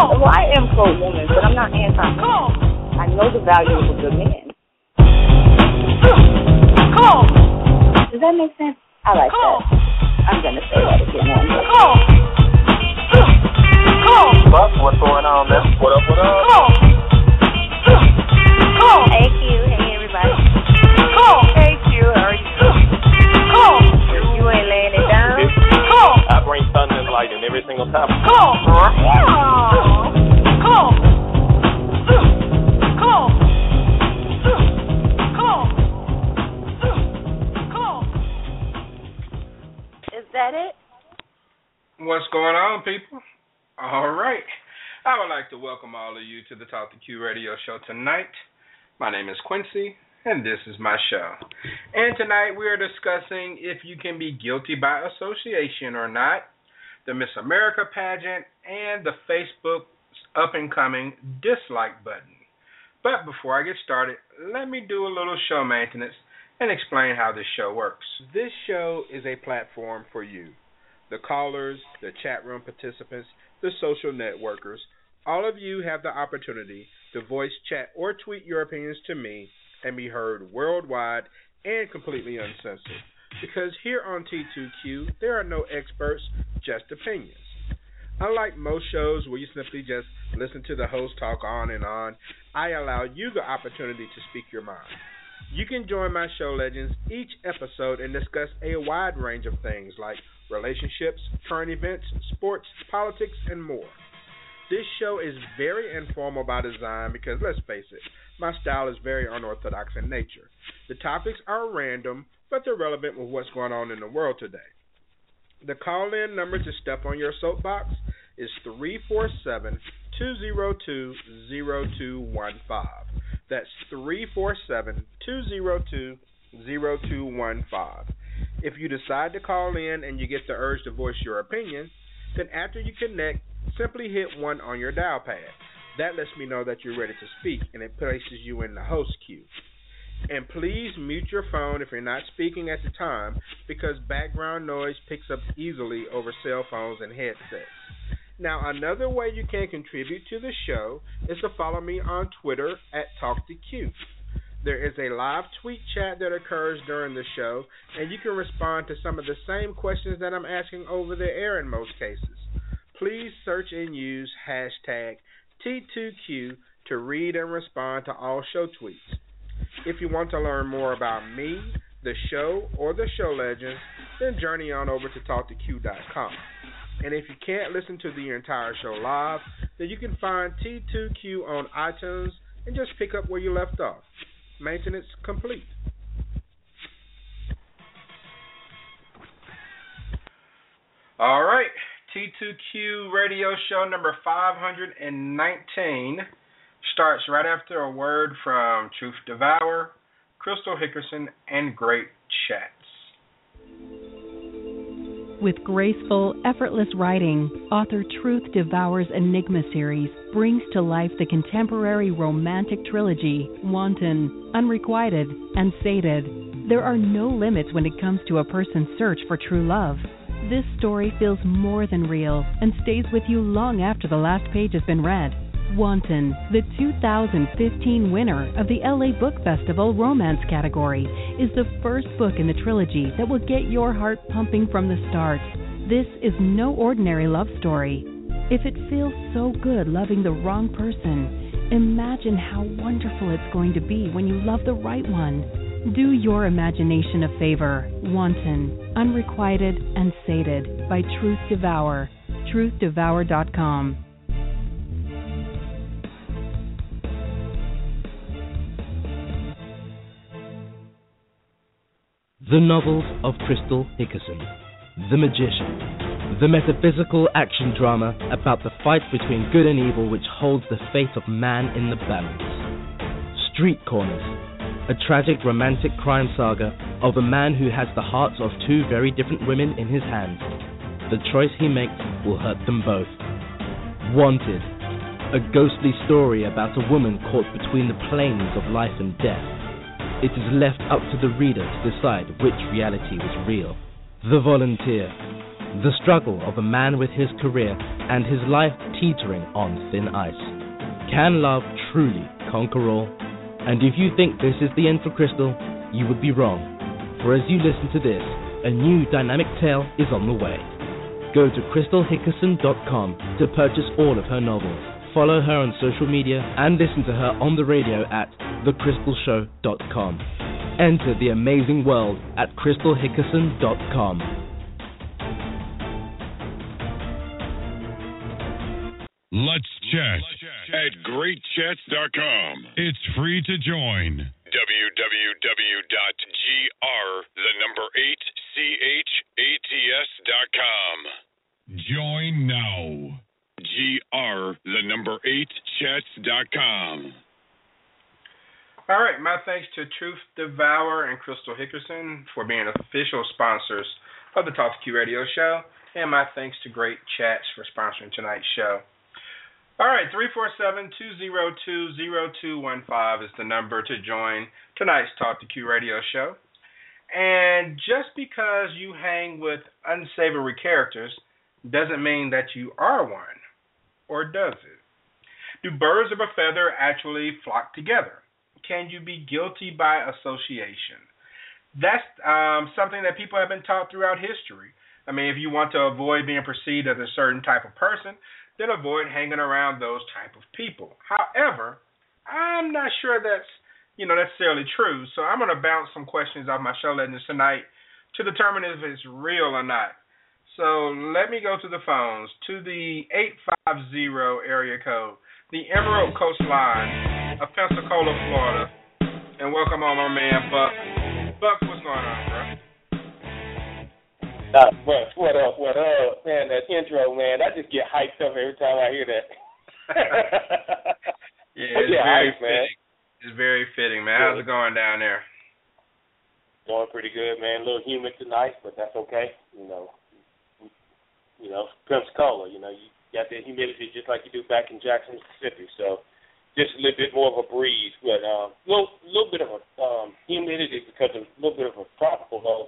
Well, I am pro woman, but I'm not anti man. I know the value of a good man. Come on. Does that make sense? I like that. I'm gonna say that again. one more. Buck, what's going on, man? What up, what up? Come on. Come on. Hey Q, hey everybody. Hey Q, how I bring thunder and lightning every single time. Is that it? What's going on, people? All right. I would like to welcome all of you to the Talk to Q radio show tonight. My name is Quincy, and this is my show. And tonight we are discussing if you can be guilty by association or not, the Miss America pageant, and the Facebook up and coming dislike button. But before I get started, let me do a little show maintenance and explain how this show works. This show is a platform for you, the callers, the chat room participants, the social networkers. All of you have the opportunity to voice, chat, or tweet your opinions to me and be heard worldwide and completely uncensored. Because here on T2Q, there are no experts, just opinions. Unlike most shows where you simply just listen to the host talk on and on, I allow you the opportunity to speak your mind. You can join my show legends each episode and discuss a wide range of things like relationships, current events, sports, politics, and more. This show is very informal by design because, let's face it, my style is very unorthodox in nature. The topics are random, but they're relevant with what's going on in the world today. The call in number to step on your soapbox is 347 202 0215. That's 347 202 0215. If you decide to call in and you get the urge to voice your opinion, then after you connect, simply hit 1 on your dial pad. That lets me know that you're ready to speak and it places you in the host queue. And please mute your phone if you're not speaking at the time because background noise picks up easily over cell phones and headsets. Now, another way you can contribute to the show is to follow me on Twitter at TalkToQ. There is a live tweet chat that occurs during the show, and you can respond to some of the same questions that I'm asking over the air in most cases. Please search and use hashtag T2Q to read and respond to all show tweets. If you want to learn more about me, the show, or the show legends, then journey on over to TalkToQ.com. And if you can't listen to the entire show live, then you can find T2Q on iTunes and just pick up where you left off. Maintenance complete. All right, T2Q radio show number 519 starts right after a word from Truth Devour, Crystal Hickerson, and Great Chats. With graceful, effortless writing, author Truth Devour's Enigma series brings to life the contemporary romantic trilogy Wanton, Unrequited, and Sated. There are no limits when it comes to a person's search for true love. This story feels more than real and stays with you long after the last page has been read. Wanton, the 2015 winner of the LA Book Festival Romance category, is the first book in the trilogy that will get your heart pumping from the start. This is no ordinary love story. If it feels so good loving the wrong person, imagine how wonderful it's going to be when you love the right one. Do your imagination a favor. Wanton, Unrequited, and Sated by Truth Devour. TruthDevour.com. The novels of Crystal Hickerson, The Magician, the metaphysical action drama about the fight between good and evil which holds the fate of man in the balance. Street Corners, a tragic romantic crime saga of a man who has the hearts of two very different women in his hands. The choice he makes will hurt them both. Wanted, a ghostly story about a woman caught between the planes of life and death it is left up to the reader to decide which reality was real. The Volunteer. The struggle of a man with his career and his life teetering on thin ice. Can love truly conquer all? And if you think this is the end for Crystal, you would be wrong. For as you listen to this, a new dynamic tale is on the way. Go to crystalhickerson.com to purchase all of her novels follow her on social media, and listen to her on the radio at thecrystalshow.com. Enter the amazing world at crystalhickerson.com. Let's chat at greatchats.com. It's free to join. www.gr the number 8chats.com. Join now gr the number eight chats.com. All right, my thanks to Truth Devour and Crystal Hickerson for being official sponsors of the Talk to Q Radio show, and my thanks to Great Chats for sponsoring tonight's show. All right, 347-202-0215 is the number to join tonight's Talk to Q Radio show. And just because you hang with unsavory characters doesn't mean that you are one or does it? Do birds of a feather actually flock together? Can you be guilty by association? That's um, something that people have been taught throughout history. I mean, if you want to avoid being perceived as a certain type of person, then avoid hanging around those type of people. However, I'm not sure that's you know necessarily true. So I'm going to bounce some questions off my show legends tonight to determine if it's real or not. So let me go to the phones to the 850 area code, the Emerald Coast Line of Pensacola, Florida, and welcome on my man Buck. Buck, what's going on, bro? Not much. What up? What up, man? That intro, man. I just get hyped up every time I hear that. yeah, it's very hype, man. It's very fitting, man. How's it going down there? Going pretty good, man. A little humid tonight, but that's okay. You know, you know, Pensacola. You know, you got that humidity just like you do back in Jackson, Mississippi. So just a little bit more of a breeze, but a um, little little bit of a um, humidity because of a little bit of a tropical low,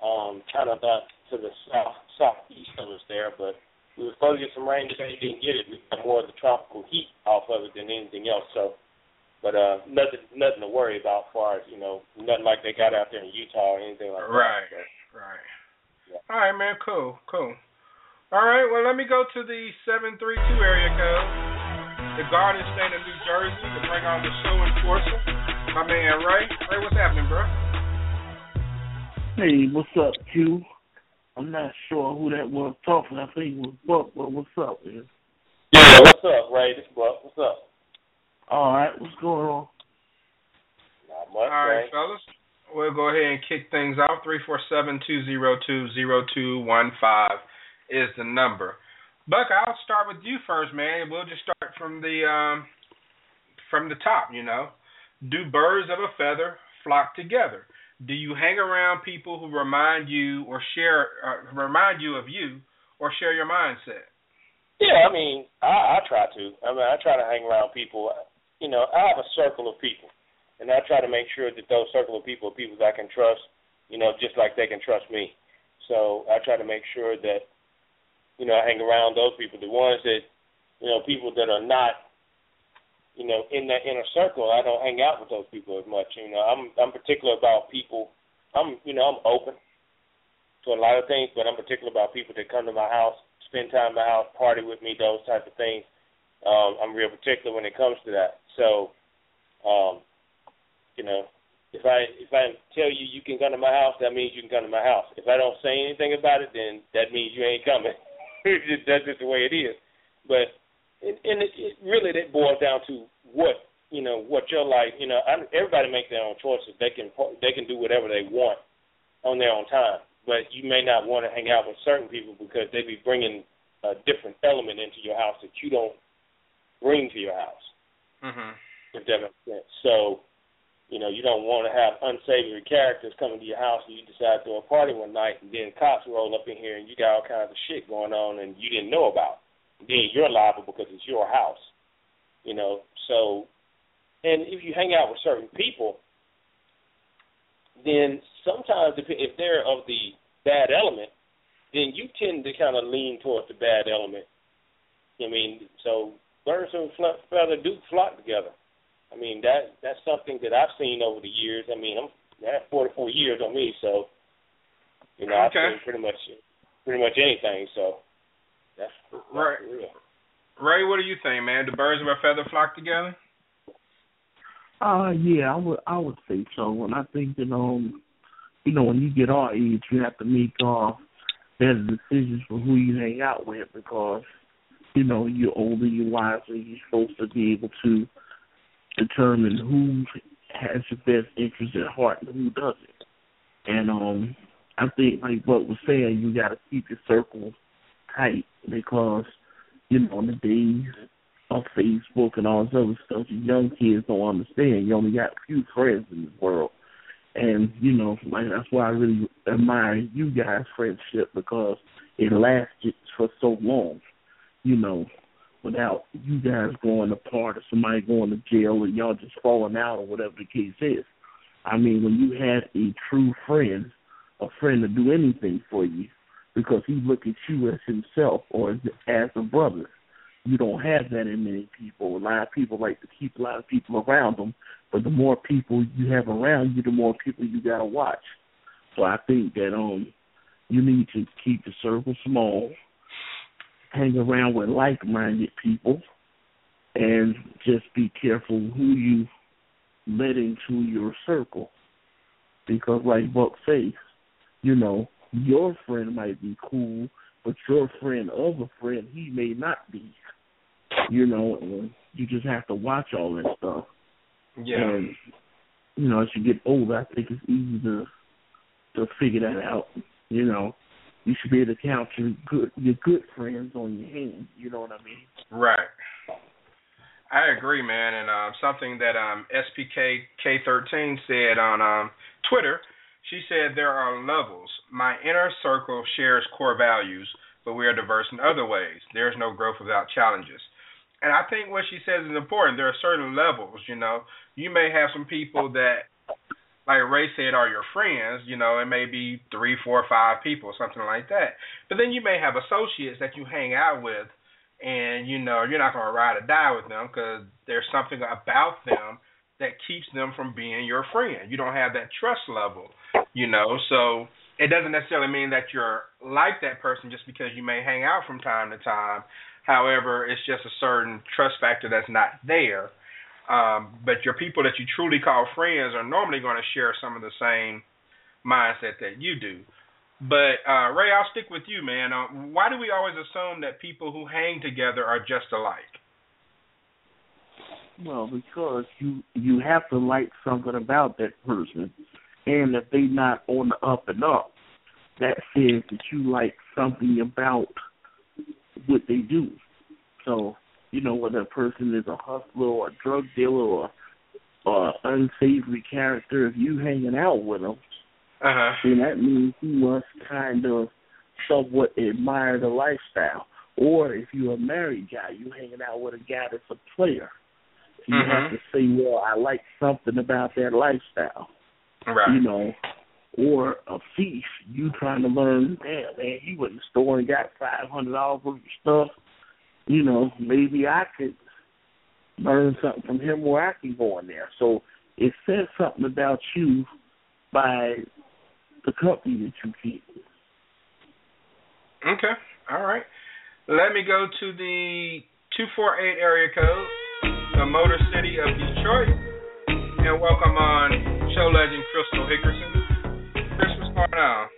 um, kind of back to the south southeast of us there. But we were supposed to get some rain today, didn't get it. We got more of the tropical heat off of it than anything else. So, but uh, nothing nothing to worry about, as far as you know, nothing like they got out there in Utah or anything like right, that. Right, right. Yeah. All right, man. Cool, cool. All right, well, let me go to the 732 area code, the Garden State of New Jersey, to bring on the show enforcer, my man Ray. Ray, what's happening, bro? Hey, what's up, Q? I'm not sure who that was talking. I think it was Buck, but what's up, man? Yeah, what's up, Ray? This is Buck. What's up? All right, what's going on? Not much, All right, Ray. fellas. We'll go ahead and kick things off. 347 202 0215 is the number. Buck, I'll start with you first, man. We'll just start from the um, from the top. You know, do birds of a feather flock together? Do you hang around people who remind you or share uh, remind you of you or share your mindset? Yeah, I mean, I, I try to. I mean, I try to hang around people. You know, I have a circle of people, and I try to make sure that those circle of people are people that I can trust. You know, just like they can trust me. So I try to make sure that you know, I hang around those people. The ones that, you know, people that are not, you know, in that inner circle, I don't hang out with those people as much. You know, I'm I'm particular about people. I'm you know I'm open to a lot of things, but I'm particular about people that come to my house, spend time in my house, party with me, those type of things. Um, I'm real particular when it comes to that. So, um, you know, if I if I tell you you can come to my house, that means you can come to my house. If I don't say anything about it, then that means you ain't coming. That's just the way it is. But and, and it, it really that boils down to what you know what your life. You know, I, everybody make their own choices. They can they can do whatever they want on their own time. But you may not want to hang out with certain people because they be bringing a different element into your house that you don't bring to your house. Mhm. If that makes sense. So you know, you don't want to have unsavory characters coming to your house and you decide to throw a party one night and then cops roll up in here and you got all kinds of shit going on and you didn't know about. Then you're liable because it's your house. You know, so and if you hang out with certain people, then sometimes if if they're of the bad element, then you tend to kind of lean towards the bad element. I mean, so birds and feather do flock together. I mean that that's something that I've seen over the years. I mean, I'm I have 44 years on me, so you know Okay. I've seen pretty much pretty much anything. So that's, that's Right. real. Ray, what do you think, man? Do birds of a feather flock together? Uh yeah, I would I would say so. And I think that um you know, when you get our age you have to make uh better decisions for who you hang out with because, you know, you're older, you're wiser, you're supposed to be able to determine who has your best interest at heart and who doesn't. And um I think like what was saying, you gotta keep your circle tight because, you know, in the days of Facebook and all this other stuff, you young kids don't understand. You only got a few friends in this world. And, you know, like that's why I really admire you guys' friendship because it lasted for so long, you know, without you guys going apart or somebody going to jail or y'all just falling out or whatever the case is. I mean, when you had a true friend, a friend to do anything for you because he look at you as himself or as, as a brother. You don't have that in many people. A lot of people like to keep a lot of people around them, but the more people you have around you, the more people you gotta watch. So I think that um you need to keep the circle small, hang around with like-minded people, and just be careful who you let into your circle. Because like Buck says, you know, your friend might be cool, but your friend of a friend, he may not be. You know, and you just have to watch all that stuff. Yeah. And you know, as you get older, I think it's easy to to figure that out. You know, you should be able to count your good your good friends on your hand. You know what I mean? Right. I agree, man. And um, something that um, SPK K13 said on um, Twitter, she said there are levels. My inner circle shares core values, but we are diverse in other ways. There is no growth without challenges. And I think what she says is important. There are certain levels, you know. You may have some people that, like Ray said, are your friends, you know, it may be three, four, five people, something like that. But then you may have associates that you hang out with and you know you're not going to ride or die with them because there's something about them that keeps them from being your friend. You don't have that trust level, you know. So it doesn't necessarily mean that you're like that person just because you may hang out from time to time. However, it's just a certain trust factor that's not there. Um, but your people that you truly call friends are normally going to share some of the same mindset that you do. But uh, Ray, I'll stick with you, man. Uh, why do we always assume that people who hang together are just alike? Well, because you you have to like something about that person, and if they not on the up and up, that says that you like something about what they do. So you know whether a person is a hustler or a drug dealer or or unsavory character, if you hanging out with them, uh-huh. then that means you must kind of somewhat admire the lifestyle. Or if you're a married guy, you hanging out with a guy that's a player. You Mhm. have to say, well, I like something about that lifestyle. Right. You know, or a thief, you trying to learn, damn, man, he went in the store and got five hundred dollars worth of stuff. You know, maybe I could learn something from him where I can go in there. So it says something about you by the company that you keep. Okay. All right. Let me go to the 248 area code, the Motor City of Detroit, and welcome on show legend Crystal Hickerson. Chris, what's going on?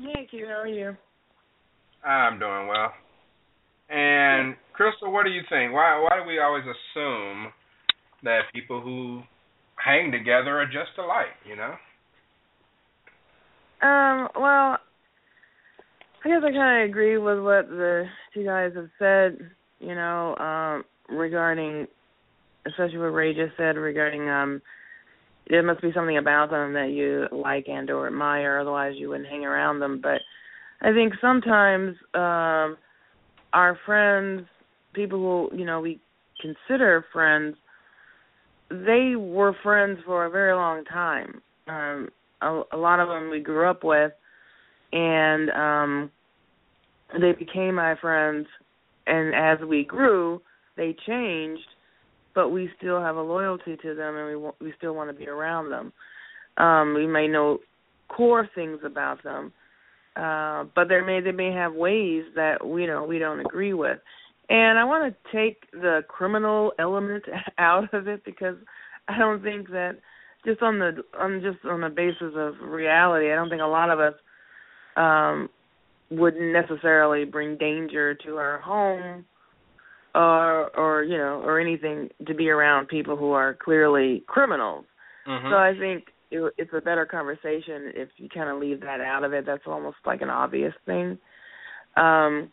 Hey, Q, how are you? I'm doing well. And Crystal, what do you think? Why why do we always assume that people who hang together are just alike, you know? Um, well, I guess I kind of agree with what the two guys have said, you know, um, regarding, especially what Ray just said regarding, um, there must be something about them that you like and or admire, otherwise you wouldn't hang around them. But I think sometimes um, our friends, people who you know we consider friends, they were friends for a very long time. Um, a, a lot of them we grew up with, and um, they became my friends. And as we grew, they changed, but we still have a loyalty to them, and we we still want to be around them. Um, we may know core things about them, uh, but there may they may have ways that we know we don't agree with. And I want to take the criminal element out of it because I don't think that just on the on just on the basis of reality, I don't think a lot of us um wouldn't necessarily bring danger to our home or or you know or anything to be around people who are clearly criminals. Mm-hmm. So I think it, it's a better conversation if you kind of leave that out of it. That's almost like an obvious thing. Um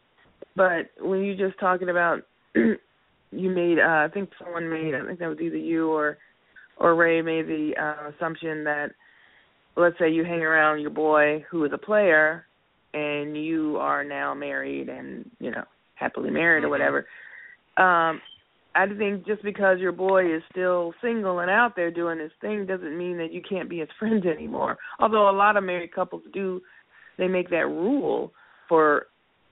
but when you just talking about you made uh I think someone made I think that was either you or or Ray made the uh, assumption that let's say you hang around your boy who is a player and you are now married and you know happily married or Mm-hmm. whatever um i think just because your boy is still single and out there doing his thing doesn't mean that you can't be his friend anymore although a lot of married couples do they make that rule for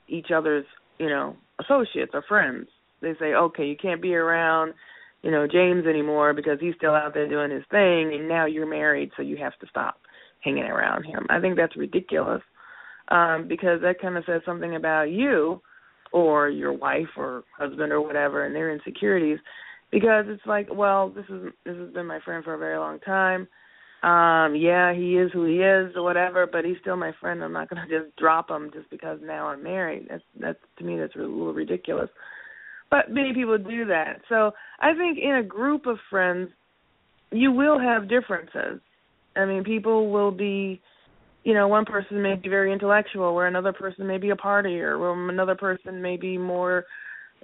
each other's you know associates or friends they say okay you can't be around you know James anymore because he's still out there doing his thing and now you're married so you have to stop hanging around him. I think that's ridiculous. Um because that kind of says something about you or your wife or husband or whatever and their insecurities because it's like, well, this is this has been my friend for a very long time. Um yeah, he is who he is or whatever, but he's still my friend. I'm not going to just drop him just because now I'm married. That's that's to me that's a little ridiculous but many people do that. So I think in a group of friends, you will have differences. I mean, people will be, you know, one person may be very intellectual, where another person may be a partier, where another person may be more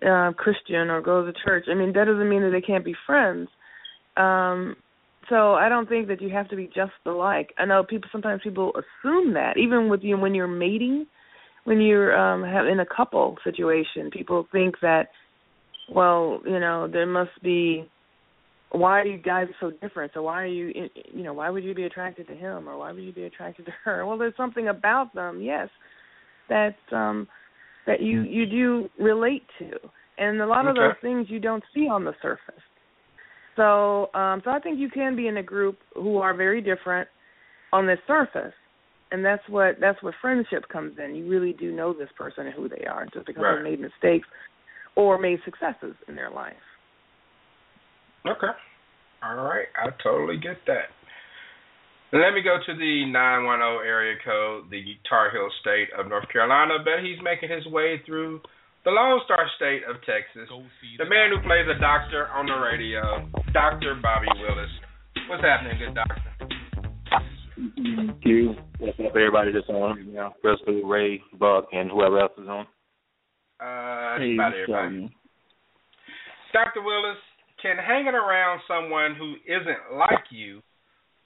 uh Christian or go to church. I mean, that doesn't mean that they can't be friends. Um so I don't think that you have to be just alike. I know people sometimes people assume that even with you when you're mating, when you're um have in a couple situation, people think that well, you know, there must be why are you guys so different? So why are you you know, why would you be attracted to him or why would you be attracted to her? Well, there's something about them, yes, that um that you you do relate to. And a lot of those things you don't see on the surface. So, um so I think you can be in a group who are very different on the surface. And that's what that's where friendship comes in. You really do know this person and who they are just because Right. they made mistakes or made successes in their life. Okay. All right. I totally get that. Let me go to the 910 area code, the Tar Heel state of North Carolina. Bet he's making his way through the Lone Star state of Texas. The man who plays a doctor on the radio, Dr. Bobby Willis. What's happening, good doctor? Q, what's up, everybody that's on? You know, Crystal, Ray, Buck, and whoever else is on. Uh, Hey, about everybody. Dr. Willis, can hanging around someone who isn't like you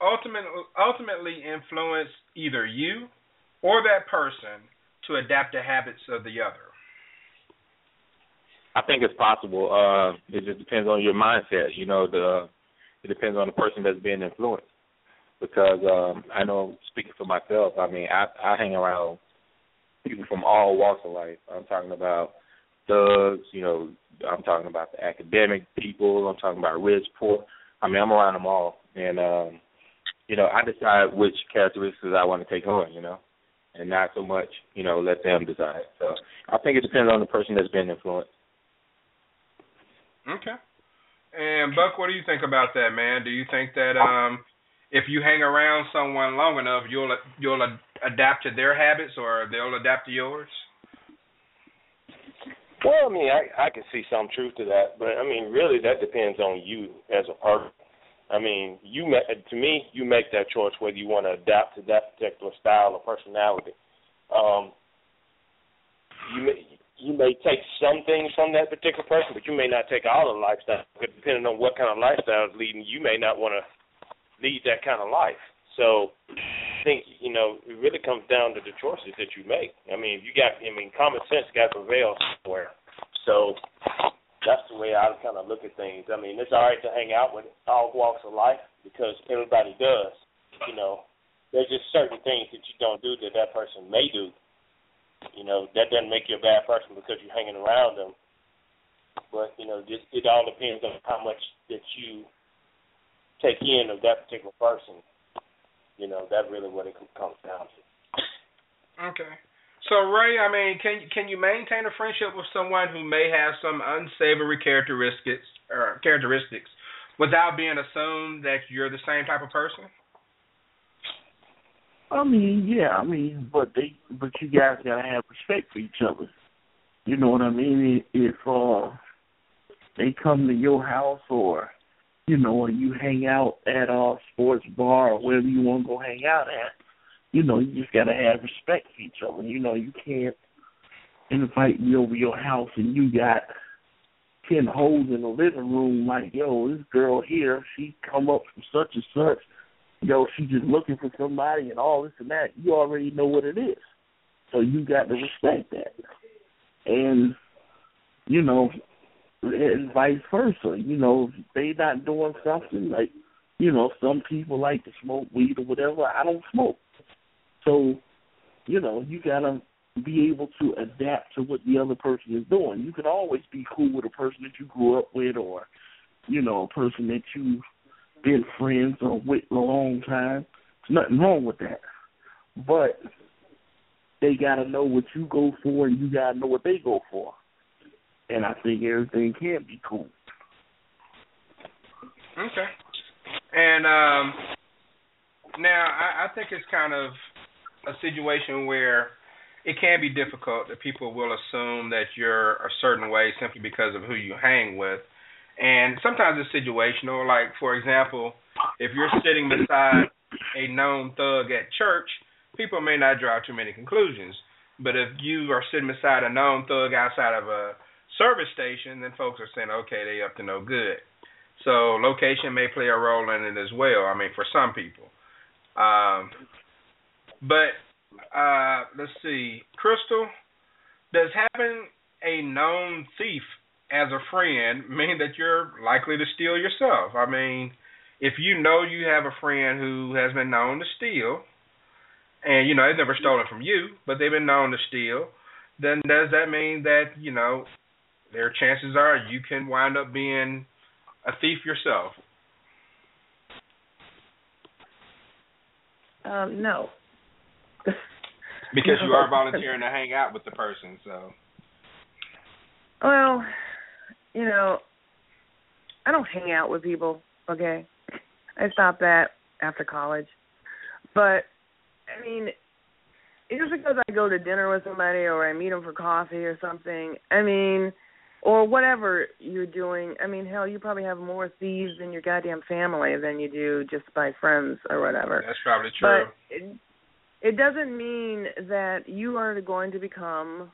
ultimately ultimately influence either you or that person to adapt the habits of the other? I think it's possible. Uh, it just depends on your mindset. You know, the it depends on the person that's being influenced. Because um, I know, speaking for myself, I mean, I, I hang around people from all walks of life. I'm talking about thugs. You know, I'm talking about the academic people. I'm talking about rich, poor. I mean, I'm around them all, and um, you know, I decide which characteristics I want to take on. You know, and not so much, you know, let them decide. So I think it depends on the person that's been influenced. Okay. And Buck, what do you think about that, man? Do you think that um if you hang around someone long enough, you'll you'll adapt to their habits or they'll adapt to yours? Well, I mean, I I can see some truth to that, but I mean, really, that depends on you as a person. I mean, you to me, you make that choice whether you want to adapt to that particular style or personality. Um, you may you may take some things from that particular person, but you may not take all the lifestyle. Depending on what kind of lifestyle is leading, you may not want to lead that kind of life. So think, you know, it really comes down to the choices that you make. I mean, you got I mean, common sense got to prevail somewhere. So that's the way I kind of look at things. I mean, it's all right to hang out with all walks of life because everybody does. You know, there's just certain things that you don't do that that person may do. You know, that doesn't make you a bad person because you're hanging around them. But you know, just it all depends on how much that you take in of that particular person. You know, that's really what it comes down to. Okay. So Ray, I mean, can can you maintain a friendship with someone who may have some unsavory characteristics or characteristics without being assumed that you're the same type of person? I mean, yeah, I mean, but they, but you guys gotta have respect for each other. You know what I mean? If uh, they come to your house or you know, or you hang out at a sports bar or wherever you want to go hang out at, you know, you just gotta have respect for each other. You know, you can't invite me over your house and you got ten holes in the living room like, yo, this girl here, she come up from such and such, yo, she just looking for somebody and all this and that. You already know what it is. So you got to respect that. And, you know, and vice versa. You know, if they not doing something like, you know, some people like to smoke weed or whatever. I don't smoke, so you know, you gotta be able to adapt to what the other person is doing. You can always be cool with a person that you grew up with, or you know, a person that you've been friends or with a long time. There's nothing wrong with that, but they gotta know what you go for, and you gotta know what they go for and I think everything can be cool. Okay. And um now I, I think it's kind of a situation where it can be difficult that people will assume that you're a certain way simply because of who you hang with. And sometimes it's situational. Like for example, if you're sitting beside a known thug at church, people may not draw too many conclusions. But if you are sitting beside a known thug outside of a service station, then folks are saying, okay, they up to no good. So location may play a role in it as well. I mean, for some people. Um, but uh, let's see, Crystal, does having a known thief as a friend mean that you're likely to steal yourself? I mean, if you know you have a friend who has been known to steal, and you know they've never stolen from you, but they've been known to steal, then does that mean that you know there chances are you can wind up being a thief yourself. Um, no. because you are volunteering to hang out with the person, so. Well, you know, I don't hang out with people. Okay, I stopped that after college, but I mean, just because I go to dinner with somebody or I meet them for coffee or something, I mean, or whatever you're doing. I mean, hell, you probably have more thieves in your goddamn family than you do just by friends or whatever. That's probably true. But it, it doesn't mean that you are going to become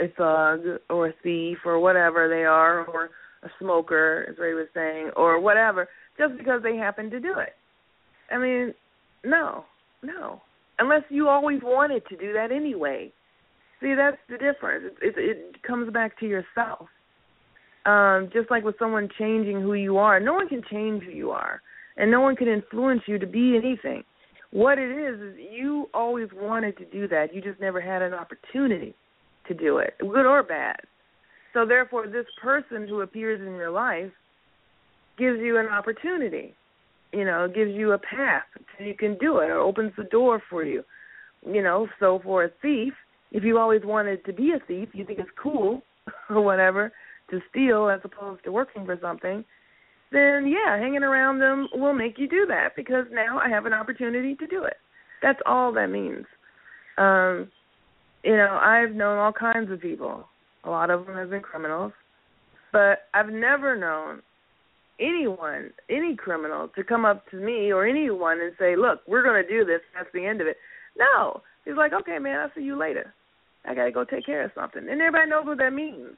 a thug or a thief or whatever they are, or a smoker, as Ray was saying, or whatever, just because they happen to do it. I mean, no, no. Unless you always wanted to do that anyway. See, that's the difference. It, it, comes back to yourself. Um, just like with someone changing who you are, no one can change who you are, and no one can influence you to be anything. What it is is you always wanted to do that. You just never had an opportunity to do it, good or bad. So therefore, this person who appears in your life gives you an opportunity. You know, gives you a path, and you can do it, or opens the door for you you know, so for a thief, if you always wanted to be a thief, you think it's cool or whatever to steal as opposed to working for something, then yeah, hanging around them will make you do that because now I have an opportunity to do it. That's all that means. Um, you know, I've known all kinds of people. A lot of them have been criminals, but I've never known anyone, any criminal, to come up to me or anyone and say, "Look, we're going to do this. That's the end of it." No, he's like, "Okay, man, I'll see you later. I got to go take care of something," and everybody knows what that means.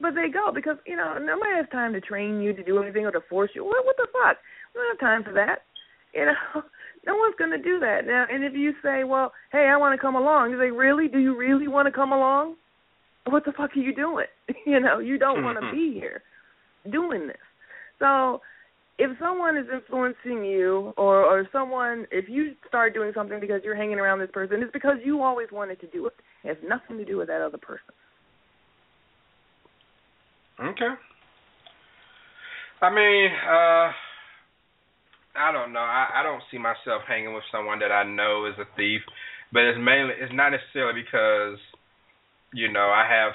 But they go because you know nobody has time to train you to do anything or to force you. What what the fuck? We don't have time for that. You know, no one's going to do that now. And if you say, "Well, hey, I want to come along," you say, "Really? Do you really want to come along? What the fuck are you doing? you know, you don't want to Mm-hmm. be here doing this." So, if someone is influencing you, or or someone, if you start doing something because you're hanging around this person, it's because you always wanted to do it. It has nothing to do with that other person. Okay. I mean, uh I don't know. I, I don't see myself hanging with someone that I know is a thief, but it's mainly it's not necessarily because you know I have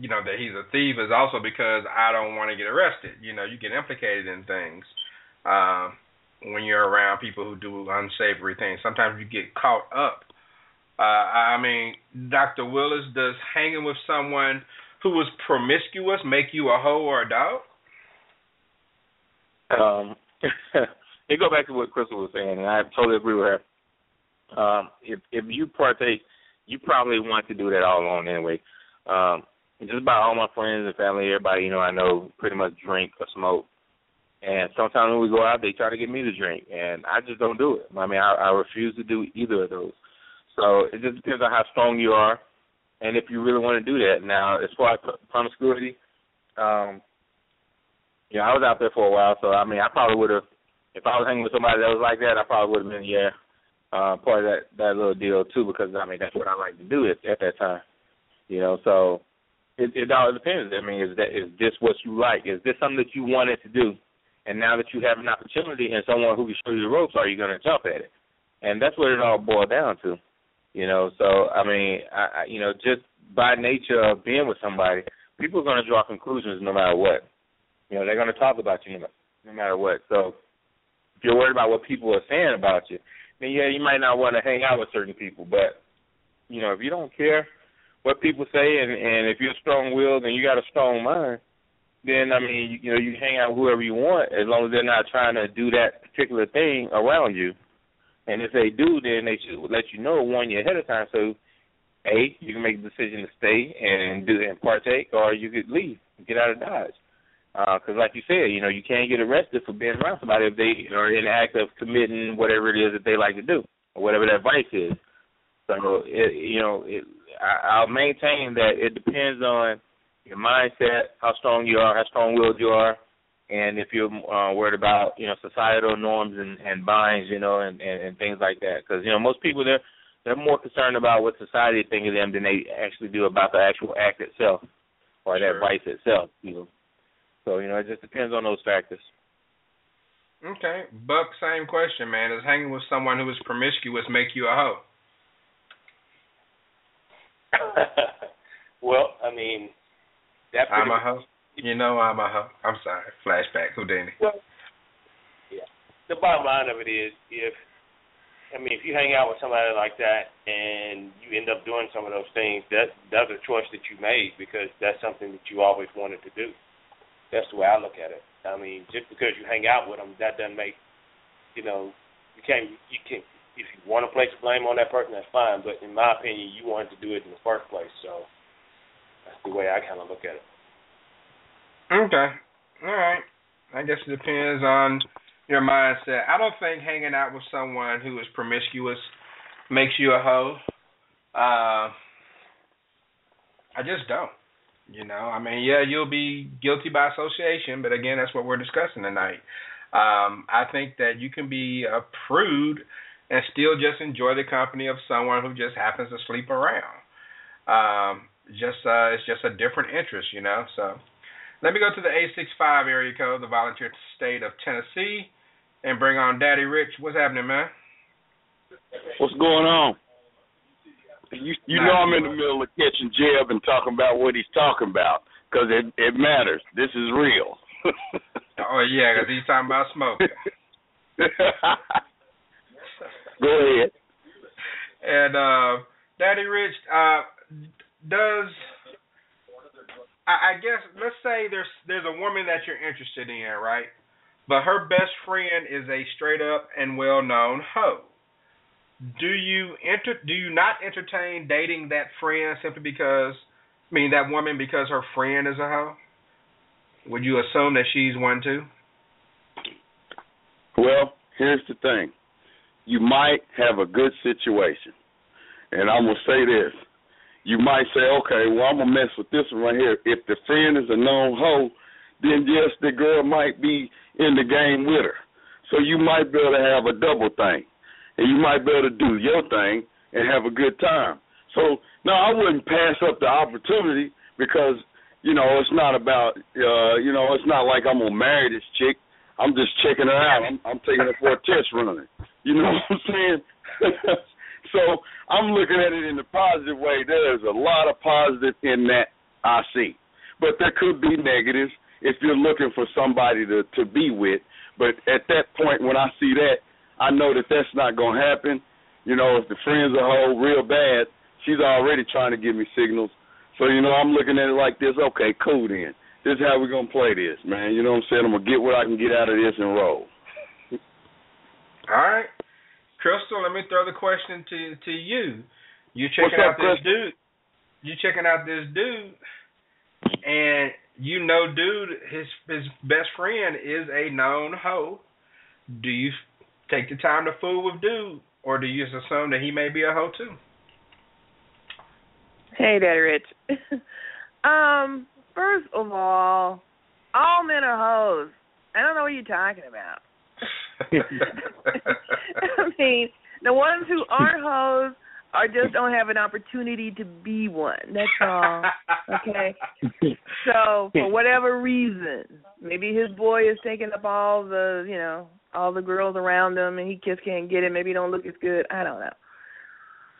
you know that he's a thief. is also because I don't want to get arrested. You know, you get implicated in things um, when you're around people who do unsavory things. Sometimes you get caught up. Uh, I mean, Dr. Willis, does hanging with someone who was promiscuous make you a hoe or a dog? Um, it go back to what Crystal was saying, and I totally agree with her. Um, if if you partake, you probably want to do that all alone anyway. Um, just about all my friends and family, everybody you know I know pretty much drink or smoke. And sometimes when we go out, they try to get me to drink, and I just don't do it. I mean, I, I refuse to do either of those. So it just depends on how strong you are, and if you really want to do that. Now, as far as promiscuity, um, you know, I was out there for a while, so I mean, I probably would have, if I was hanging with somebody that was like that, I probably would have been, yeah, uh, part of that that little deal too, because I mean, that's what I like to do at, at that time. You know, so it, it all depends. I mean, is that is this what you like? Is this something that you wanted to do? And now that you have an opportunity and someone who can show you the ropes, are you going to jump at it? And that's what it all boiled down to. You know, so I mean, I, I you know, just by nature of being with somebody, people are going to draw conclusions no matter what. You know, they're going to talk about you no, no matter what. So if you're worried about what people are saying about you, then yeah, you might not want to hang out with certain people. But you know, if you don't care what people say, and and if you're strong-willed and you got a strong mind, then I mean, you, you know, you hang out with whoever you want as long as they're not trying to do that particular thing around you. And if they do, then they should let you know, warn you ahead of time. So, a, you can make the decision to stay and do and partake, or you could leave, get out of Dodge. Uh, because, like you said, you know, you can't get arrested for being around somebody if they are in the act of committing whatever it is that they like to do, or whatever that vice is. So, it, you know, it, I, I'll maintain that it depends on your mindset, how strong you are, how strong-willed you are, and if you're uh, worried about you know societal norms and, and binds, you know, and, and, and things like that. Because you know most people they're they're more concerned about what society thinks of them than they actually do about the actual act itself or that vice itself. You know, so you know it just depends on those factors. Okay, Buck, same question, man. Does hanging with someone who is promiscuous make you a hoe? well, I mean, that I'm a hoe. You know I'm a hoe. I'm sorry. Flashback, Whodini. Well, yeah. The bottom line of it is, if I mean, if you hang out with somebody like that and you end up doing some of those things, that that's a choice that you made because that's something that you always wanted to do. That's the way I look at it. I mean, just because you hang out with them, that doesn't make, you know, you can't, you can, if you want to place blame on that person, that's fine. But in my opinion, you wanted to do it in the first place, so that's the way I kind of look at it. Okay. All right. I guess it depends on your mindset. I don't think hanging out with someone who is promiscuous makes you a hoe. Uh, I just don't. You know, I mean, yeah, you'll be guilty by association, but again, that's what we're discussing tonight. Um, I think that you can be a prude and still just enjoy the company of someone who just happens to sleep around. Um, just uh, it's just a different interest, you know. So let me go to the 865 area code, the volunteer state of Tennessee, and bring on Daddy Rich. What's happening, man? What's going on? You you know I'm in the middle of catching Jeb and talking about what he's talking about because it it matters. This is real. oh yeah, because he's talking about smoking. Go ahead. And uh, Daddy Rich, uh, does I, I guess let's say there's there's a woman that you're interested in, right? But her best friend is a straight up and well known hoe. Do you enter do you not entertain dating that friend simply because I mean that woman because her friend is a hoe? Would you assume that she's one too? Well, here's the thing. You might have a good situation. And I'm gonna say this you might say, okay, well, I'm gonna mess with this one right here. If the friend is a known hoe, then yes, the girl might be in the game with her. So you might be able to have a double thing, and you might be able to do your thing and have a good time. So no, I wouldn't pass up the opportunity because you know it's not about uh, you know it's not like I'm gonna marry this chick. I'm just checking her out. I'm, I'm taking her for a test run. You know what I'm saying? So I'm looking at it in the positive way. There's a lot of positive in that I see, but there could be negatives if you're looking for somebody to to be with. But at that point, when I see that, I know that that's not going to happen. You know, if the friends are whole real bad, she's already trying to give me signals. So you know, I'm looking at it like this. Okay, cool then. This is how we're gonna play this, man. You know what I'm saying? I'm gonna get what I can get out of this and roll. All right. Crystal, let me throw the question to to you. You checking up, out this dude. You checking out this dude, and you know, dude, his his best friend is a known hoe. Do you take the time to fool with dude, or do you just assume that he may be a hoe too? Hey, Daddy Rich. um, first of all, all men are hoes. I don't know what you're talking about. I mean, the ones who aren't hoes are just don't have an opportunity to be one. That's all. Okay. So for whatever reason, maybe his boy is taking up all the, you know, all the girls around him, and he just can't get it. Maybe he don't look as good. I don't know.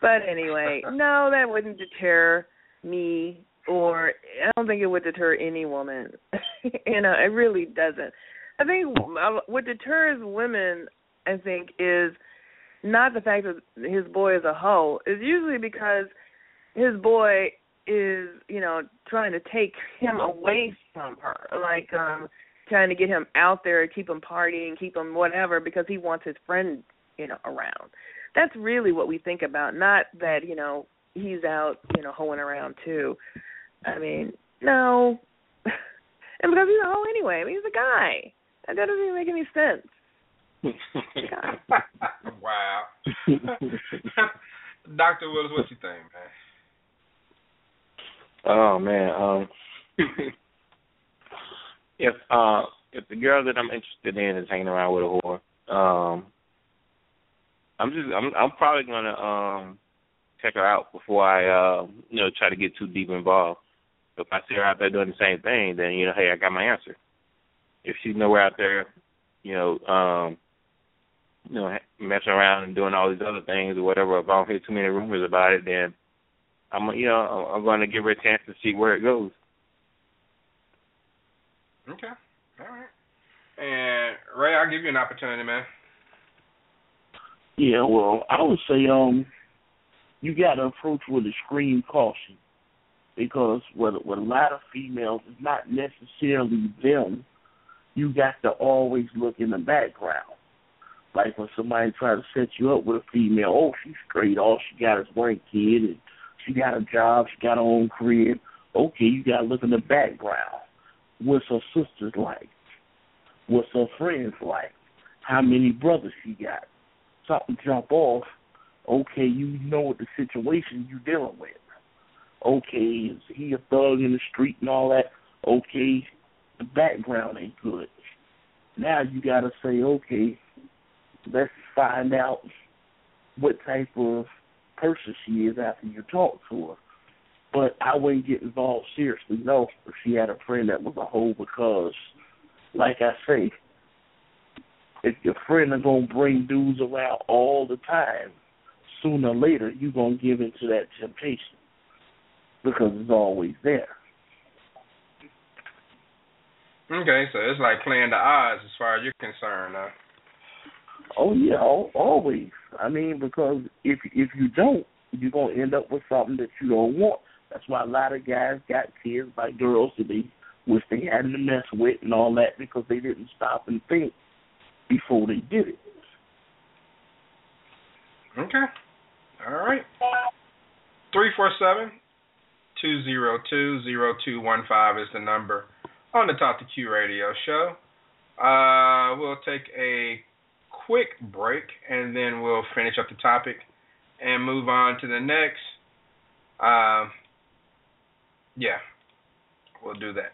But anyway, no, that wouldn't deter me, or I don't think it would deter any woman. you know, it really doesn't. I think what deters women, I think, is not the fact that his boy is a hoe. It's usually because his boy is, you know, trying to take him away from her, like um trying to get him out there, keep him partying, keep him whatever, because he wants his friend, you know, around. That's really what we think about, not that you know he's out, you know, hoeing around too. I mean, no, and because he's a hoe anyway. I mean, he's a guy. That doesn't even make any sense. wow. Doctor Willis, what you think, man? Oh man, um if uh if the girl that I'm interested in is hanging around with a whore, um I'm just I'm I'm probably gonna um check her out before I uh you know try to get too deep involved. If I see her out there doing the same thing, then you know, hey, I got my answer. If she's nowhere out there, you know, um you know, messing around and doing all these other things or whatever, if I don't hear too many rumors about it, then I'm you know I'm going to give her a chance to see where it goes. Okay, all right. And Ray, I'll give you an opportunity, man. Yeah, well, I would say um, you got to approach with extreme caution because with with a lot of females, it's not necessarily them. You got to always look in the background like when somebody try to set you up with a female, oh she's straight, all she got is one kid and she got a job, she got her own crib. Okay, you gotta look in the background. What's her sisters like? What's her friends like? How many brothers she got? Something jump off. Okay, you know what the situation you're dealing with. Okay, is he a thug in the street and all that? Okay, the background ain't good. Now you gotta say, okay, let's find out what type of person she is after you talk to her. But I wouldn't get involved seriously, no, if she had a friend that was a hoe because, like I say, if your friend is gonna bring dudes around all the time, sooner or later you're gonna give into that temptation because it's always there. Okay, so it's like playing the odds as far as you're concerned. Huh? Oh yeah, always. I mean, because if if you don't, you're gonna end up with something that you don't want. That's why a lot of guys got kids by girls that they wish they hadn't to mess with and all that because they didn't stop and think before they did it. Okay. All right. Three four seven two zero two zero two one five is the number on the Talk to Q radio show. Uh, we'll take a quick break and then we'll finish up the topic and move on to the next. Um, yeah, we'll do that.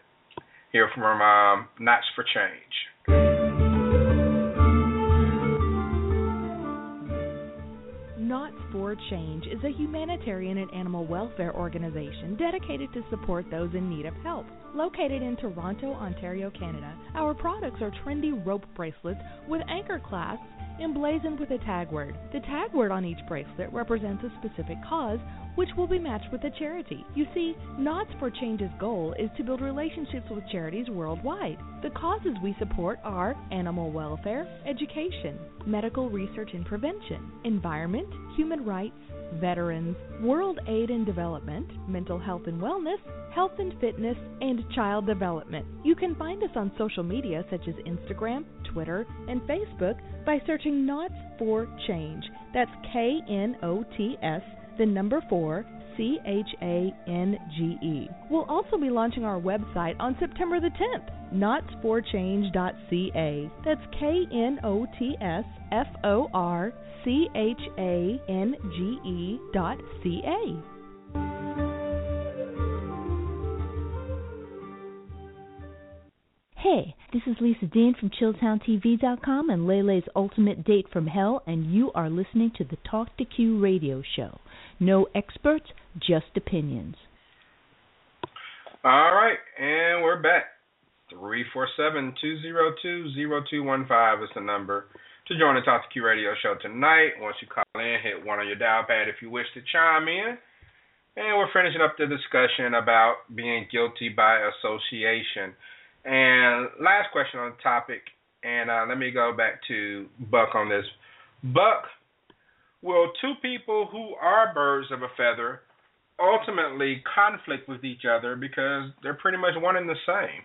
Hear from um, Knots for Change. Knots for Change is a humanitarian and animal welfare organization dedicated to support those in need of help. Located in Toronto, Ontario, Canada, our products are trendy rope bracelets with anchor clasps emblazoned with a tag word. The tag word on each bracelet represents a specific cause, which will be matched with a charity. You see, Knots for Change's goal is to build relationships with charities worldwide. The causes we support are animal welfare, education, medical research and prevention, environment, human rights, veterans, world aid and development, mental health and wellness, health and fitness, and child development. You can find us on social media such as Instagram, Twitter, and Facebook by searching Knots for Change. That's K N O T S, the number 4, C H A N G E. We'll also be launching our website on September the 10th, knotsforchange.ca. That's K N O T S F O R C H A N G E dot C A. Hey, this is Lisa Dean from ChilltownTV.com and Lele's Ultimate Date from Hell, and you are listening to the Talk to Q radio show. No experts, just opinions. All right, and we're back. 347 202 0215 is the number to join the Talk to Q radio show tonight. Once you call in, hit one on your dial pad if you wish to chime in. And we're finishing up the discussion about being guilty by association. And last question on the topic, and uh, let me go back to Buck on this. Buck, will two people who are birds of a feather ultimately conflict with each other because they're pretty much one and the same?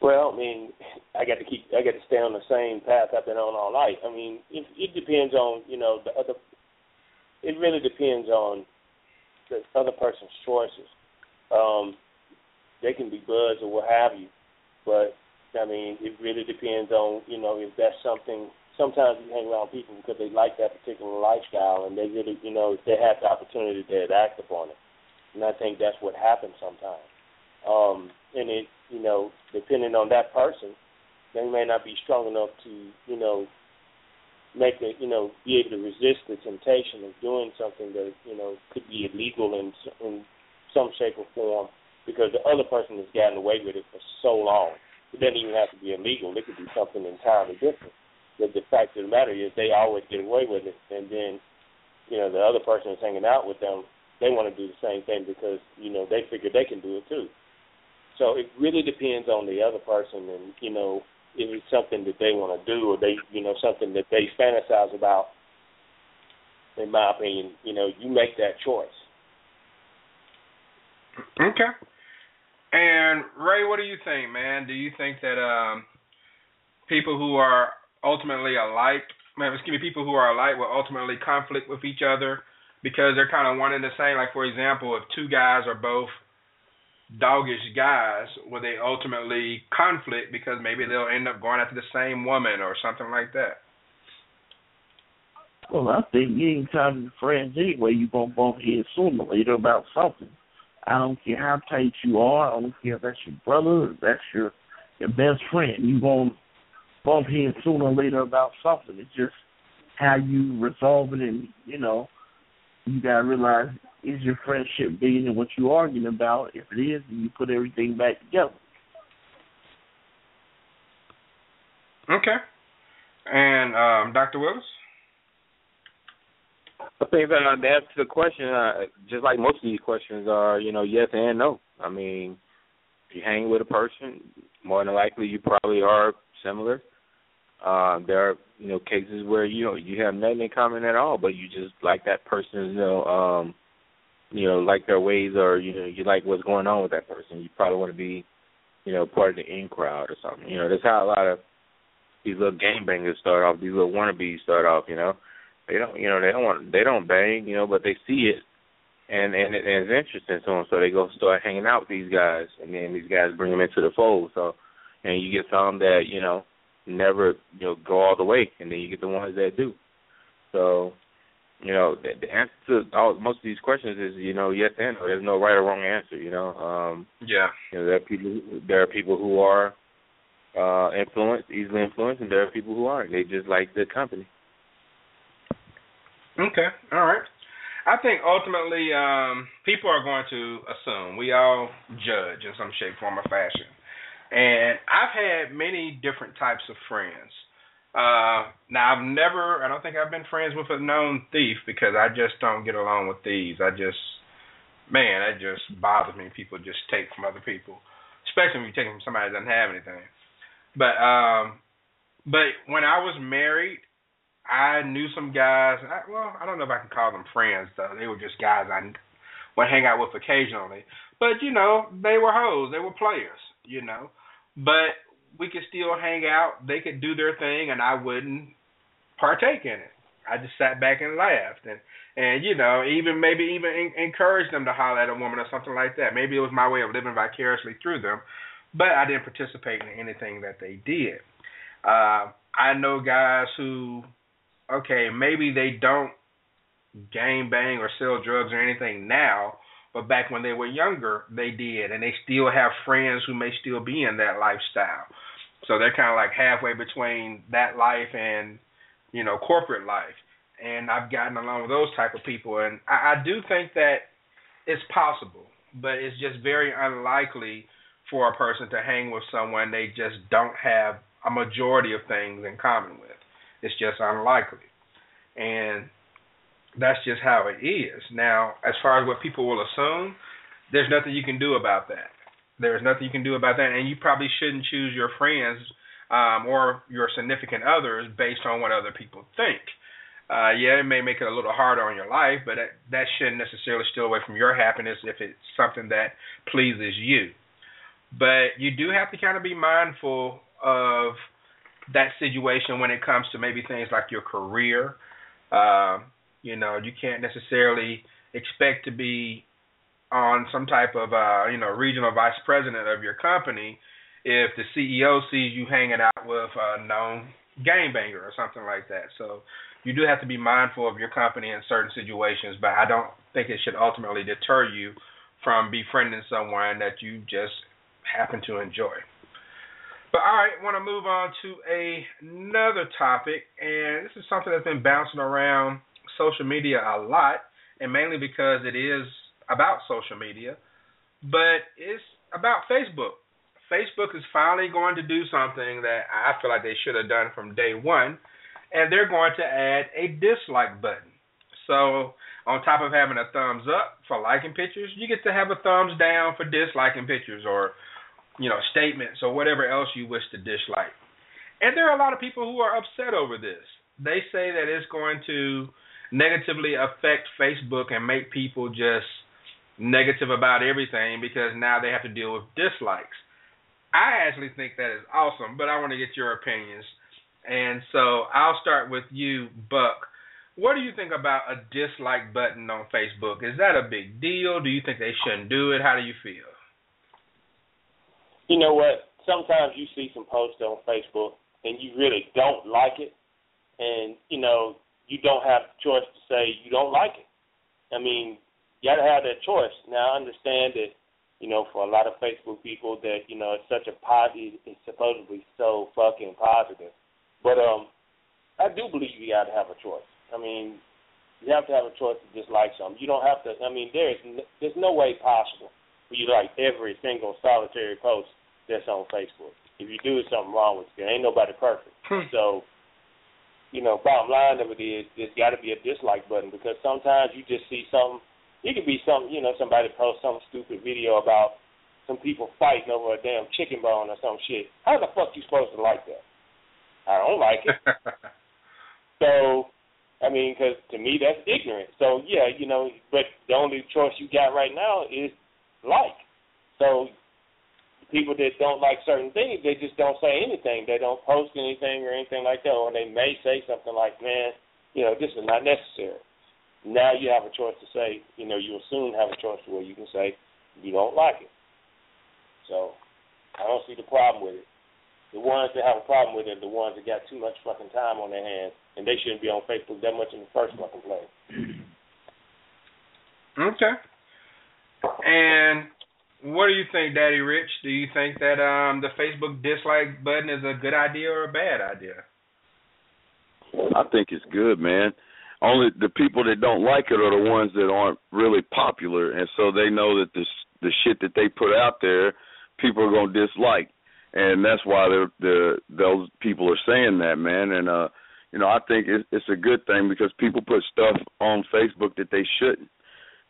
Well, I mean, I got to keep, I got to stay on the same path I've been on all night. I mean, it, it depends on, you know, the other. It really depends on the other person's choices. Um, they can be buds or what have you, but I mean, it really depends on, you know, if that's something. Sometimes you hang around people because they like that particular lifestyle, and they really, you know, if they have the opportunity, they act upon it. And I think that's what happens sometimes. Um, and it, you know, depending on that person, they may not be strong enough to, you know, make it, you know, be able to resist the temptation of doing something that, you know, could be illegal in in some shape or form because the other person has gotten away with it for so long. It doesn't even have to be illegal. It could be something entirely different. But the fact of the matter is they always get away with it and then, you know, the other person is hanging out with them, they want to do the same thing because, you know, they figure they can do it too. So it really depends on the other person and, you know, if it's something that they want to do or they, you know, something that they fantasize about. In my opinion, you know, you make that choice. Okay. And Ray, what do you think, man? Do you think that um, people who are ultimately alike, man, excuse me, people who are alike will ultimately conflict with each other because they're kind of one and the same? Like, for example, if two guys are both doggish guys, will they ultimately conflict because maybe they'll end up going after the same woman or something like that? Well, I think anytime you're friends anyway, you're to bump heads sooner or later about something. I don't care how tight you are. I don't care if that's your brother, if that's your your best friend. You're going to bump heads sooner or later about something. It's just how you resolve it, and you know, you gotta realize is your friendship bigger than what you're arguing about? If it is, then you put everything back together. Okay. And um, Dr. Willis? I think that uh, the answer the question, uh, just like most of these questions, are you know yes and no. I mean, if you hang with a person, more than likely you probably are similar. Uh, there are you know cases where you know you have nothing in common at all, but you just like that person, you know, um, you know, like their ways, or you know, you like what's going on with that person. You probably want to be, you know, part of the in crowd or something. You know, that's how a lot of these little game bangers start off. These little wannabes start off. You know, they don't, you know, they don't want, they don't bang, you know, but they see it, and and, it, and it's interesting to them, so they go start hanging out with these guys, and then these guys bring them into the fold. So, and you get some that you know never you know go all the way, and then you get the ones that do. So, you know, the, the answer to all most of these questions is you know yes and no. There's no right or wrong answer. You know. Um, yeah. You know, there are people. There are people who are uh influenced, easily influenced, and there are people who aren't. They just like the company. Okay. All right. I think ultimately um, people are going to assume we all judge in some shape, form, or fashion. And I've had many different types of friends. Uh, now I've never, I don't think I've been friends with a known thief because I just don't get along with thieves. I just, man, that just bothers me. People just take from other people, especially when you take from somebody that doesn't have anything. But um, but when I was married, I knew some guys. I, well, I don't know if I can call them friends though. They were just guys I would hang out with occasionally. But you know, they were hoes. They were players. You know, but we could still hang out. They could do their thing, and I wouldn't partake in it. I just sat back and laughed, and and you know, even maybe even in, encourage them to holler at a woman or something like that. Maybe it was my way of living vicariously through them, but I didn't participate in anything that they did. Uh, I know guys who, okay, maybe they don't gang bang or sell drugs or anything now, but back when they were younger, they did, and they still have friends who may still be in that lifestyle. So they're kind of like halfway between that life and, you know, corporate life. And I've gotten along with those type of people, and I, I do think that it's possible, but it's just very unlikely for a person to hang with someone they just don't have a majority of things in common with. It's just unlikely. And that's just how it is. Now, as far as what people will assume, there's nothing you can do about that. There's nothing you can do about that, and you probably shouldn't choose your friends um, or your significant others based on what other people think. Uh, yeah, it may make it a little harder on your life, but that, that shouldn't necessarily steal away from your happiness if it's something that pleases you. But you do have to kind of be mindful of that situation when it comes to maybe things like your career. Um, you know, you can't necessarily expect to be on some type of uh, you know, regional vice president of your company if the CEO sees you hanging out with a known gangbanger or something like that. So you do have to be mindful of your company in certain situations, but I don't think it should ultimately deter you from befriending someone that you just happen to enjoy. But all right, want to move on to a, another topic, and this is something that's been bouncing around social media a lot, and mainly because it is about social media, but it's about Facebook. Facebook is finally going to do something that I feel like they should have done from day one, and they're going to add a dislike button. So, on top of having a thumbs up for liking pictures, you get to have a thumbs down for disliking pictures or, you know, statements or whatever else you wish to dislike. And there are a lot of people who are upset over this. They say that it's going to negatively affect Facebook and make people just negative about everything because now they have to deal with dislikes. I actually think that is awesome, but I want to get your opinions. And so I'll start with you, Buck. What do you think about a dislike button on Facebook? Is that a big deal? Do you think they shouldn't do it? How do you feel? You know what? Sometimes you see some posts on Facebook and you really don't like it, and you know you don't have the choice to say you don't like it. I mean, you got to have that choice. Now, I understand that, you know, for a lot of Facebook people that, you know, it's such a positive, it's supposedly so fucking positive. But um, I do believe you got to have a choice. I mean, you have to have a choice to dislike something. You don't have to. I mean, there's there's no way possible for you like every single solitary post that's on Facebook. If you do, something wrong with you. Ain't nobody perfect. Hmm. so you know, bottom line of it is there's got to be a dislike button because sometimes you just see something. It could be some, you know, somebody post some stupid video about some people fighting over a damn chicken bone or some shit. How the fuck you supposed to like that? I don't like it. so, I mean, because to me that's ignorant. So yeah, you know, but the only choice you got right now is like. So people that don't like certain things, they just don't say anything. They don't post anything or anything like that, or they may say something like, "Man, you know, this is not necessary." Now you have a choice to say, you know, you'll soon have a choice where you can say you don't like it. So I don't see the problem with it. The ones that have a problem with it are the ones that got too much fucking time on their hands, and they shouldn't be on Facebook that much in the first fucking place. Okay. And what do you think, Daddy Rich? Do you think that um the Facebook dislike button is a good idea or a bad idea? I think it's good, man. Only the people that don't like it are the ones that aren't really popular, and so they know that this the shit that they put out there, people are gonna dislike, and that's why the the those people are saying that, man. And uh, you know, I think it, it's a good thing because people put stuff on Facebook that they shouldn't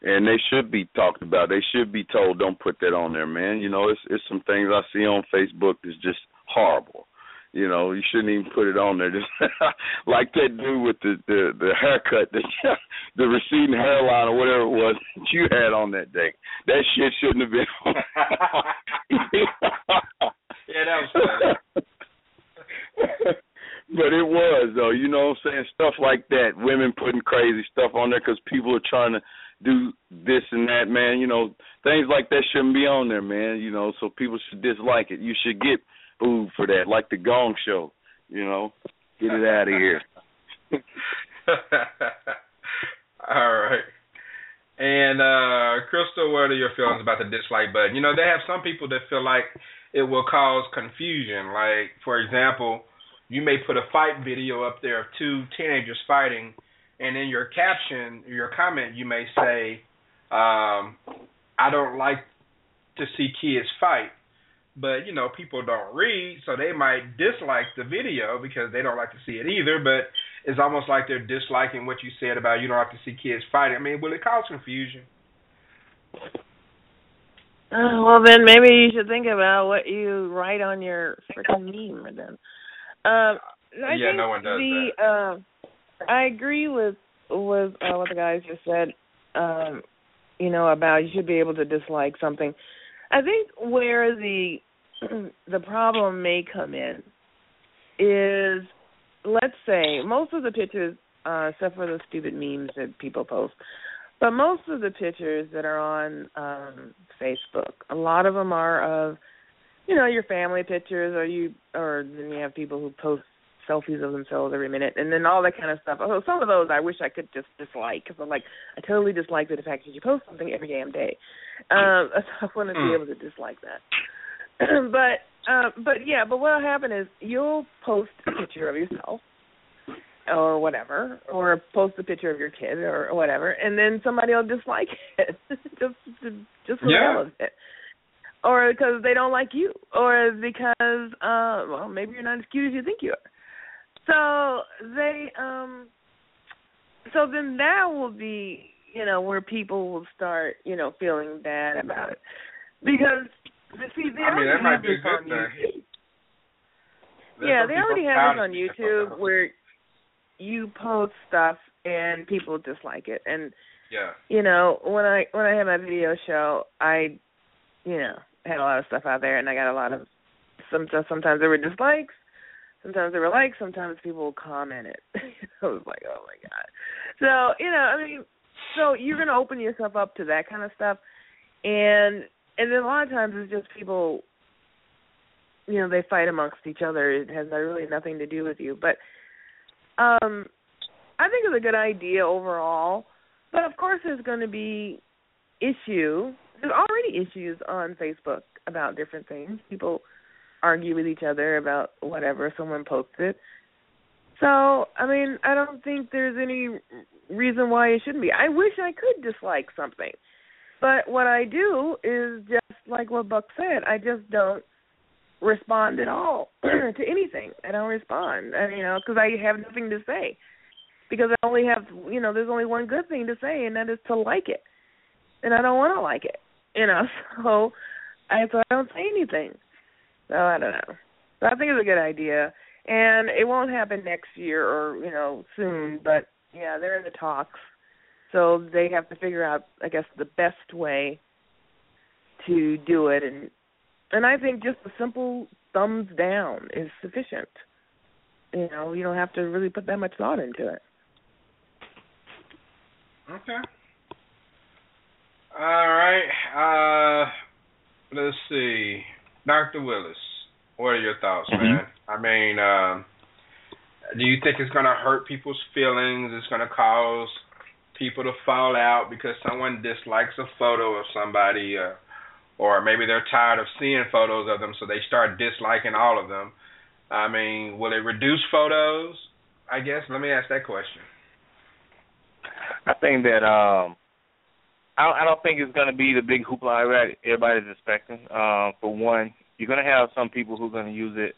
and they should be talked about. They should be told, "Don't put that on there, man." You know, it's it's some things I see on Facebook that's just horrible. You know, you shouldn't even put it on there. Just like that dude with the the, the haircut, the the receding hairline or whatever it was that you had on that day. That shit shouldn't have been. on Yeah, that was funny. but it was though. You know what I'm saying? Stuff like that. Women putting crazy stuff on there because people are trying to do this and that, man. You know, things like that shouldn't be on there, man. You know, so people should dislike it. You should get booed for that, like the Gong Show. You know, get it out of here. All right. And uh Crystal, what are your feelings about the dislike button? You know, they have some people that feel like it will cause confusion. Like, for example, you may put a fight video up there of two teenagers fighting, and in your caption, your comment, you may say, um, "I don't like to see kids fight." But you know, people don't read, so they might dislike the video because they don't like to see it either. But it's almost like they're disliking what you said about you don't like to see kids fighting. I mean, will it cause confusion? Uh, well, then maybe you should think about what you write on your freaking meme. Then, um, I yeah, think no one does the, that. Uh, I agree with with uh, what the guys just said. Um, you know about you should be able to dislike something. I think where the the problem may come in is, let's say, most of the pictures, uh, except for the stupid memes that people post, but most of the pictures that are on um Facebook, a lot of them are of, you know, your family pictures, or you, or then you have people who post selfies of themselves every minute, and then all that kind of stuff. Oh, some of those I wish I could just dislike because I'm like, I totally dislike the fact that you post something every damn day. Um, so I want to be able to dislike that. but uh, but yeah, but what'll happen is you'll post a picture of yourself or whatever, or post a picture of your kid or whatever, and then somebody will dislike it just just for Yeah. of it. Or because they don't like you, or because uh well maybe you're not as cute as you think you are. So they um so then that will be, you know, where people will start, you know, feeling bad about it. Because see they I mean, already have this on. YouTube. Yeah, they already have this on. YouTube where you post stuff and people dislike it. And Yeah. you know, when I when I had my video show, I, you know, had a lot of stuff out there, and I got a lot of sometimes sometimes there were dislikes, sometimes there were likes, sometimes people commented. I was like, oh my god. So you know, I mean, so you're gonna open yourself up to that kind of stuff, and and then a lot of times it's just people. You know, they fight amongst each other. It has really nothing to do with you, but um I think it's a good idea overall. But of course, there's going to be issue. There's already issues on Facebook about different things. People argue with each other about whatever someone posted. So, I mean, I don't think there's any reason why it shouldn't be. I wish I could dislike something. But what I do is just like what Buck said, I just don't respond at all to anything. I don't respond, and, you know, because I have nothing to say. Because I only have, you know, there's only one good thing to say, and that is to like it, and I don't want to like it, you know. So I so I don't say anything. So I don't know. So I think it's a good idea, and it won't happen next year or you know soon, but yeah, they're in the talks, so they have to figure out, I guess, the best way to do it, and and I think just a simple thumbs down is sufficient. You know, you don't have to really put that much thought into it. Okay. All right. Uh, let's see. Dr. Willis, what are your thoughts, mm-hmm. man? I mean, um, do you think it's going to hurt people's feelings? It's going to cause people to fall out because someone dislikes a photo of somebody, uh, or maybe they're tired of seeing photos of them, so they start disliking all of them. I mean, will it reduce photos? I guess. Let me ask that question. I think that um, I don't, I don't think it's going to be the big hoopla everybody's expecting. Uh, for one, you're going to have some people who are going to use it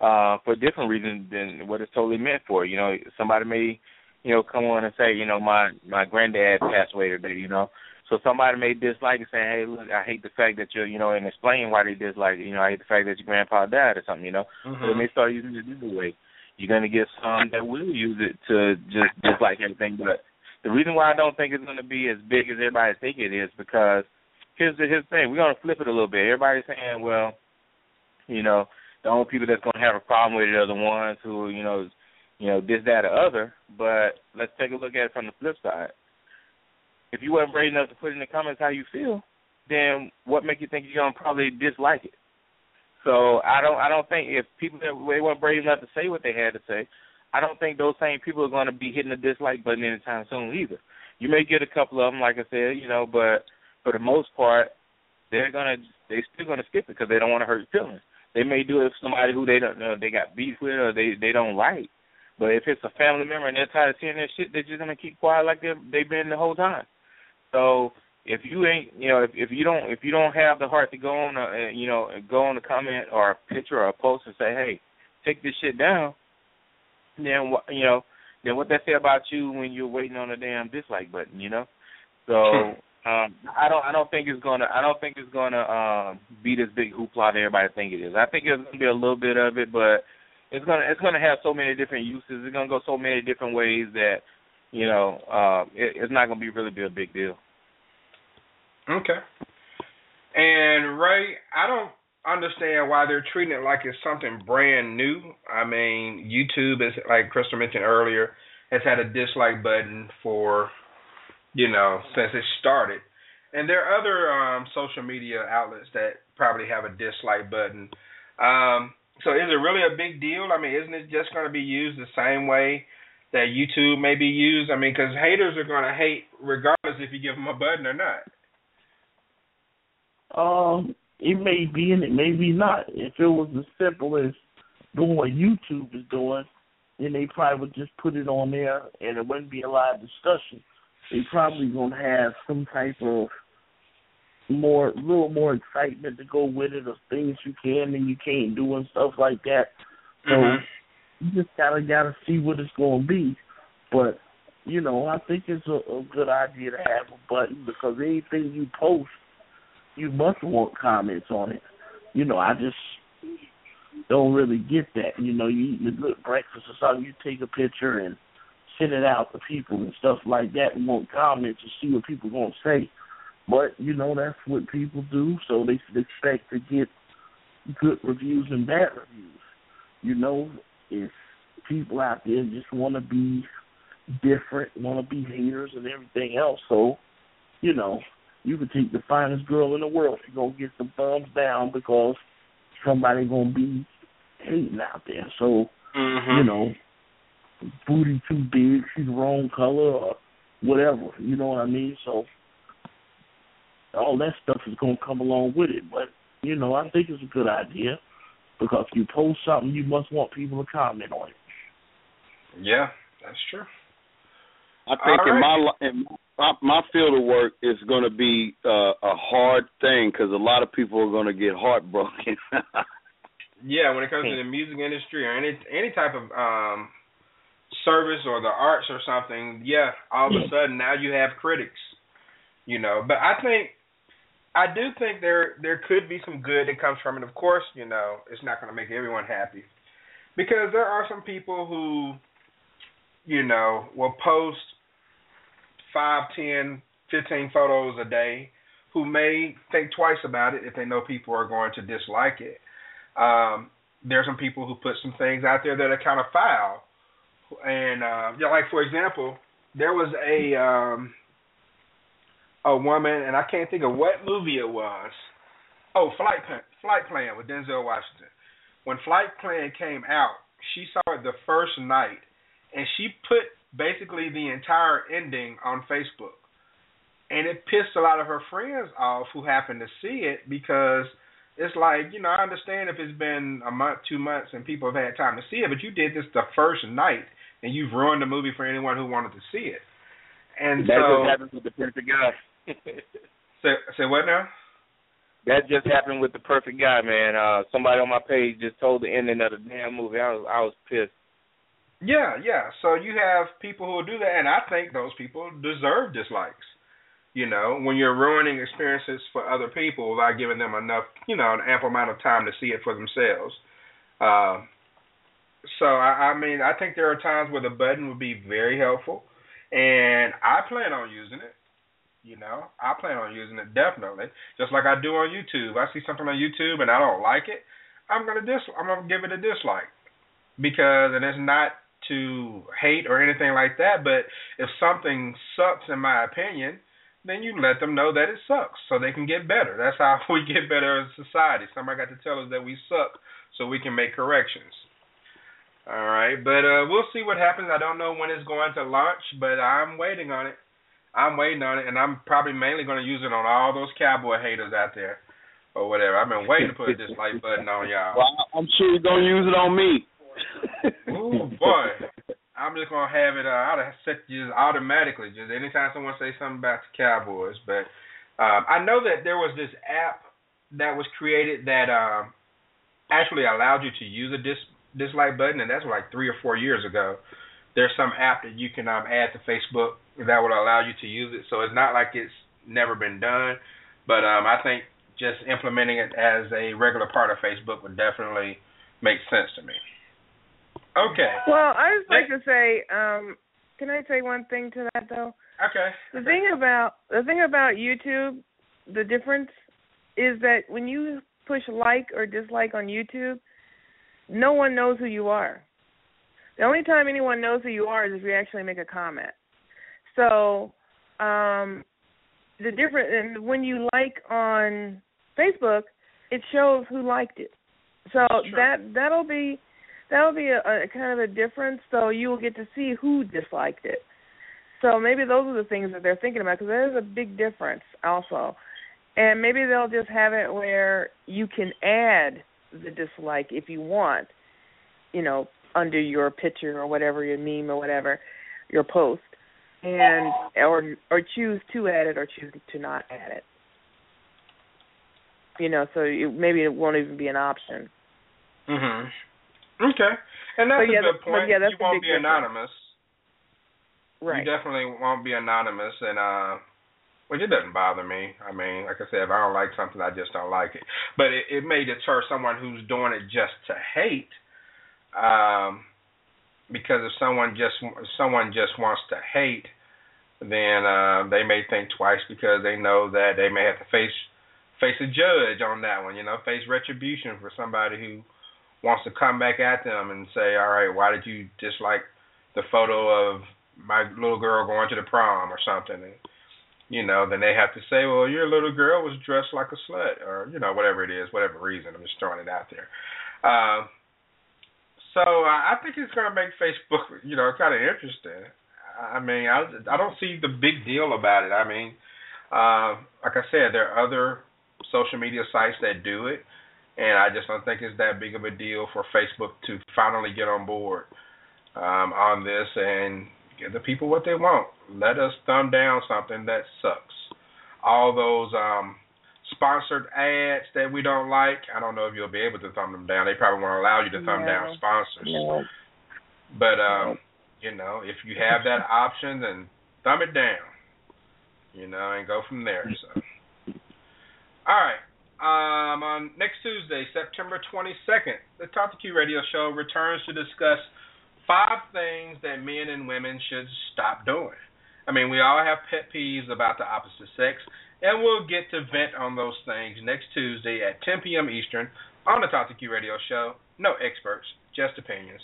uh, for a different reason than what it's totally meant for. You know, somebody may, you know, come on and say, you know, my my granddad passed away today. You know, so somebody may dislike it, saying, hey, look, I hate the fact that you're, you know, and explain why they dislike it. You know, I hate the fact that your grandpa died or something. You know, mm-hmm. so they may start using it this way. You're going to get some that will use it to just dislike everything, but the reason why I don't think it's going to be as big as everybody think it is because here's the here's the thing. We're going to flip it a little bit. Everybody's saying, well, you know, the only people that's going to have a problem with it are the ones who, you know, you know, this, that, or other. But let's take a look at it from the flip side. If you weren't brave enough to put in the comments how you feel, then what makes you think you're going to probably dislike it? So I don't I don't think if people that they weren't brave enough to say what they had to say, I don't think those same people are going to be hitting the dislike button anytime soon either. You may get a couple of them, like I said, you know, but for the most part, they're gonna they still gonna skip it because they don't want to hurt feelings. They may do it with somebody who they don't know they got beef with or they they don't like. But if it's a family member and they're tired of seeing that shit, they're just gonna keep quiet like they they've been the whole time. So if you ain't, you know, if if you don't if you don't have the heart to go on, a, you know, go on a comment or a picture or a post and say, hey, take this shit down, then what you know, then what that say about you when you're waiting on a damn dislike button, you know? So um I don't I don't think it's gonna I don't think it's gonna um be this big hoopla that everybody think it is. I think it's gonna be a little bit of it, but it's gonna it's gonna have so many different uses. It's gonna go so many different ways that you know um it, it's not gonna be really be a big deal. Okay. And Ray, I don't understand why they're treating it like it's something brand new. I mean, YouTube is like Crystal mentioned earlier, has had a dislike button for you know since it started, and there are other um, social media outlets that probably have a dislike button. Um, so is it really a big deal? I mean, isn't it just going to be used the same way that YouTube may be used? I mean, because haters are going to hate regardless if you give them a button or not. Um, it may be and it may be not. If it was as simple as doing what YouTube is doing, then they probably would just put it on there and it wouldn't be a live discussion. They probably gonna have some type of more little more excitement to go with it of things you can and you can't do and stuff like that. So mm-hmm. you just gotta gotta see what it's gonna be. But, you know, I think it's a, a good idea to have a button because anything you post you must want comments on it. You know, I just don't really get that. You know, you a good breakfast or something, you take a picture and send it out to people and stuff like that and want comments to see what people gonna say. But, you know, that's what people do, so they expect to get good reviews and bad reviews. You know, if people out there just wanna be different, wanna be haters and everything else, so, you know, you could take the finest girl in the world. She's gonna get some thumbs down because somebody gonna be hating out there. So mm-hmm. you know, booty too big, she's the wrong color or whatever. You know what I mean? So all that stuff is gonna come along with it. But you know, I think it's a good idea because if you post something, you must want people to comment on it. Yeah, that's true. I think All in my in my, my field of work is going to be uh, a hard thing because a lot of people are going to get heartbroken. Yeah, when it comes to the music industry or any any type of um service or the arts or something, yeah, all of a sudden now you have critics. You know, but I think I do think there there could be some good that comes from it. Of course, you know, it's not going to make everyone happy because there are some people who, you know, will post five, ten, fifteen photos a day who may think twice about it if they know people are going to dislike it. Um, there's some people who put some things out there that are kind of foul, and uh, yeah, like for example, there was a um, a woman, and I can't think of what movie it was. Oh, Flight Plan, Flight Plan with Denzel Washington. When Flight Plan came out, she saw it the first night, and she put basically the entire ending on Facebook, and it pissed a lot of her friends off who happened to see it because it's like you know I understand if it's been a month, two months, and people have had time to see it, but you did this the first night, and you've ruined the movie for anyone who wanted to see it. And that so, just happened with the perfect guy. say, say what now? That just happened with the perfect guy, man. Uh somebody on my page just told the ending of the damn movie. I was I was pissed. Yeah, yeah. So you have people who will do that, and I think those people deserve dislikes. You know, when you're ruining experiences for other people without giving them enough, you know, an ample amount of time to see it for themselves. Uh, so I, I mean, I think there are times where the button would be very helpful, and I plan on using it. You know, I plan on using it definitely, just like I do on YouTube. I see something on YouTube and I don't like it, I'm gonna dis I'm gonna give it a dislike because, and it's not to hate or anything like that, but if something sucks in my opinion, then you let them know that it sucks so they can get better. That's how we get better as a society. Somebody got to tell us that we suck so we can make corrections. All right, but uh, we'll see what happens. I don't know when it's going to launch, but I'm waiting on it. I'm waiting on it, and I'm probably mainly going to use it on all those cowboy haters out there, or whatever. I've been waiting to put this like button on y'all. Well, I'm sure you're gonna use it on me. Ooh boy, I'm just gonna have it. Uh, I'll set just automatically. Just anytime someone say something about the Cowboys, but um, I know that there was this app that was created that um, actually allowed you to use a dis dislike button, and that's like three or four years ago. There's some app that you can um, add to Facebook that would allow you to use it. So it's not like it's never been done, but um, I think just implementing it as a regular part of Facebook would definitely make sense to me. Okay. Well, I just like to say, um, can I say one thing to that though? Okay. The thing about the thing about YouTube, the difference is that when you push like or dislike on YouTube, no one knows who you are. The only time anyone knows who you are is if you actually make a comment. So, um, the different and when you like on Facebook, it shows who liked it. So sure. that that'll be that'll be a, a kind of a difference. So you will get to see who disliked it. So maybe those are the things that they're thinking about because there is a big difference also. And maybe they'll just have it where you can add the dislike if you want, you know, under your picture or whatever, your meme or whatever, your post and or or choose to add it or choose to not add it. You know, so you, maybe it won't even be an option. Mhm. Okay, and that's yeah, a good point. Yeah, you won't be difference. anonymous. Right. You definitely won't be anonymous, and uh, which it doesn't bother me. I mean, like I said, if I don't like something, I just don't like it. But it, it may deter someone who's doing it just to hate. Um, because if someone just if someone just wants to hate, then uh, they may think twice because they know that they may have to face face a judge on that one. You know, face retribution for somebody who wants to come back at them and say, "All right, why did you dislike the photo of my little girl going to the prom or something?" And, you know, then they have to say, "Well, your little girl was dressed like a slut," or you know, whatever it is, whatever reason. I'm just throwing it out there. Uh, so I think it's going to make Facebook, you know, kind of interesting. I mean, I I don't see the big deal about it. I mean, uh, like I said, there are other social media sites that do it, and I just don't think it's that big of a deal for Facebook to finally get on board um, on this and give the people what they want. Let us thumb down something that sucks. All those um, sponsored ads that we don't like, I don't know if you'll be able to thumb them down. They probably won't allow you to thumb No. down sponsors. No. But um, you know, if you have that option, then thumb it down. You know, and go from there. So, all right. Um, on next Tuesday, September 22nd, the Talk to Q Radio Show returns to discuss five things that men and women should stop doing. I mean, we all have pet peeves about the opposite sex, and we'll get to vent on those things next Tuesday at 10 p.m. Eastern on the Talk to Q Radio Show. No experts, just opinions.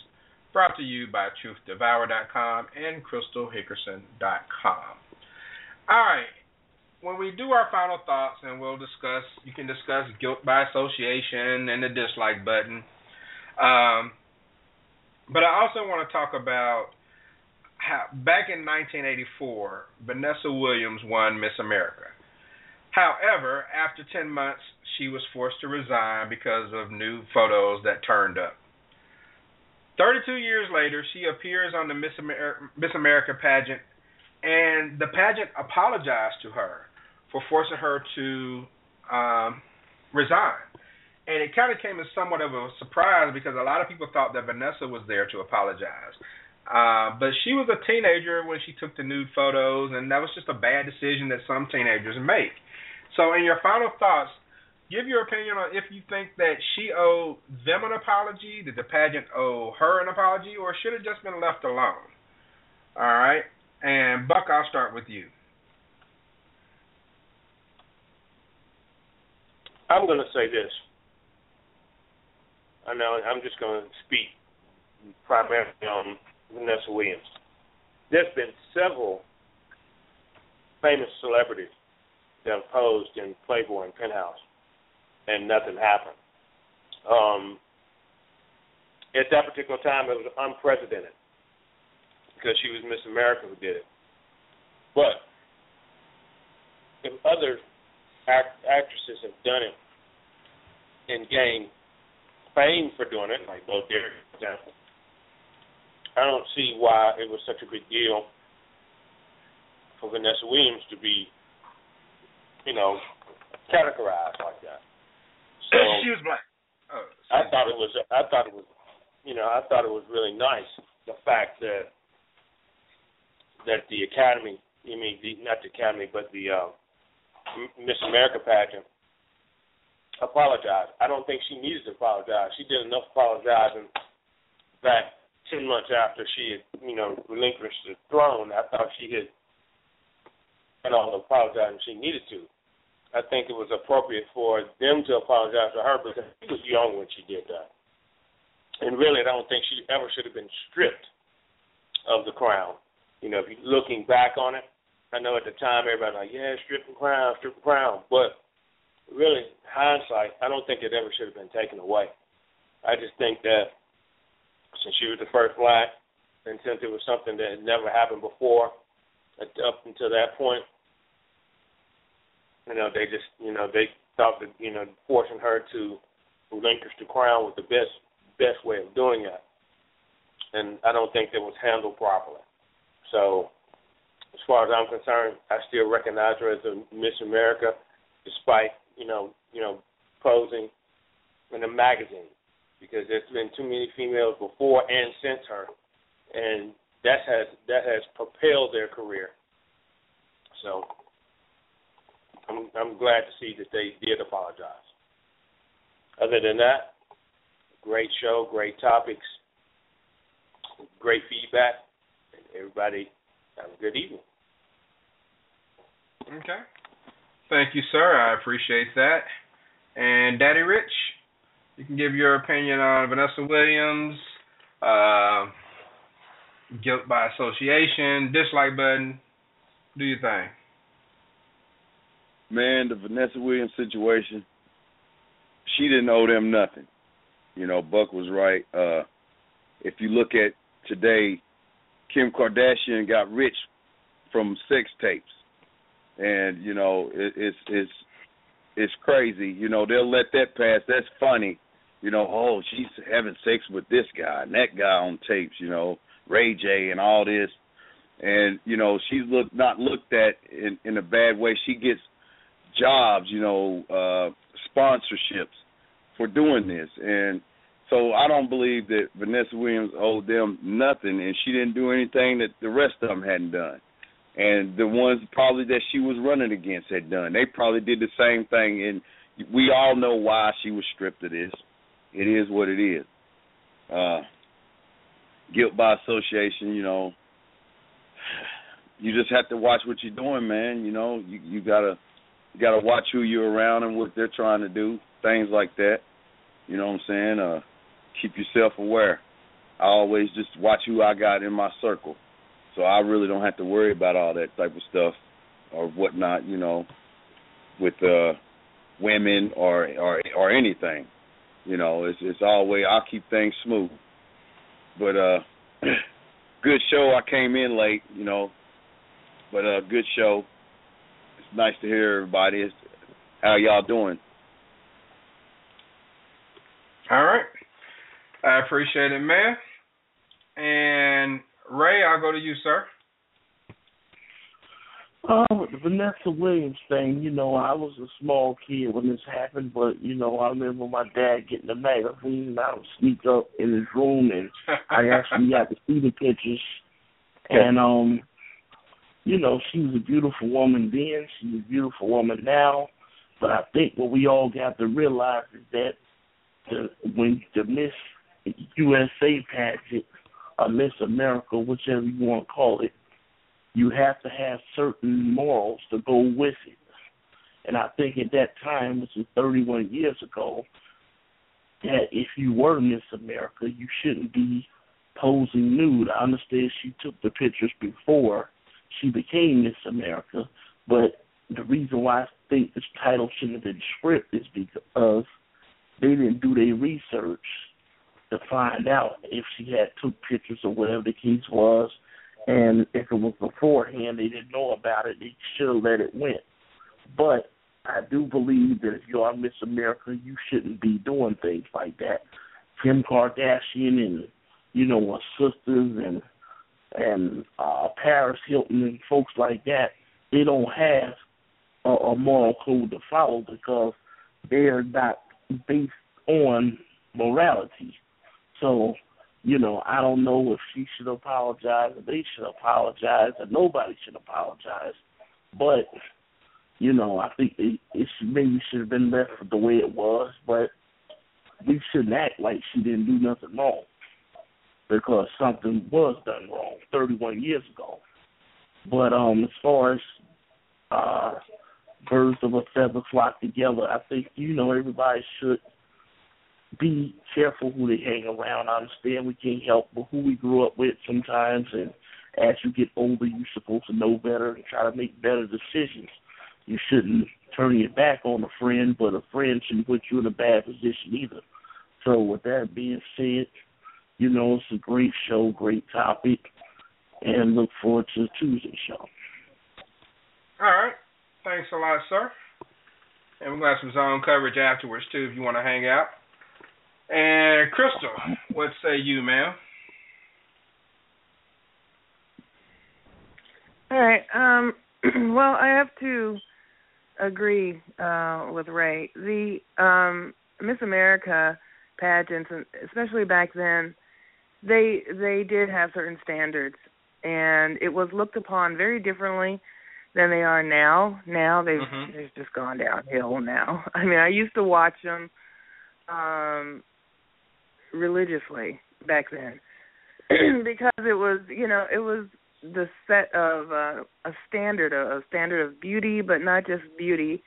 Brought to you by TruthDevour.com and CrystalHickerson.com. All right. When we do our final thoughts, and we'll discuss, you can discuss guilt by association and the dislike button. Um, but I also want to talk about how back in 1984, Vanessa Williams won Miss America. However, after 10 months, she was forced to resign because of new photos that turned up. 32 years later, she appears on the Miss America, Miss America pageant, and the pageant apologized to her for forcing her to um, resign. And it kind of came as somewhat of a surprise because a lot of people thought that Vanessa was there to apologize. Uh, but she was a teenager when she took the nude photos, and that was just a bad decision that some teenagers make. So, in your final thoughts, give your opinion on if you think that she owed them an apology, did the pageant owe her an apology, or should it just been left alone? All right, and Buck, I'll start with you. I'm going to say this. I know I'm just going to speak primarily on Vanessa Williams. There's been several famous celebrities that posed in Playboy and Penthouse, and nothing happened. Um, at that particular time, it was unprecedented because she was Miss America who did it. But if other act- actresses have done it and gained fame for doing it, like Bo Derek, for example, I don't see why it was such a big deal for Vanessa Williams to be, you know, categorized like that. So she was black. Oh, I thought it was. I thought it was. You know, I thought it was really nice the fact that that the Academy. You mean the, not the Academy, but the uh, Miss America pageant apologized. I don't think she needed to apologize. She did enough apologizing back ten months after she had, you know, relinquished the throne. I thought she had done all the apologizing she needed to. I think it was appropriate for them to apologize to her because she was young when she did that. And really, I don't think she ever should have been stripped of the crown. You know, if you're looking back on it, I know at the time everybody like, yeah, strip the crown, strip the crown. But really, hindsight, I don't think it ever should have been taken away. I just think that since she was the first black, and since it was something that had never happened before, up until that point, you know, they just, you know, they thought that, you know, forcing her to relinquish the crown was the best best way of doing it. And I don't think that was handled properly. So, as far as I'm concerned, I still recognize her as a Miss America, despite you know, you know, posing in a magazine, because there's been too many females before and since her, and that has that has propelled their career. So, I'm I'm glad to see that they did apologize. Other than that, great show, great topics, great feedback. Everybody have a good evening. Okay. Thank you, sir. I appreciate that. And Daddy Rich, you can give your opinion on Vanessa Williams, uh, guilt by association, dislike button. Do your thing. Man, the Vanessa Williams situation, she didn't owe them nothing. You know, Buck was right. Uh, if you look at today, Kim Kardashian got rich from sex tapes, and you know it, it's it's it's crazy. You know they'll let that pass. That's funny. You know, oh she's having sex with this guy and that guy on tapes. You know Ray J and all this, and you know she's look not looked at in in a bad way. She gets jobs, you know, uh, sponsorships for doing this, and so I don't believe that Vanessa Williams owed them nothing, and she didn't do anything that the rest of them hadn't done. And the ones probably that she was running against had done. They probably did the same thing, and we all know why she was stripped of this. It is what it is. Uh, guilt by association, you know. You just have to watch what you're doing, man. You know, you you gotta you gotta watch who you're around and what they're trying to do, things like that. You know what I'm saying? Uh keep yourself aware. I always just watch who I got in my circle. So I really don't have to worry about all that type of stuff or whatnot, you know, with uh women or or or anything. You know, it's it's always I'll keep things smooth. But uh good show. I came in late, you know. But uh good show. It's nice to hear everybody. It's, how y'all doing? All right. I appreciate it, man. And Ray, I'll go to you, sir. Uh, the Vanessa Williams thing, you know, I was a small kid when this happened, but you know, I remember my dad getting the magazine, and I would sneak up in his room, and I actually got to see the pictures. And um, you know, she was a beautiful woman then. She's a beautiful woman now. But I think what we all got to realize is that the, when the Miss USA pageant or Miss America, whichever you want to call it, you have to have certain morals to go with it. And I think at that time, which was 31 years ago, that if you were Miss America, you shouldn't be posing nude. I understand she took the pictures before she became Miss America, but the reason why I think this title shouldn't have been stripped is because they didn't do their research to find out if she had took pictures or whatever the case was, and if it was beforehand they didn't know about it, they should have let it went. But I do believe that if you are Miss America, you shouldn't be doing things like that. Kim Kardashian and you know her sisters and and uh Paris Hilton and folks like that, they don't have a, a moral code to follow because they're not based on morality. So, you know, I don't know if she should apologize or they should apologize or nobody should apologize. But, you know, I think it, it should, maybe should have been left the way it was, but we shouldn't act like she didn't do nothing wrong because something was done wrong 31 years ago. But um, as far as uh, birds of a feather flock together, I think you know everybody should be careful who they hang around. I understand we can't help but who we grew up with sometimes, and as you get older, you're supposed to know better and try to make better decisions. You shouldn't turn your back on a friend, but a friend shouldn't put you in a bad position either. So, with that being said, you know it's a great show, great topic, and look forward to Tuesday show. All right. Thanks a lot, sir. And we're going have some zone coverage afterwards, too, if you want to hang out. And Crystal, what say you, ma'am? All right. Um, well, I have to agree uh, with Ray. The um, Miss America pageants, especially back then, they they did have certain standards, and it was looked upon very differently than they are now. Now they've mm-hmm. they've just gone downhill. Now, I mean, I used to watch them um religiously back then. Because it was you know it was the set of uh, a standard a standard of beauty but not just beauty.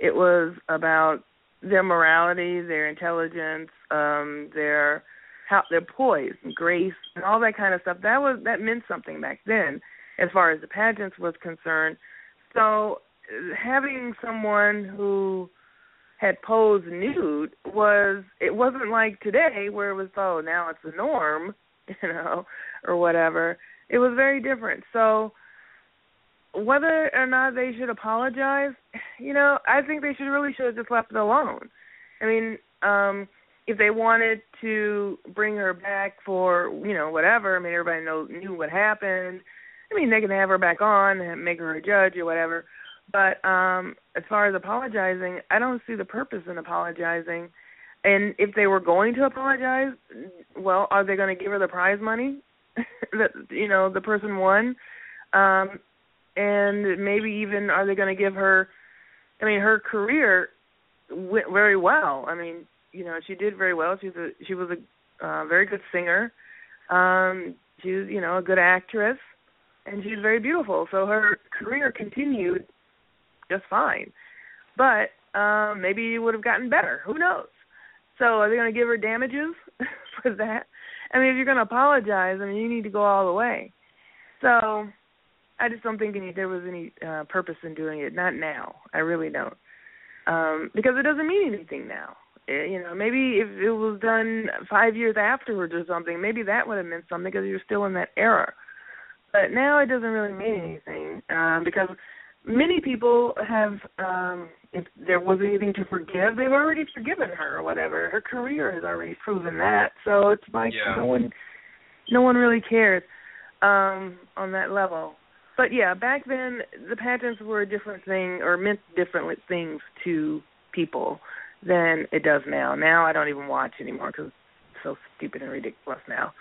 It was about their morality their intelligence um their how their poise and grace and all that kind of stuff. That was that meant something back then as far as the pageants was concerned. So having someone who had posed nude was it wasn't like today where it was oh now it's the norm you know or whatever. It was very different. So whether or not they should apologize you know i think they should really should have just left it alone. I mean um if they wanted to bring her back for you know whatever i mean everybody know knew what happened. I mean they can have her back on and make her a judge or whatever But um as far as apologizing, I don't see the purpose in apologizing. And if they were going to apologize, well, are they going to give her the prize money that you know the person won? Um and maybe even are they going to give her I mean her career went very well. I mean, you know, she did very well. She's a she was a uh, very good singer. Um she's, you know, a good actress and she's very beautiful. So her career continued just fine. But um maybe it would have gotten better. Who knows? So are they going to give her damages for that? I mean, if you're going to apologize, I mean, you need to go all the way. So I just don't think any, there was any uh, purpose in doing it. Not now. I really don't, um, because it doesn't mean anything now. It, you know, maybe if it was done five years afterwards or something, maybe that would have meant something because you're still in that era. But now it doesn't really mean anything um, because many people have um if there was anything to forgive they've already forgiven her or whatever. Her career has already proven that. So it's like Yeah. no one no one really cares um on that level. But yeah back then the pageants were a different thing or meant different things to people than it does now. Now i don't even watch anymore because it's so stupid and ridiculous now.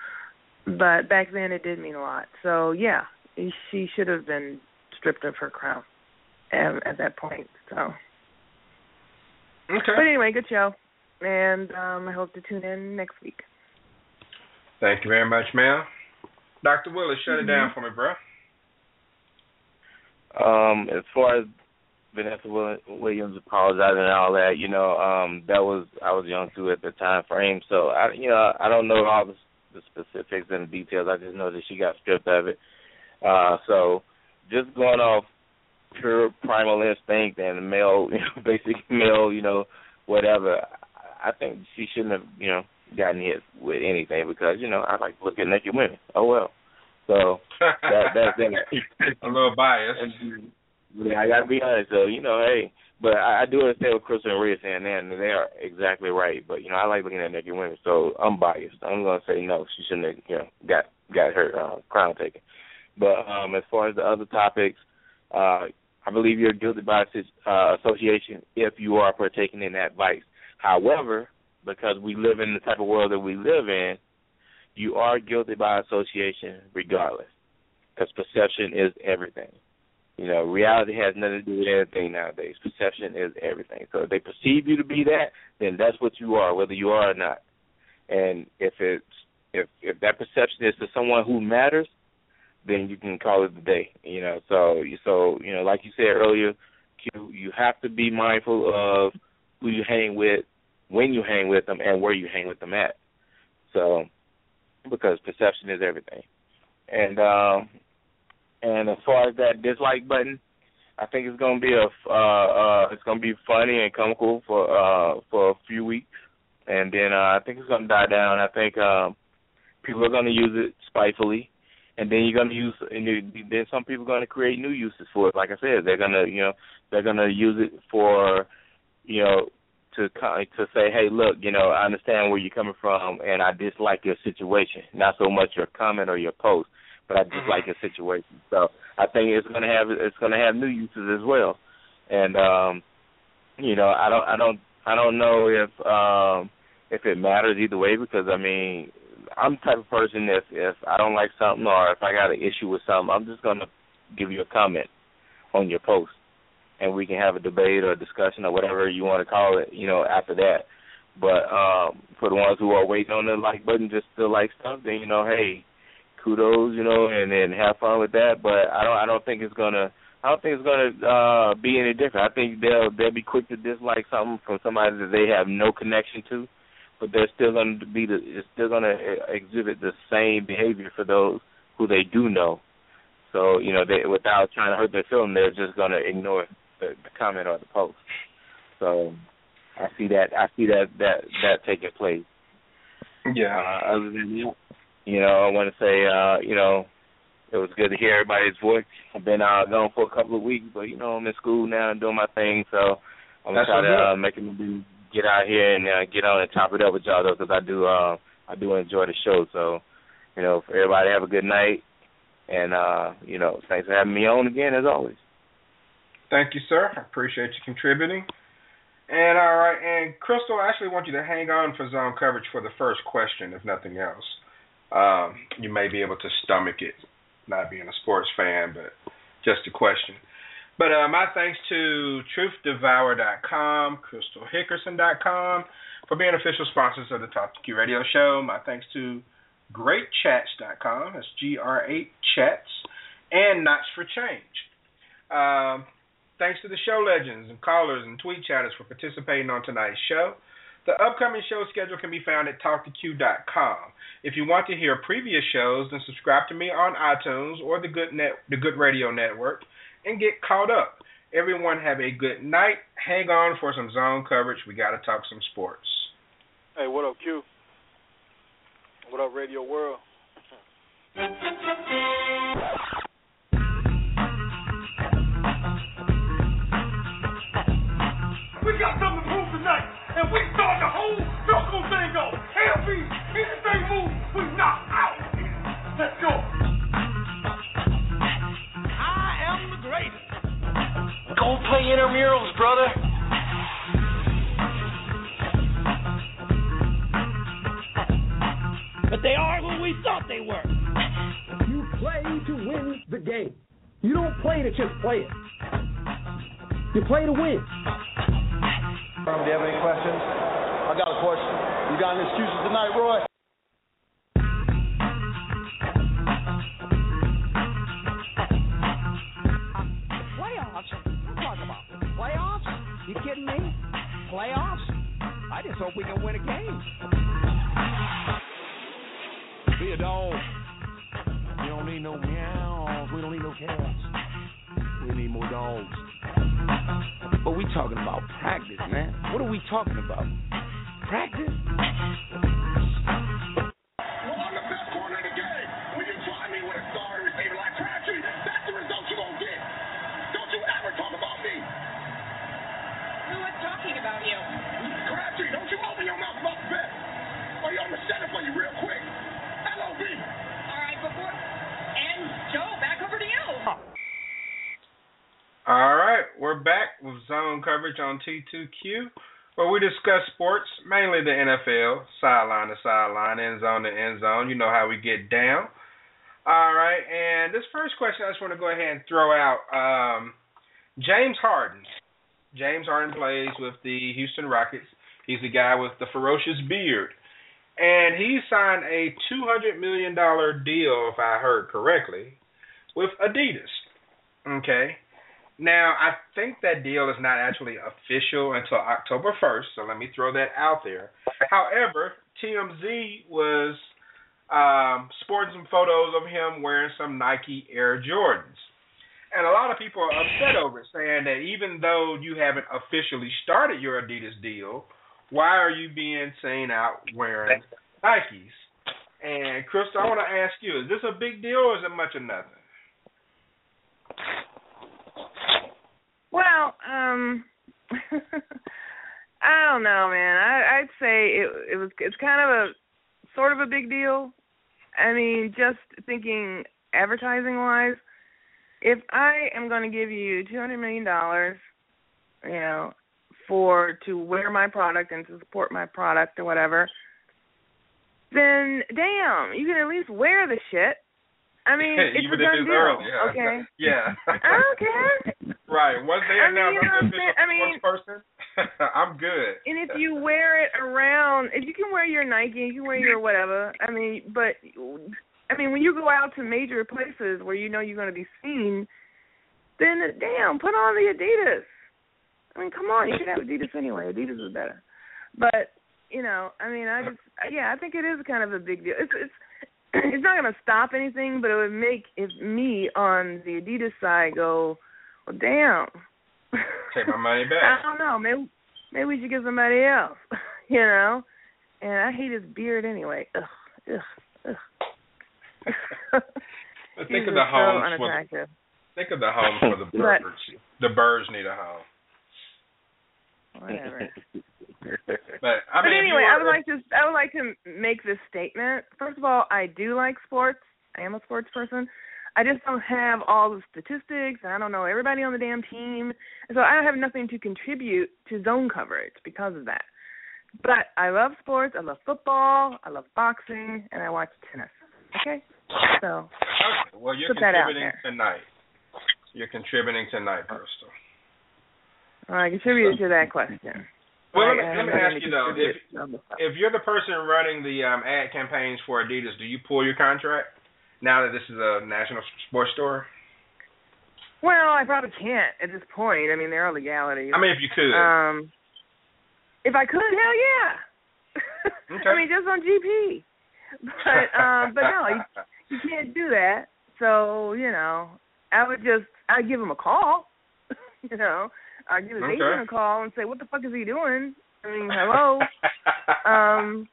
But back then it did mean a lot. So yeah she should have been stripped of her crown at, at that point. So, Okay. but anyway, good show, and um, I hope to tune in next week. Thank you very much, ma'am. Dr. Willis, shut it down for me, bro. Um, as far as Vanessa Will- Williams apologizing and all that, you know, um, that was I was young too at the time frame, so I, you know, I don't know all the, the specifics and the details. I just know that she got stripped of it. Uh, so just going off pure primal instinct and the male, you know, basic male, you know, whatever. I think she shouldn't have, you know, gotten hit with anything because you know I like to look at naked women. Oh well. So that that's that. a little biased. Yeah, I gotta be honest though. You know, hey, but I, I do understand what Crystal and Rhea saying, and they are exactly right. But you know, I like looking at naked women, so I'm biased. I'm gonna say no. She shouldn't have, you know, got got her uh, crown taken. But um as far as the other topics, uh I believe you're guilty by uh, association if you are partaking in that vice. However, because we live in the type of world that we live in, you are guilty by association regardless, because perception is everything. You know, reality has nothing to do with anything nowadays. Perception is everything. So if they perceive you to be that, then that's what you are, whether you are or not. And if it's if if that perception is to someone who matters, then you can call it the day. You know, so so you know, like you said earlier, Q, you have to be mindful of who you hang with, when you hang with them, and where you hang with them at. So, because perception is everything. And um, and as far as that dislike button, I think it's gonna be a uh, uh, it's gonna be funny and comical for uh for a few weeks, and then uh, I think it's gonna die down. I think um, people are gonna use it spitefully, and then you're gonna use and then some people are gonna create new uses for it. Like I said, they're gonna you know they're gonna use it for you know to to say, hey, look, you know, I understand where you're coming from, and I dislike your situation. Not so much your comment or your post, but I dislike your situation. So I think it's gonna have it's gonna have new uses as well, and um, you know, I don't I don't I don't know if um if it matters either way because I mean I'm the type of person if if I don't like something or if I got an issue with something, I'm just gonna give you a comment on your post and we can have a debate or a discussion or whatever you want to call it, you know, after that. But um for the ones who are waiting on the like button just to like stuff, then you know, hey, kudos, you know, and then have fun with that. But I don't I don't think it's gonna I don't think it's gonna uh be any different. I think they'll they'll be quick to dislike something from somebody that they have no connection to, but they're still gonna be the it's still gonna uh, exhibit the same behavior for those who they do know. So you know, they without trying to hurt their feelings, they're just gonna ignore the, the comment or the post. So I see that I see that that that taking place. Yeah. Uh, other than that, you know, I want to say, uh, you know, it was good to hear everybody's voice. I've been uh, gone for a couple of weeks, but you know, I'm in school now and doing my thing, so I'm gonna That's try to uh, make it do get out here and uh, get on and top it up with y'all though, because I do uh, I do enjoy the show. So, you know, for everybody, have a good night, and uh, you know, thanks for having me on again as always. Thank you, sir. I appreciate you contributing. And all right, and Crystal, I actually want you to hang on for zone coverage for the first question, if nothing else. Um, you may be able to stomach it, not being a sports fan, but just a question. But uh, my thanks to TruthDevour.com, CrystalHickerson.com for being official sponsors of the Talk 2 Q Radio Show. My thanks to GreatChats.com, that's G-R-8 Chats, and Knots for Change. Um, thanks to the show legends and callers and tweet chatters for participating on tonight's show. The upcoming show schedule can be found at talk2q.com. If you want to hear previous shows, then subscribe to me on iTunes or the Good Net, the Good Radio Network, and get caught up. Everyone have a good night. Hang on for some zone coverage. We got to talk some sports. Hey, what up, Q? What up, Radio World? We got something to prove tonight, and we start the whole circle thing off. LB, anything move, we knock out. Let's go. Go play intramurals, brother. But they are who we thought they were. You play to win the game. You don't play to just play it. You play to win. Do you have any questions? I got a question. You got any excuses tonight, Roy? You kidding me? Playoffs? I just hope we can win a game. Be a dog. We don't need no meows. We don't need no cats. We need more dogs. But we talking about practice, man. What are we talking about? Practice? Coverage on T2Q, where we discuss sports, mainly the NFL, sideline to sideline, end zone to end zone. You know how we get down. All right, and this first question, I just want to go ahead and throw out um, James Harden. James Harden plays with the Houston Rockets. He's the guy with the ferocious beard. And he signed a $200 million deal, if I heard correctly, with Adidas. Okay. Now, I think that deal is not actually official until October 1st, so let me throw that out there. However, TMZ was um, sporting some photos of him wearing some Nike Air Jordans. And a lot of people are upset over it, saying that even though you haven't officially started your Adidas deal, why are you being seen out wearing Nikes? And Crystal, I want to ask you: Is this a big deal or is it much of nothing? Well, um, I don't know, man. I, I'd say it, it was. It's kind of a sort of a big deal. I mean, just thinking advertising wise, if I am going to give you two hundred million dollars, you know, for to wear my product and to support my product or whatever, then damn, you can at least wear the shit. I mean, it's a done deal. yeah. Okay. Yeah. I don't care. Right. Once they I announce mean, you know I'm what I'm the saying? Mean- person, I'm good. And if you wear it around, if you can wear your Nike, you can wear your whatever. I mean, but I mean, when you go out to major places where you know you're going to be seen, then damn, put on the Adidas. I mean, come on, you should have Adidas anyway. Adidas is better. But you know, I mean, I just yeah, I think it is kind of a big deal. It's it's it's not going to stop anything, but it would make if me on the Adidas side go, well, damn. Take my money back. I don't know. Maybe maybe we should get somebody else. you know. And I hate his beard anyway. Ugh, ugh, ugh. But think of the just so for think of the homes for the But- birds. the birds need a home. Whatever. But I mean, you anyway, I would like to I would like to make this statement. First of all, I do like sports. I am a sports person. I just don't have all the statistics, and I don't know everybody on the damn team, and so I don't have nothing to contribute to zone coverage because of that. But I love sports. I love football. I love boxing, and I watch tennis. Okay, so okay. well, you're put that out contributing tonight. You're contributing tonight, Crystal. I contributed to that question. Well, let me, let me ask you though, if contribute to other stuff. if you're the person running the um, ad campaigns for Adidas, do you pull your contract now that this is a national sports store? Well, I probably can't at this point. I mean, there are legalities. I mean, if you could. Um, if I could, hell yeah. Okay. I mean, just on GP. But um, but no, you, you can't do that. So you know, I would just I'd give him a call. you know, I'd give his Okay. agent a call and say, what the fuck is he doing? I mean, hello. um,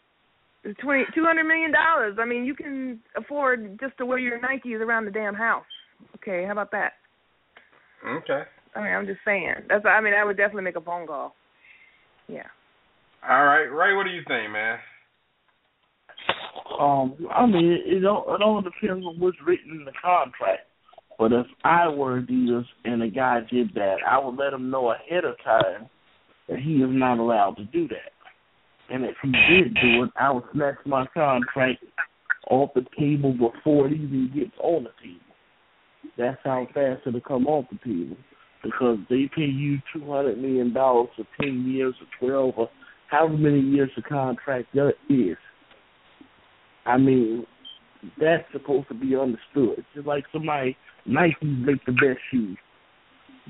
twenty two hundred million dollars. I mean, you can afford just to wear your Nikes around the damn house. Okay, how about that? okay. I mean, I'm just saying. That's. I mean, I would definitely make a phone call. Yeah. All right, Ray. What do you think, man? Um, I mean, it, it all it all depends on what's written in the contract. But if I were Adidas and a guy did that, I would let him know ahead of time that he is not allowed to do that. And if he did do it, I would snatch my contract off the table before it even gets on the table. That's how fast it'll come off the table. Because they pay you two hundred million dollars for ten years or twelve or however many years the contract that is. I mean, that's supposed to be understood. It's just like somebody Nike make the best shoes.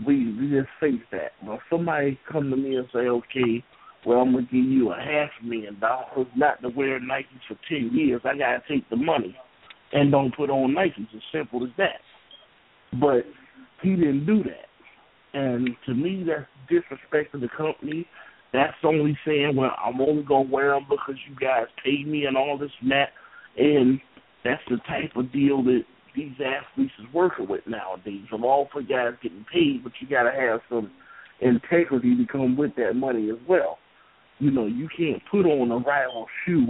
We we just face that. Well somebody come to me and say, Okay, well I'm gonna give you a half million dollars not to wear Nikes for ten years, I gotta take the money and don't put on Nikes. As simple as that. But he didn't do that. And to me that's disrespect to the company. That's only saying, well, I'm only gonna wear them because you guys paid me and all this and that. And that's the type of deal that these athletes is working with nowadays. I'm all for guys getting paid, but you got to have some integrity to come with that money as well. You know, you can't put on a rival shoe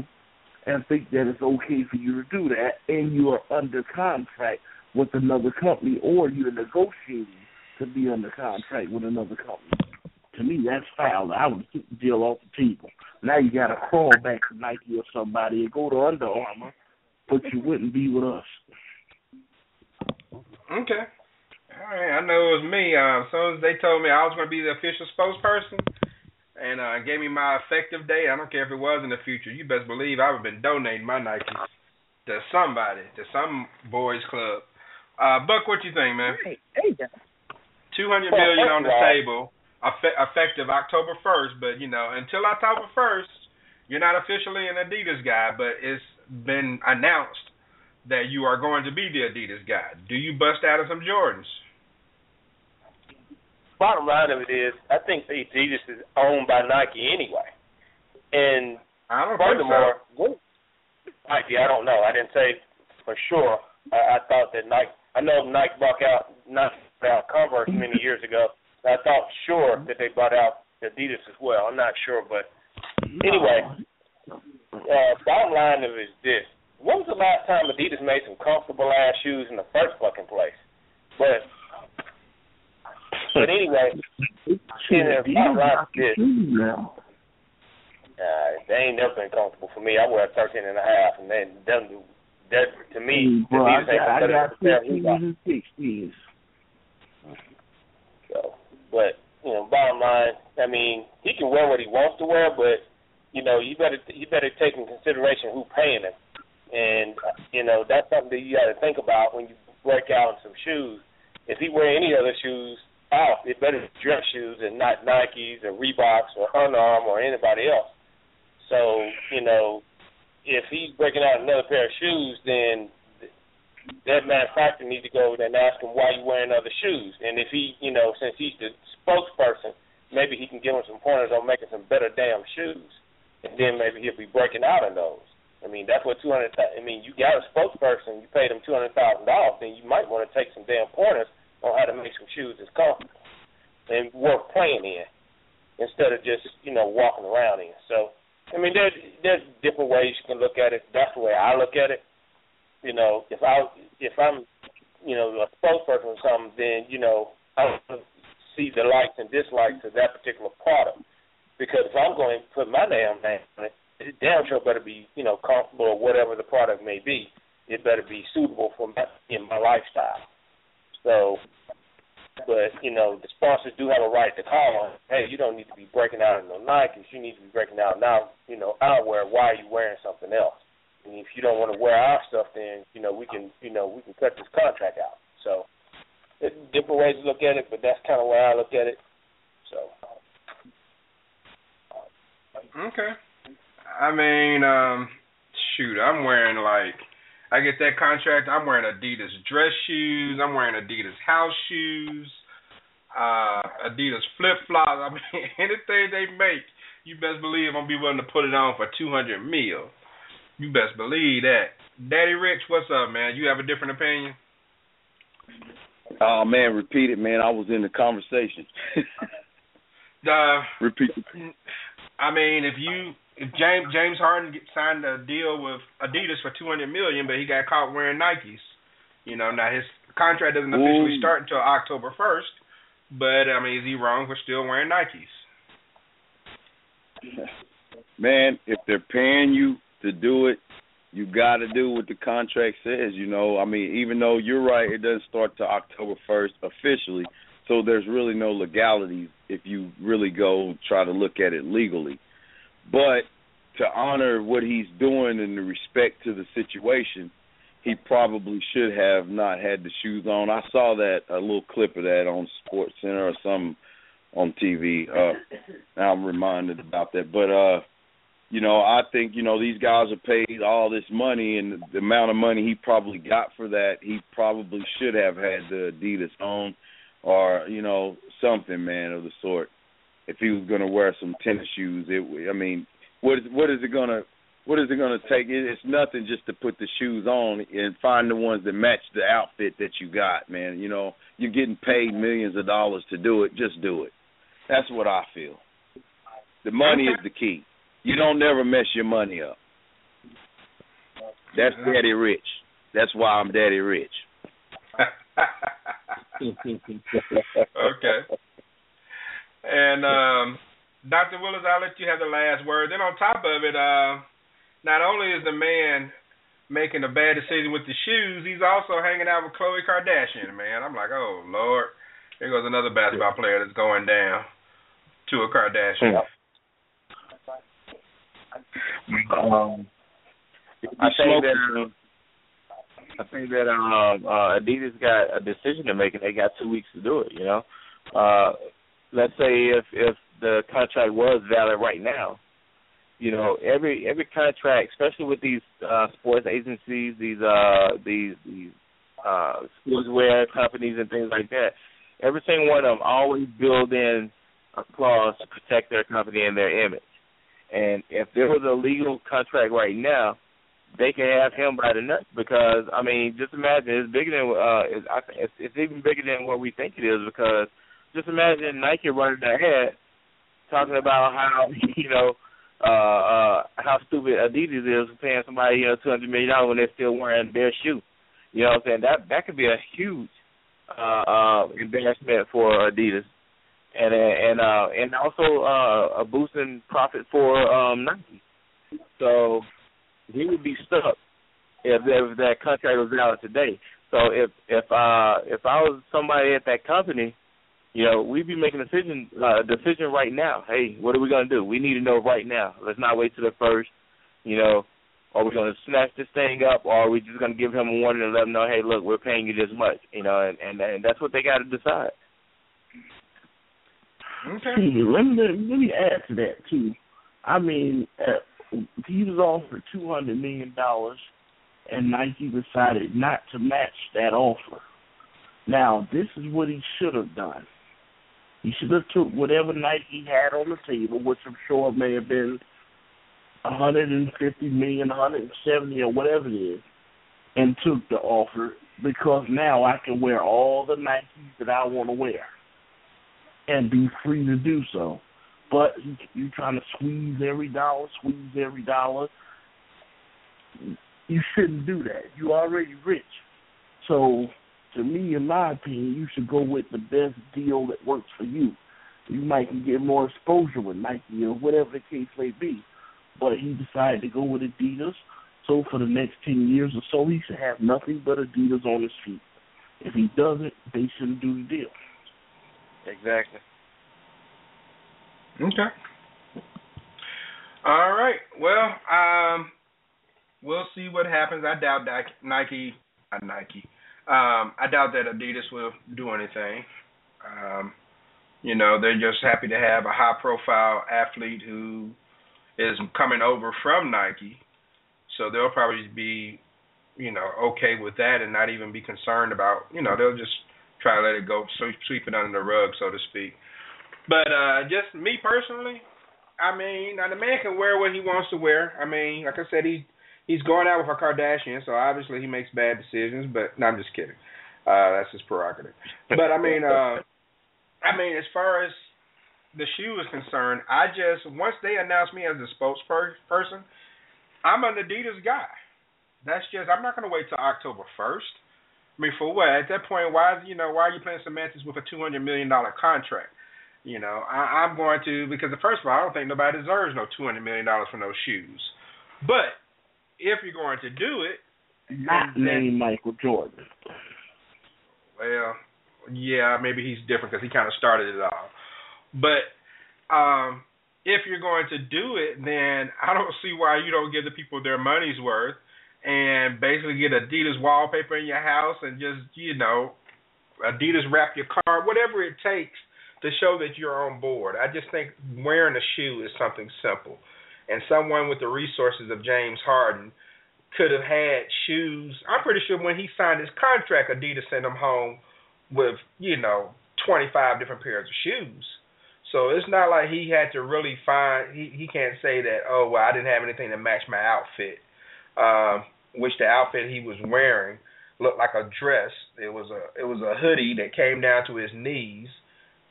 and think that it's okay for you to do that, and you are under contract with another company, or you're negotiating to be under contract with another company. To me, that's foul. I would keep the deal off the table. Now you got to crawl back to Nike or somebody and go to Under Armour, but you wouldn't be with us. Okay. All right. I know it was me. Uh, as soon as they told me I was going to be the official spokesperson and uh, gave me my effective date, I don't care if it was in the future. You best believe I would have been donating my Nikes to somebody, to some boys club. Uh, Buck, what you think, man? Right. There you go. Two hundred Well, million first on the of table, effe- effective October first. But you know, until October first, you're not officially an Adidas guy. But it's been announced that you are going to be the Adidas guy. Do you bust out of some Jordans? Bottom line of it is, I think Adidas is owned by Nike anyway. And I don't furthermore, Nike, I don't know. I didn't say for sure. I, I thought that Nike. I know Nike bought out Nike bought out Converse many years ago. I thought sure that they bought out Adidas as well. I'm not sure, but anyway, uh, bottom line of it is this: When was the last time Adidas made some comfortable ass shoes in the first fucking place? But but anyway, Shit, Yeah, Adidas bottom line got the is this. Uh, they ain't never been comfortable for me. I wear a thirteen and a half, and then them, that to me, Hey, bro, I Adidas ain't got, I got than fifteens Reebok. and sixteens. So, but you know, bottom line, I mean, he can wear what he wants to wear, but you know, you better you better take in consideration who paying him, and you know that's something that you got to think about when you break out in some shoes. If he wear any other shoes out, it better be dress shoes and not Nikes or Reeboks or Under or anybody else. So you know, if he's breaking out another pair of shoes, then that manufacturer needs to go over there and ask him why you wearing other shoes. And if he, you know, since he's the spokesperson, maybe he can give him some pointers on making some better damn shoes. And then maybe he'll be breaking out in those. I mean, that's what two hundred. I mean, you got a spokesperson, you paid him two hundred thousand dollars, then you might want to take some damn pointers on how to make some shoes that's comfortable and worth playing in, instead of just you know walking around in. So, I mean, there's there's different ways you can look at it. That's the way I look at it. You know, if I if I'm you know, a spokesperson or something, then you know, I see the likes and dislikes of that particular product. Because if I'm going to put my damn name on it, it damn sure better be, you know, comfortable or whatever the product may be. It better be suitable for my in my lifestyle. So, but you know, the sponsors do have a right to call on. Hey, you don't need to be breaking out in no Nikes. You need to be breaking out now. You know, wear. Why are you wearing something else? And if you don't want to wear our stuff, then you know we can, you know, we can cut this contract out. So, it's different ways to look at it, but that's kind of where I look at it. So. Okay. I mean, um, shoot, I'm wearing like I get that contract, I'm wearing Adidas dress shoes, I'm wearing Adidas house shoes, uh, Adidas flip flops. I mean, anything they make, you best believe I'm gonna be willing to put it on for two hundred mil. You best believe that. Daddy Rich, what's up, man? You have a different opinion? Oh man, repeat it, man. I was in the conversation. uh, repeat. It. I mean, if you if James James Harden signed a deal with Adidas for two hundred million, but he got caught wearing Nikes. You know, now his contract doesn't officially Ooh. start until October first. But I mean, is he wrong for still wearing Nikes? Man, if they're paying you to do it, you got to do what the contract says. You know, I mean, even though you're right, it doesn't start to October first officially. So there's really no legalities if you really go try to look at it legally. But to honor what he's doing and the respect to the situation, he probably should have not had the shoes on. I saw that a little clip of that on Sports Center or some on TV. Uh now I'm reminded about that. But uh you know, I think, you know, these guys are paid all this money and the amount of money he probably got for that, he probably should have had the Adidas on or, you know, something, man, of the sort. If he was going to wear some tennis shoes, it I mean, what is what is it going to what is it going to take? It- It's nothing just to put the shoes on and find the ones that match the outfit that you got, man. You know, you're getting paid millions of dollars to do it. Just do it. That's what I feel. The money is the key. You don't never mess your money up. That's Daddy Rich. That's why I'm Daddy Rich. okay. And um, Dr. Willis, I'll let you have the last word. Then on top of it, uh, not only is the man making a bad decision with the shoes, he's also hanging out with Khloe Kardashian, man. I'm like, oh Lord, here goes another basketball player that's going down to a Kardashian. Um, I think that um, I think that um, uh, Adidas got a decision to make, and they got two weeks to do it. You know, uh, let's say if if the contract was valid right now, you know, every every contract, especially with these uh, sports agencies, these uh, these these uh, sportswear companies and things like that, every single one of them always build in a clause to protect their company and their image. And if there was a legal contract right now, they can have him by the nuts because I mean, just imagine it's bigger than uh, it's, it's, it's even bigger than what we think it is because just imagine Nike running their head talking about how you know uh uh how stupid Adidas is paying somebody you know two hundred million dollars when they're still wearing their shoe. You know what I'm saying? That that could be a huge uh uh embarrassment for Adidas and and uh and also uh a boosting profit for um Nike. So he would be stuck if, if that contract was valid today. So if if uh if I was somebody at that company, you know, we'd be making a decision uh, decision right now. Hey, what are we gonna do? We need to know right now. Let's not wait till the first. You know, are we gonna snatch this thing up, or are we just gonna give him a warning and let him know, hey, look, we're paying you this much. You know, and and, and that's what they got to decide. Okay. See, let me let me add to that too. I mean, uh, he was offered two hundred million dollars, and Nike decided not to match that offer. Now, this is what he should have done. He should have took whatever Nike he had on the table, which I'm sure may have been a hundred and fifty million, hundred and seventy, or whatever it is, and took the offer because now I can wear all the Nikes that I want to wear and be free to do so. But you, you trying to squeeze every dollar, squeeze every dollar. You shouldn't do that. You're already rich, so to me, in my opinion, you should go with the best deal that works for you. You might can get more exposure with Nike or whatever the case may be. But he decided to go with Adidas. So for the next ten years or so, he should have nothing but Adidas on his feet. If he doesn't, they shouldn't do the deal. Exactly. Okay. All right. Well, um, we'll see what happens. I doubt Nike, not Nike. Um, I doubt that Adidas will do anything. Um, you know, they're just happy to have a high-profile athlete who is coming over from Nike, so they'll probably be, you know, okay with that and not even be concerned about. You know, they'll just try to let it go, sweep, sweep it under the rug, so to speak. But uh just me personally, I mean, now the man can wear what he wants to wear. I mean, like I said, he he's going out with a Kardashian, so obviously he makes bad decisions. But no, I'm just kidding. Uh, that's his prerogative. But I mean, uh, I mean, as far as the shoe is concerned, I just once they announced me as a spokesperson, I'm an Adidas guy. That's just I'm not going to wait till October first. I mean, for what? At that point, why you know why are you playing semantics with a two hundred million dollar contract? You know, I, I'm going to because first of all, I don't think nobody deserves no two hundred million dollars for those shoes. But if you're going to do it, not then, name Michael Jordan. Well, yeah, maybe he's different because he kind of started it all. But um, if you're going to do it, then I don't see why you don't give the people their money's worth and basically get Adidas wallpaper in your house and just you know Adidas wrap your car, whatever it takes to show that you're on board. I just think wearing a shoe is something simple. And someone with the resources of James Harden could have had shoes. I'm pretty sure when he signed his contract, Adidas sent him home with, you know, 25 different pairs of shoes. So it's not like he had to really find. He he can't say that. Oh well, I didn't have anything to match my outfit. Um, which the outfit he was wearing looked like a dress. It was a it was a hoodie that came down to his knees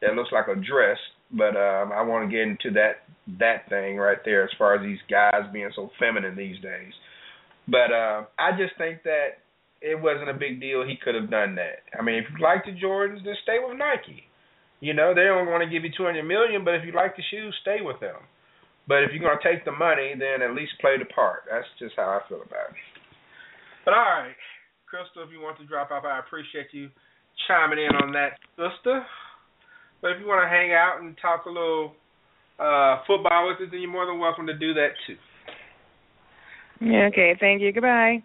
that looks like a dress. But um, I want to get into that that thing right there as far as these guys being so feminine these days. But uh, I just think that it wasn't a big deal. He could have done that. I mean, if you like the Jordans, then stay with Nike. You know, they don't want to give you two hundred million, but if you like the shoes, stay with them. But if you're gonna take the money, then at least play the part. That's just how I feel about it. But all right, Crystal, if you want to drop off, I appreciate you chiming in on that, sister. But if you want to hang out and talk a little uh, football with us, then you're more than welcome to do that too. Yeah, okay, thank you. Goodbye.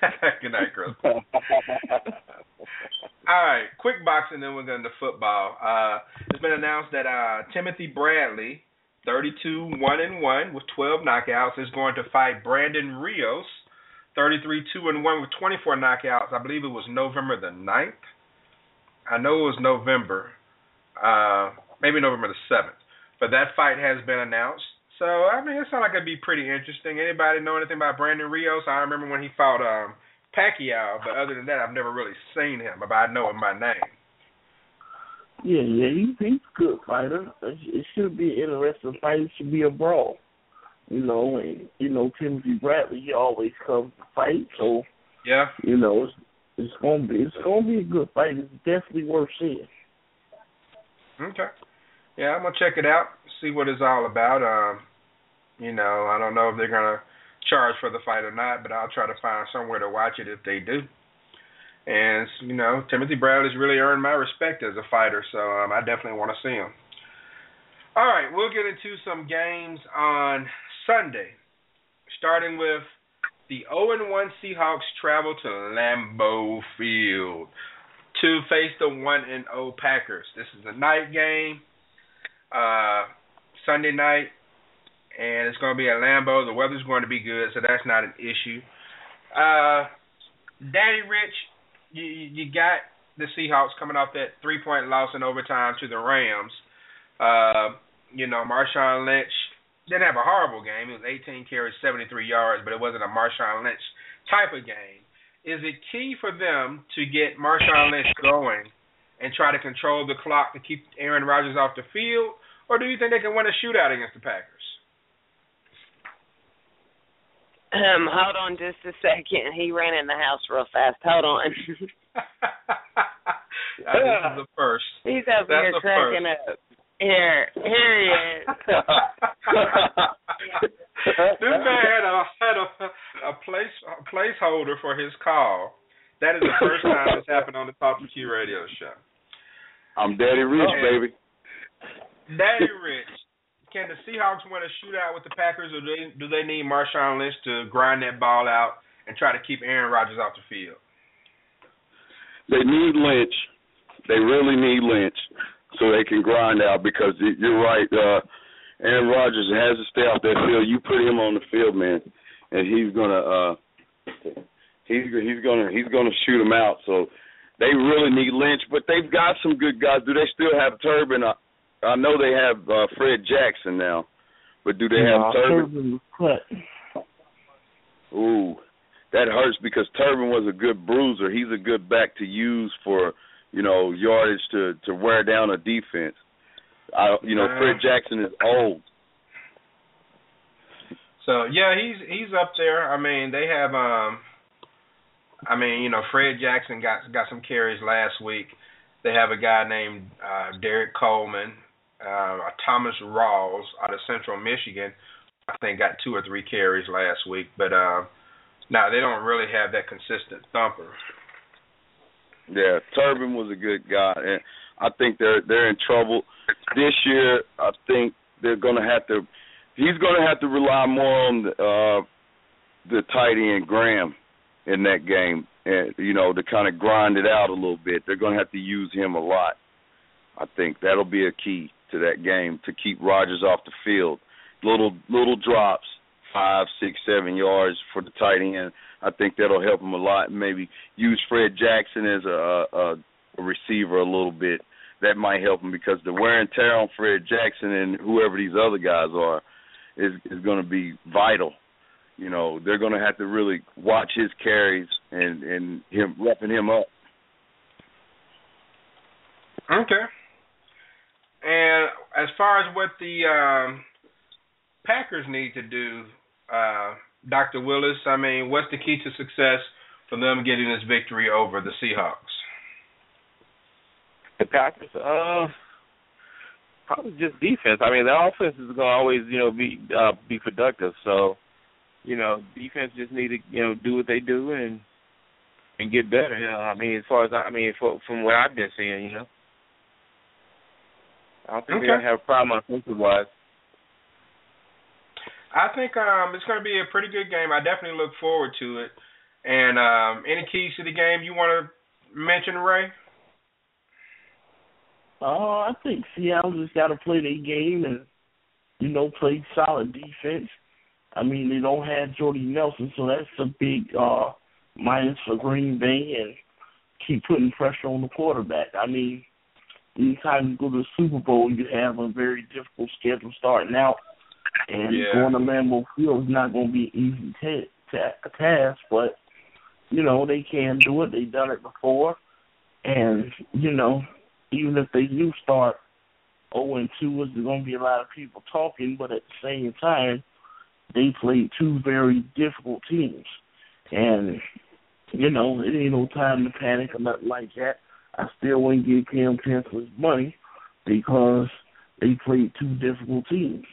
Good night, Crystal. All right, quick boxing, then we're going to football. Uh, it's been announced that uh, Timothy Bradley, 32 1 and 1 with 12 knockouts, is going to fight Brandon Rios, 33 2 and 1 with 24 knockouts. I believe it was November the 9th. I know it was November uh, maybe November the seventh. But that fight has been announced. So I mean, it sounds like it'd be pretty interesting. Anybody know anything about Brandon Rios? I remember when he fought um, Pacquiao, but other than that, I've never really seen him. But I know him by name. Yeah, yeah, he's he's a good fighter. It should be an interesting fight. It should be a brawl. You know, and you know Timothy Bradley, he always comes to fight. So yeah, you know it's it's gonna be it's gonna be a good fight. It's definitely worth seeing. Okay. Yeah, I'm gonna check it out, see what it's all about. Um, you know, I don't know if they're gonna charge for the fight or not, but I'll try to find somewhere to watch it if they do. And you know, Timothy Bradley's really earned my respect as a fighter, so um, I definitely want to see him. All right, we'll get into some games on Sunday, starting with the 0 1 Seahawks travel to Lambeau Field to face the one and O Packers. This is a night game, uh, Sunday night, and it's going to be at Lambeau. The weather's going to be good, so that's not an issue. Uh, Danny Rich, you, you got the Seahawks coming off that three point loss in overtime to the Rams. Uh, you know, Marshawn Lynch didn't have a horrible game. It was 18 carries, 73 yards, but it wasn't a Marshawn Lynch type of game is it key for them to get Marshawn Lynch going and try to control the clock to keep Aaron Rodgers off the field, or do you think they can win a shootout against the Packers? Um, hold on just a second. He ran in the house real fast. Hold on. Uh, this is the first. He's over That's here cracking first. up. Here, here he is. this man had a had a, a place a placeholder for his call. That is the first time it's happened on the Talk 2 Q radio show. I'm Daddy Rich, Okay. baby. Daddy Rich, can the Seahawks win a shootout with the Packers, or do they do they need Marshawn Lynch to grind that ball out and try to keep Aaron Rodgers off the field? They need Lynch. They really need Lynch so they can grind out because you're right. Uh, Aaron Rodgers has to stay off that field. You put him on the field, man, and he's gonna uh, he's he's gonna he's gonna shoot him out. So they really need Lynch, but they've got some good guys. Do they still have Turbin? I, I know they have uh, Fred Jackson now, but do they Nah, have Turbin? Turbin. Ooh, that hurts because Turbin was a good bruiser. He's a good back to use for you know yardage to to wear down a defense. I you know Fred Jackson is old. So yeah, he's he's up there. I mean, they have um I mean, you know, Fred Jackson got got some carries last week. They have a guy named uh Derrick Coleman, uh Thomas Rawls out of Central Michigan. I think got two or three carries last week, but uh now they don't really have that consistent thumper. Yeah, Turbin was a good guy, and I think they're they're in trouble this year. I think they're going to have to. He's going to have to rely more on the, uh, the tight end Graham in that game, and you know to kind of grind it out a little bit. They're going to have to use him a lot. I think that'll be a key to that game to keep Rodgers off the field. Little little drops, five, six, seven yards for the tight end. I think that'll help him a lot. Maybe use Fred Jackson as a, a, receiver a little bit. That might help him because the wear and tear on Fred Jackson and whoever these other guys are is is going to be vital. You know, they're going to have to really watch his carries and and him roughing him up. Okay. And as far as what the um, Packers need to do, uh, Dr. Willis, I mean, what's the key to success for them getting this victory over the Seahawks? The Packers, uh, probably just defense. I mean, their offense is going to always, you know, be uh, be productive. So, you know, defense just need to, you know, do what they do and and get better. You know, I mean, as far as I, I mean, for, from what I've been seeing, you know, I don't think Okay. they're gonna have a problem offensive wise. I think um, it's going to be a pretty good game. I definitely look forward to it. And um, any keys to the game you want to mention, Ray? Uh, I think Seattle just got to play their game and you know play solid defense. I mean, they don't have Jordy Nelson, so that's a big uh minus for Green Bay and keep putting pressure on the quarterback. I mean, anytime you go to the Super Bowl, you have a very difficult schedule starting out, and Yeah. going to Lambeau Field is not going to be an easy ta- ta- task. But you know they can do it. They've done it before, and you know even if they do start 0 and 2, there's going to be a lot of people talking, but at the same time, they played two very difficult teams. And, you know, it ain't no time to panic or nothing like that. I still wouldn't give Kam Chancellor his money because they played two difficult teams.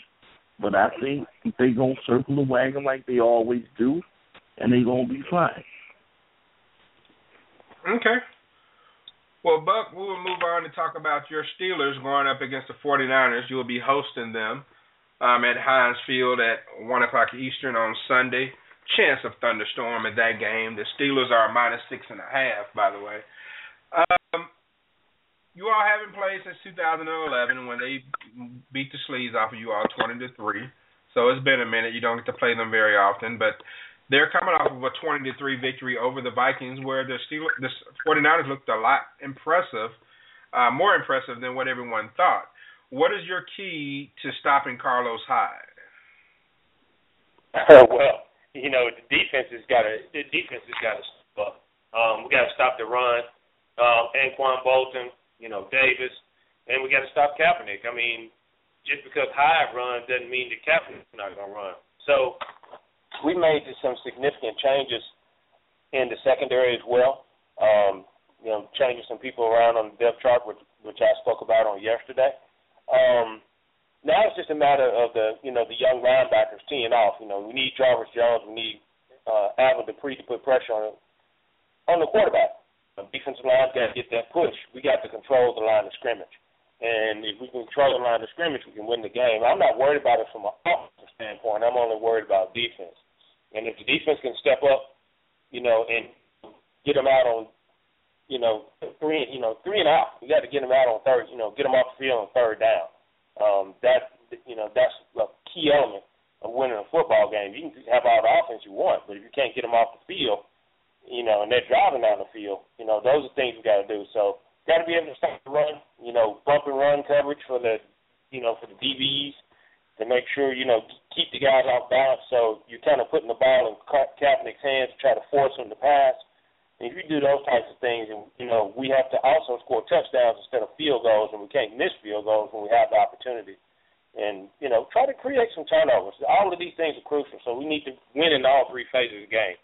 But I think they to circle the wagon like they always do, and they to be fine. Okay. Well, Buck, we will move on to talk about your Steelers going up against the 49ers. You will be hosting them um, at Heinz Field at 1 o'clock Eastern on Sunday. Chance of thunderstorm at that game. The Steelers are minus six and a half, by the way. Um, you all haven't played since 2011 when they beat the sleeves off of you all 20 to three. So it's been a minute. You don't get to play them very often, but they're coming off of a 20 to 3 victory over the Vikings where the Steelers, the 49ers looked a lot impressive, uh, more impressive than what everyone thought. What is your key to stopping Carlos Hyde? well, you know, the defense has got to the defense has got to stop. Um, we got to stop the run. Uh, Anquan Boldin, you know, Davis, and we got to stop Kaepernick. I mean, just because Hyde runs doesn't mean that Kaepernick's not going to run. So we made some significant changes in the secondary as well. Um, you know, changing some people around on the depth chart, which which I spoke about on yesterday. Um, now it's just a matter of the you know the young linebackers teeing off. You know, we need Jarvis Jones, we need uh, Alvin Dupree to put pressure on on the quarterback. The defensive line got to get that push. We got to control the line of scrimmage. And if we can control the line of scrimmage, we can win the game. I'm not worried about it from an offensive standpoint. I'm only worried about defense. And if the defense can step up, you know, and get them out on, you know, three, you know, three and out. You got to get them out on third, you know, get them off the field on third down. Um, that, you know, that's a key element of winning a football game. You can have all the offense you want, but if you can't get them off the field, you know, and they're driving down the field, you know, those are things we got to do. So got to be able to stop the run, you know, bump and run coverage for the, you know, for the DBs to make sure, you know, keep the guys off balance. So you're kind of putting the ball in Ka- Kaepernick's hands to try to force him to pass. And if you do those types of things, and you know, we have to also score touchdowns instead of field goals, and we can't miss field goals when we have the opportunity. And you know, try to create some turnovers. All of these things are crucial. So we need to win in all three phases of the game.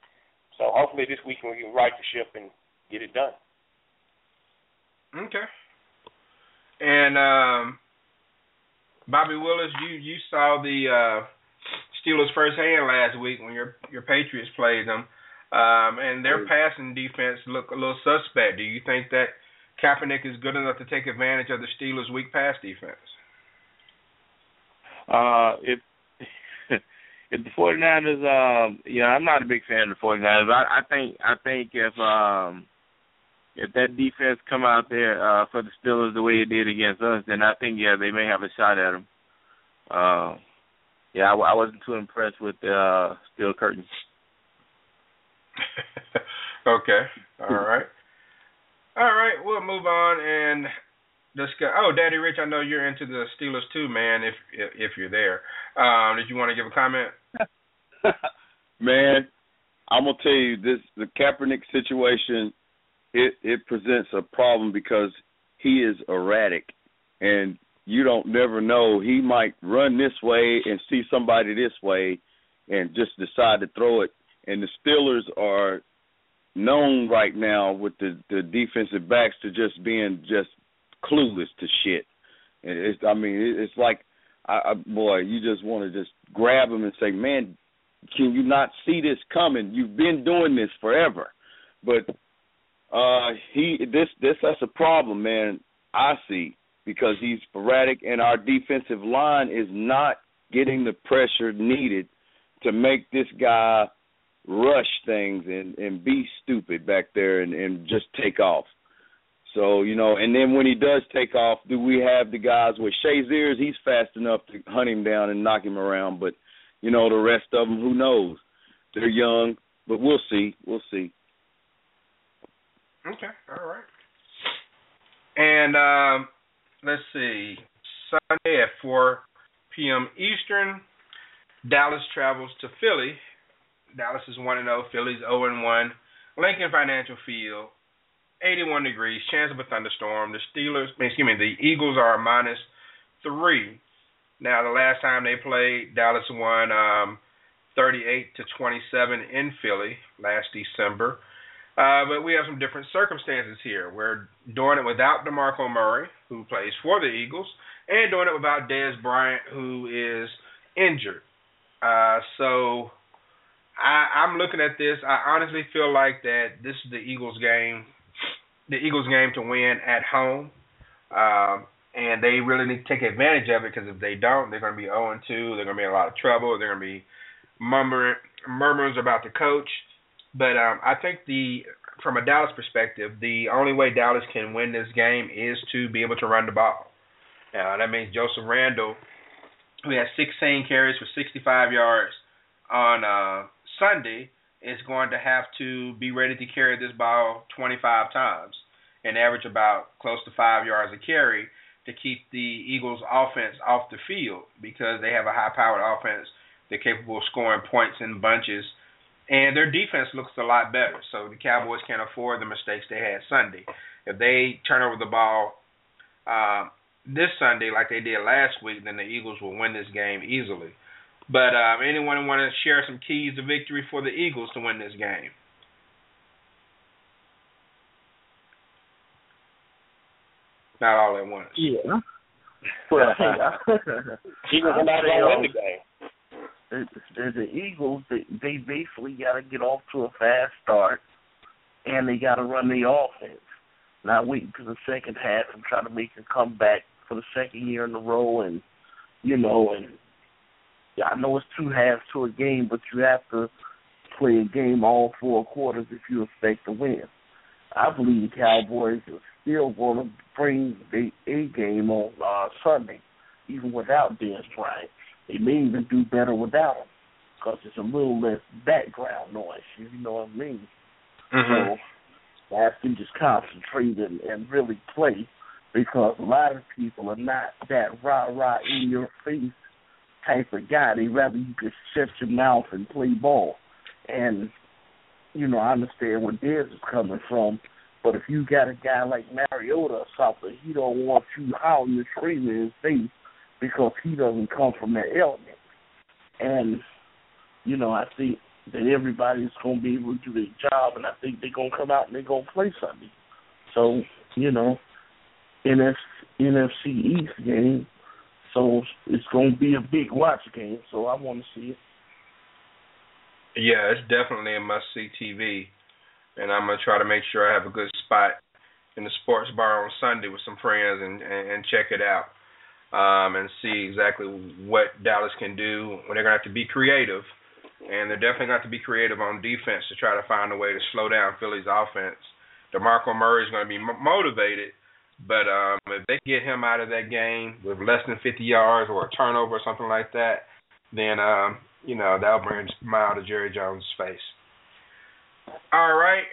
So hopefully this week we can right the ship and get it done. Okay. And um, Bobby Willis, you you saw the uh, Steelers firsthand last week when your your Patriots played them, um, and their passing defense looked a little suspect. Do you think that Kaepernick is good enough to take advantage of the Steelers' weak pass defense? Uh, if if the 49ers, um, you know, I'm not a big fan of the 49ers. I, I think I think if um if that defense come out there uh, for the Steelers the way it did against us, then I think yeah they may have a shot at them. Uh, yeah, I, I wasn't too impressed with the uh, steel curtains. okay, all right, all right. We'll move on and discuss. Oh, Daddy Rich, I know you're into the Steelers too, man. If if, if you're there, um, did you want to give a comment? Man, I'm gonna tell you this: the Kaepernick situation it it presents a problem because he is erratic. And you don't never know. He might run this way and see somebody this way and just decide to throw it. And the Steelers are known right now with the the defensive backs to just being just clueless to shit. And it's I mean it's like I, I boy you just want to just grab them and say man can you not see this coming you've been doing this forever but uh, he this this that's a problem, man. I see because he's sporadic, and our defensive line is not getting the pressure needed to make this guy rush things and and be stupid back there and and just take off. So you know, and then when he does take off, do we have the guys with Shazier's? He's fast enough to hunt him down and knock him around, but you know the rest of them, who knows? They're young, but we'll see. We'll see. Okay, all right. And um, let's see, Sunday at 4 p.m. Eastern, Dallas travels to Philly. Dallas is 1 0, Philly's 0 1. Lincoln Financial Field, 81 degrees, chance of a thunderstorm. The Steelers, excuse me, the Eagles are minus three. Now, the last time they played, Dallas won um, 38 to 27 in Philly last December. Uh, but we have some different circumstances here. We're doing it without DeMarco Murray, who plays for the Eagles, and doing it without Dez Bryant, who is injured. Uh, so I, I'm looking at this. I honestly feel like that this is the Eagles game, the Eagles game to win at home. Um, and they really need to take advantage of it because if they don't, they're going to be 0 2. They're going to be in a lot of trouble. They're going to be murmuring, murmurs about the coach. But um, I think the from a Dallas perspective, the only way Dallas can win this game is to be able to run the ball. Now that means Joseph Randle, who has 16 carries for 65 yards on uh, Sunday, is going to have to be ready to carry this ball 25 times and average about close to five yards a carry to keep the Eagles' offense off the field because they have a high-powered offense. They're capable of scoring points in bunches and their defense looks a lot better. So the Cowboys can't afford the mistakes they had Sunday. If they turn over the ball uh, this Sunday like they did last week, then the Eagles will win this game easily. But um, anyone want to share some keys to victory for the Eagles to win this game? Not all at once. Yeah. Well, hey, Eagles are not going to win the game. The, the, the Eagles, they, they basically got to get off to a fast start, and they got to run the offense. Not wait until the second half and try to make a comeback for the second year in a row, and you know, and yeah, I know it's two halves to a game, but you have to play a game all four quarters if you expect to win. I believe the Cowboys are still going to bring the A game on uh, Sunday, even without Dez Bryant. They may even do better without him because it's a little less background noise. You know what I mean? Mm-hmm. So I have to just concentrate and, and really play because a lot of people are not that rah rah in your face type of guy. They rather you just shut your mouth and play ball. And you know, I understand where Dez is coming from, but if you got a guy like Mariota or something, he don't want you howling and screaming in his face because he doesn't come from that element. And you know, I think that everybody's going to be able to do their job, and I think they're going to come out and they're going to play Sunday. So you know, NF, NFC East game, so it's going to be a big watch game. So I want to see it. Yeah, it's definitely a must see TV, and I'm gonna try to make sure I have a good spot in the sports bar on Sunday with some friends and and, check it out, um, and see exactly what Dallas can do when they're gonna have to be creative, and they're definitely gonna have to be creative on defense to try to find a way to slow down Philly's offense. DeMarco Murray is gonna be m- motivated, but um, if they get him out of that game with less than 50 yards or a turnover or something like that, then um, you know, that'll bring a smile to Jerry Jones' face. All right,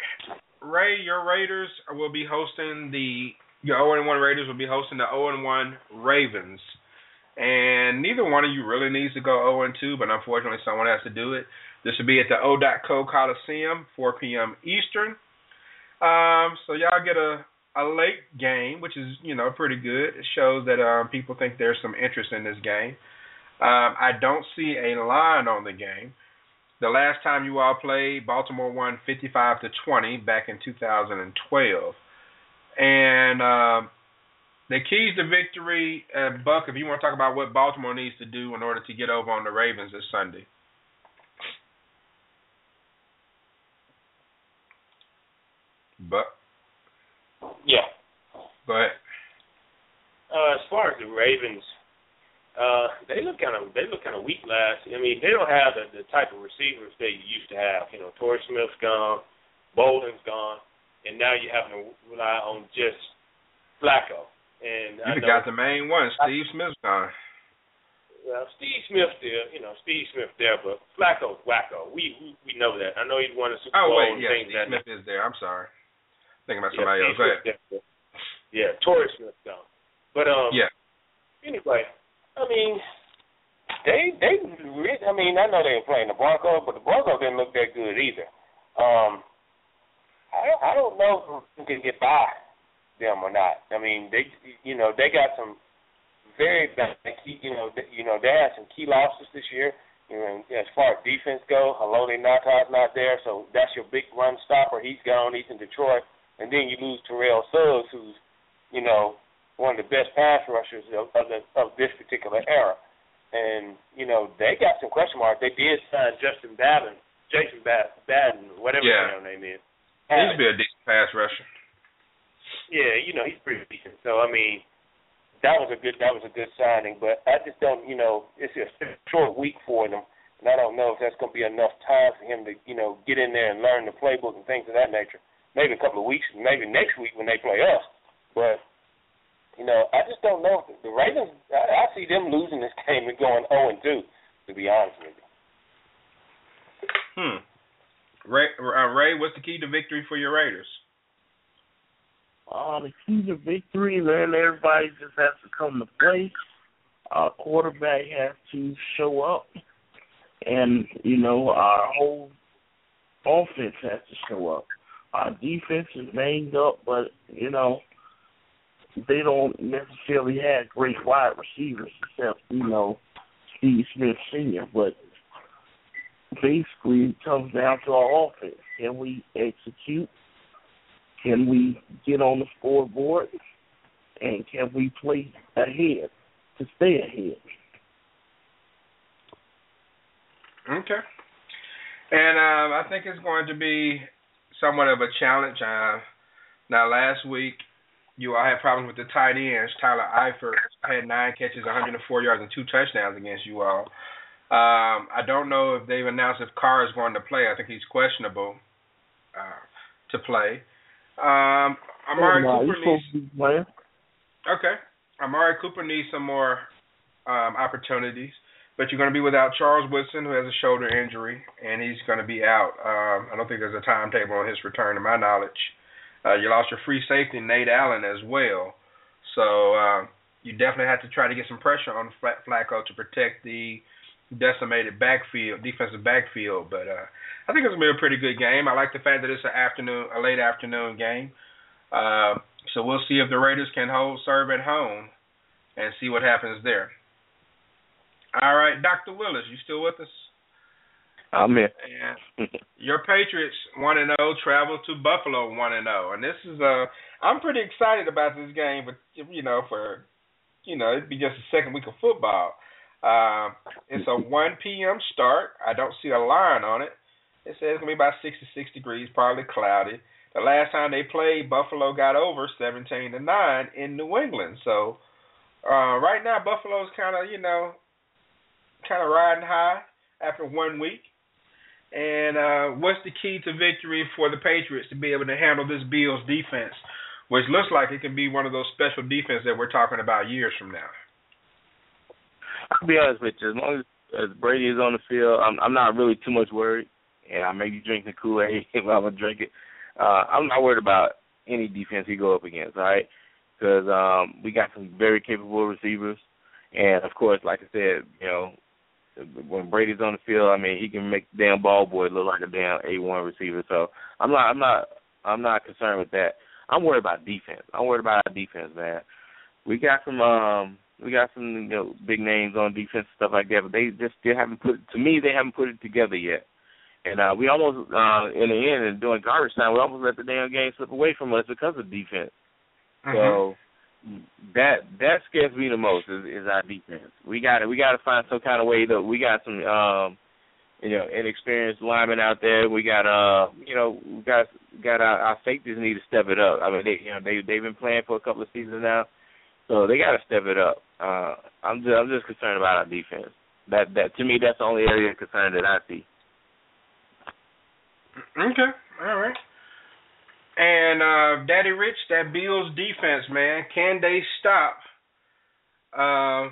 Ray, your Raiders will be hosting the your 0 1 Raiders will be hosting the 0 1 Ravens, and neither one of you really needs to go 0 2, but unfortunately, someone has to do it. This will be at the O.Co Coliseum, 4 p.m. Eastern. Um, so y'all get a a late game, which is you know pretty good. It shows that um, people think there's some interest in this game. Um, I don't see a line on the game. The last time you all played, Baltimore won 55 to 20 back in 2012. And uh, the keys to victory, uh, Buck, if you want to talk about what Baltimore needs to do in order to get over on the Ravens this Sunday. Buck? Yeah. Go ahead. Uh, as far as the Ravens, uh, they look kind of they look kind of weak last. I mean, they don't have the, the type of receivers they used to have. You know, Torrey Smith's gone, Boldin's gone, and now you have to rely on just Flacco. And you got the main one, Steve Smith's gone. Well, Steve Smith still, you know, Steve Smith there, but Flacco's wacko. We we, we know that. I know he's won a Super Oh wait, and yeah, things Steve that. Smith is there. I'm sorry. Thinking about somebody Steve else. Smith. Yeah, Torrey Smith's gone. But um, Yeah. Anyway, I mean, they they I mean, I know they were playing the Broncos, but the Broncos didn't look that good either. Um, I I don't know who can get by them or not. I mean, they you know they got some very bad. You know, they, you know they had some key losses this year. You know, as far as defense go, Haloti Ngata's not there, so that's your big run stopper. He's gone. He's in Detroit, and then you lose Terrell Suggs, who's you know one of the best pass rushers of, of, the, of this particular era. And you know they got some question marks. They did sign Justin Batten, Jason Bat- whatever Yeah. his name is. He used to be a decent pass rusher. Yeah, you know he's pretty decent. So I mean, that was a good that was a good signing. But I just don't, you know, it's a short week for them, and I don't know if that's going to be enough time for him to, you know, get in there and learn the playbook and things of that nature. Maybe a couple of weeks, maybe next week when they play us. But you know, I just don't know. The Ravens, I, I see them losing this game and going 0 and 2. To be honest with you. Hmm. Ray, uh, Ray, what's the key to victory for your Raiders? Uh, the key to victory, man, everybody just has to come to play. Our quarterback has to show up. And, you know, our whole offense has to show up. Our defense is banged up, but, you know, they don't necessarily have great wide receivers except, you know, Steve Smith Senior, but basically it comes down to our offense. Can we execute? Can we get on the scoreboard? And can we play ahead to stay ahead? Okay. And um, I think it's going to be somewhat of a challenge. Uh, now, last week, you all had problems with the tight ends. Tyler Eifert had nine catches, 104 yards, and two touchdowns against you all. Um, I don't know if they've announced if Carr is going to play. I think he's questionable uh, to play. Um, Amari oh, Cooper needs. Okay. Amari Cooper needs some more um, opportunities, but you're going to be without Charles Woodson, who has a shoulder injury, and he's going to be out. Um, I don't think there's a timetable on his return, to my knowledge. Uh, you lost your free safety, Nate Allen, as well. So uh, you definitely have to try to get some pressure on Flacco to protect the decimated backfield, defensive backfield. But uh, I think it's gonna be a pretty good game. I like the fact that it's an afternoon, a late afternoon game. Uh, so we'll see if the Raiders can hold serve at home and see what happens there. All right, Dr. Willis, you still with us? I'm here. And your Patriots one and zero travel to Buffalo one and zero, and this is uh I'm pretty excited about this game, but you know for you know it'd be just the second week of football. Uh, it's a 1 p.m. start. I don't see a line on it. It says it's gonna be about 66 degrees, probably cloudy. The last time they played, Buffalo got over 17 to nine in New England. So uh, right now, Buffalo's kind of you know kind of riding high after one week. And uh, what's the key to victory for the Patriots to be able to handle this Bills defense, which looks like it can be one of those special defenses that we're talking about years from now? I'll be honest with you. As long as, as Brady is on the field, I'm, I'm not really too much worried. And I may be drinking Kool Aid if I'm gonna drink it. Uh, I'm not worried about any defense he go up against. All right, because um, we got some very capable receivers, and of course, like I said, you know, when Brady's on the field, I mean, he can make the damn ball boy look like a damn A one receiver. So I'm not, I'm not, I'm not concerned with that. I'm worried about defense. I'm worried about our defense, man. We got some, um, we got some, you know, big names on defense stuff like that, but they just still haven't put. To me, they haven't put it together yet. And uh, we almost, uh, in the end, and doing garbage time, we almost let the damn game slip away from us because of defense. Mm-hmm. So that that scares me the most is, is our defense. We got to we got to find some kind of way to. We got some um, you know inexperienced linemen out there. We got uh you know we got got our, our safeties need to step it up. I mean they you know they they've been playing for a couple of seasons now, so they got to step it up. Uh, I'm just I'm just concerned about our defense. That that to me that's the only area of concern that I see. Okay, all right. And uh, Daddy Rich, that Bills defense, man, can they stop uh,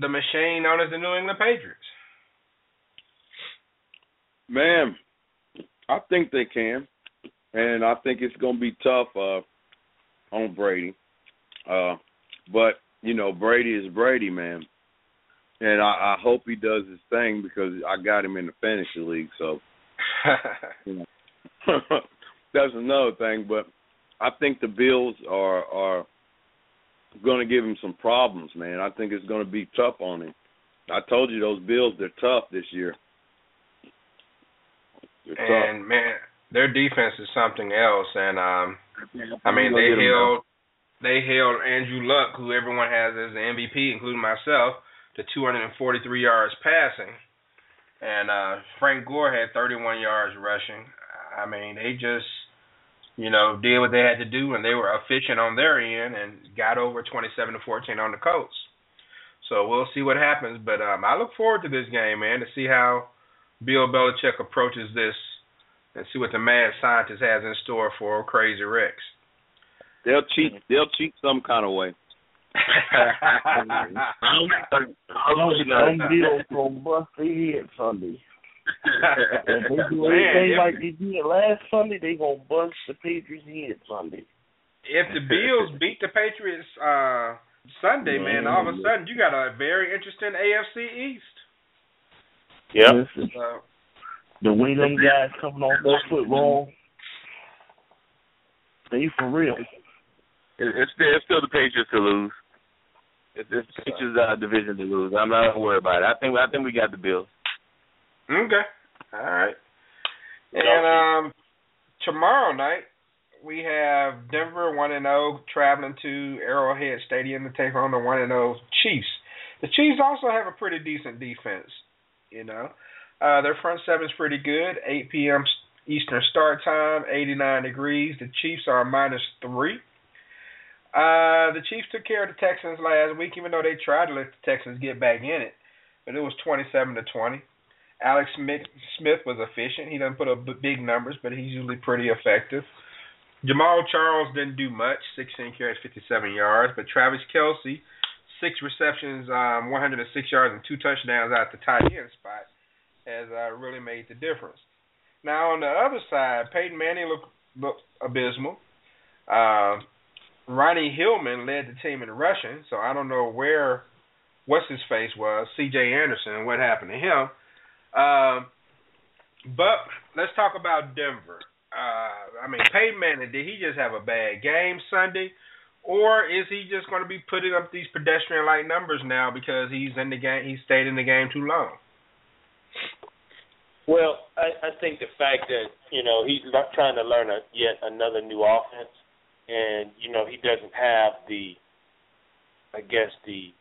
the machine known as the New England Patriots? Man, I think they can, and I think it's going to be tough uh, on Brady. Uh, but you know, Brady is Brady, man, and I, I hope he does his thing because I got him in the fantasy league. So, you know. that's another thing. But I think the Bills are are going to give him some problems, man. I think it's going to be tough on him. I told you those Bills they're tough this year. They're and tough. man, their defense is something else. And um, I mean, they held they held Andrew Luck, who everyone has as the MVP, including myself, to 243 yards passing. And uh Frank Gore had 31 yards rushing. I mean, they just, you know, did what they had to do, and they were efficient on their end and got over 27 to 14 on the Colts. So we'll see what happens, but um, I look forward to this game, man, to see how Bill Belichick approaches this and see what the mad scientist has in store for Crazy Rex. They'll cheat. They'll cheat some kind of way. Some Bills gonna bust their head Sunday. If they do anything Man, like they did last Sunday, they gonna bust the Patriots' head Sunday. If the Bills beat the Patriots uh Sunday, man, all of a sudden you got a very interesting AFC East. Yep. Listen, So, the way them guys coming off their foot wrong, they for real. It's still it's still the Patriots to lose. It's, it's Patriots uh, division to lose. I'm not worried about it. I think I think we got the Bills. Okay. All right. And um, tomorrow night we have Denver one and zero traveling to Arrowhead Stadium to take on the one and zero Chiefs. The Chiefs also have a pretty decent defense. You know, uh, their front seven is pretty good. 8 p.m. Eastern start time, 89 degrees. The Chiefs are minus three. Uh, the Chiefs took care of the Texans last week, even though they tried to let the Texans get back in it, but it was 27 to 20. Alex Smith, was efficient. He doesn't put up big numbers, but he's usually pretty effective. Jamaal Charles didn't do much, 16 carries, 57 yards, but Travis Kelce, six receptions, um, 106 yards, and two touchdowns at the tight end spot, has uh, really made the difference. Now on the other side, Peyton Manning looked looked abysmal. Uh, Ronnie Hillman led the team in rushing, so I don't know where what's his face was, C.J. Anderson, what happened to him. Um, but let's talk about Denver. Uh, I mean, Peyton Manning, did he just have a bad game Sunday, or is he just going to be putting up these pedestrian-like numbers now because he's in the game? He stayed in the game too long. Well, I, I think the fact that you know he's trying to learn a, yet another new offense, and you know he doesn't have the, I guess the,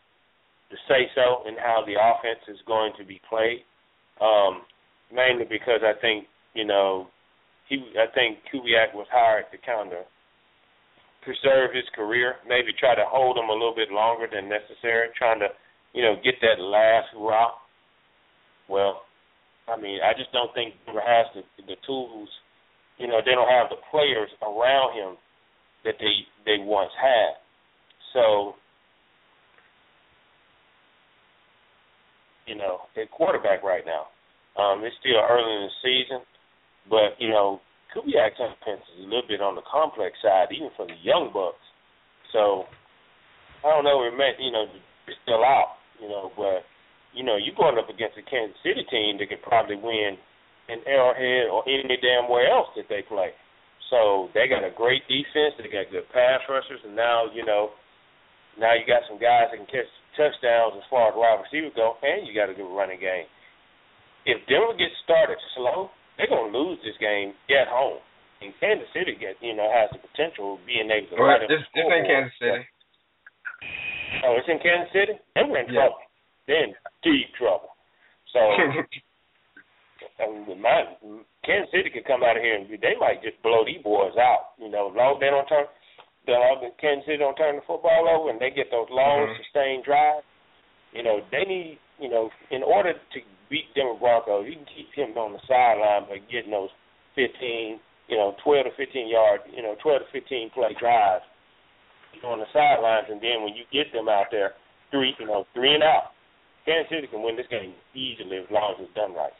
the say so in how the offense is going to be played. Um, mainly because I think you know he, I think Kubiak was hired to kind of preserve his career, maybe try to hold him a little bit longer than necessary, trying to you know get that last rock. Well, I mean, I just don't think Denver has the the tools. You know, they don't have the players around him that they they once had. So, you know, at quarterback right now, um, it's still early in the season, but you know, Kubiak's offense is a little bit on the complex side, even for the young bucks. So, I don't know. It may, you know, it's still out. You know, but you know, you're going up against a Kansas City team that could probably win in Arrowhead or any damn where else that they play. So they got a great defense. They got good pass rushers, and now you know, now you got some guys that can catch touchdowns as far as wide receiver go, and you got a good running game. If Denver gets started slow, they're gonna lose this game at home. And Kansas City get you know has the potential of being able to. Well, this, this ain't Kansas City. Oh, it's in Kansas City. They were in yeah. trouble. They're in deep trouble. So, I mean, my Kansas City could come out of here and they might just blow these boys out. You know, long they don't turn, the Kansas City don't turn the football over, and they get those long Mhm. sustained drives. You know, they need. You know, in order to beat Denver Broncos, you can keep him on the sideline by getting those 15, you know, 12 to 15 yard, you know, 12 to 15 play drives on the sidelines, and then when you get them out there, three, you know, three and out. Kansas City can win this game easily as long as it's done right.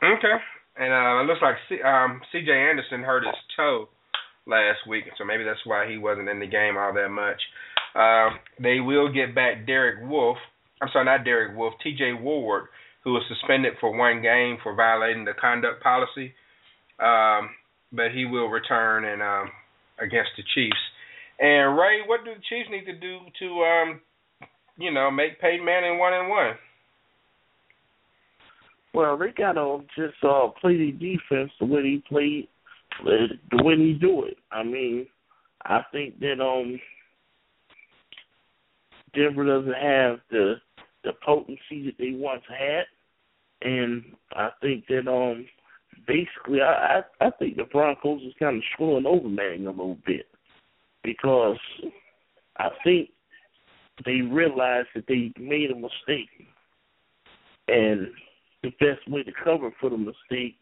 Okay. And uh, it looks like C, um, C.J. Anderson hurt his toe last week, so maybe that's why he wasn't in the game all that much. Um, they will get back Derek Wolfe. I'm sorry, not Derek Wolfe. T.J. Ward, who was suspended for one game for violating the conduct policy, um, but he will return and um, against the Chiefs. And Ray, what do the Chiefs need to do to, um, you know, make Peyton Manning one and one? Well, they gotta just uh play the defense the way he played, the way he do it. I mean, I think that um Denver doesn't have the the potency that they once had, and I think that um basically I I, I think the Broncos is kind of screwing over Manning a little bit because I think they realized that they made a mistake, and the best way to cover for the mistake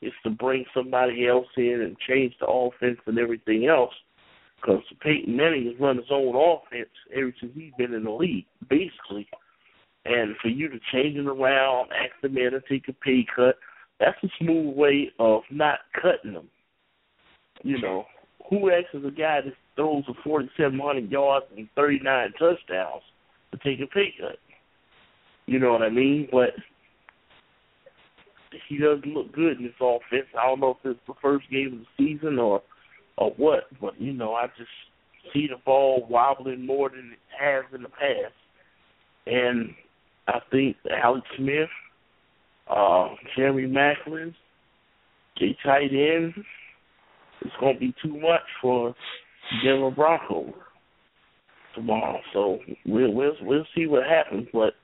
is to bring somebody else in and change the offense and everything else. Because Peyton Manning has run his own offense ever since he's been in the league, basically. And for you to change it around, ask the man to take a pay cut, that's a smooth way of not cutting them. You know, who asks a guy that throws for 4,700 yards and 39 touchdowns to take a pay cut? You know what I mean? But he doesn't look good in this offense. I don't know if it's the first game of the season or or what, but you know, I just see the ball wobbling more than it has in the past. And I think Alex Smith, uh, Jeremy Maclin, J tight end, it's going to be too much for Denver Broncos tomorrow. So we'll we'll we'll see what happens. But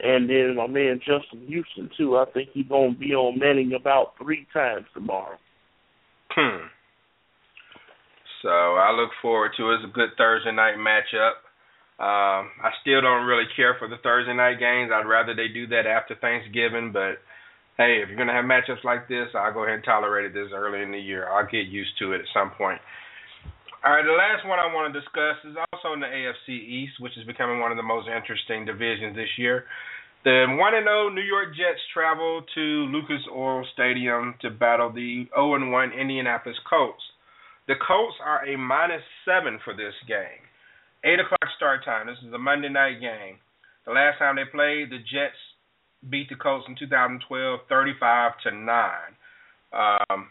and then my man Justin Houston too. I think he's going to be on Manning about three times tomorrow. Hmm. So I look forward to it. It's a good Thursday night matchup. Um, I still don't really care for the Thursday night games. I'd rather they do that after Thanksgiving. But hey, if you're gonna have matchups like this, I'll go ahead and tolerate it this early in the year. I'll get used to it at some point. All right, the last one I want to discuss is also in the AFC East, which is becoming one of the most interesting divisions this year. The 1 0 New York Jets travel to Lucas Oil Stadium to battle the 0 1 Indianapolis Colts. The Colts are a minus seven for this game. 8 o'clock start time. This is a Monday night game. The last time they played, the Jets beat the Colts in 2012 35 to 9. Um,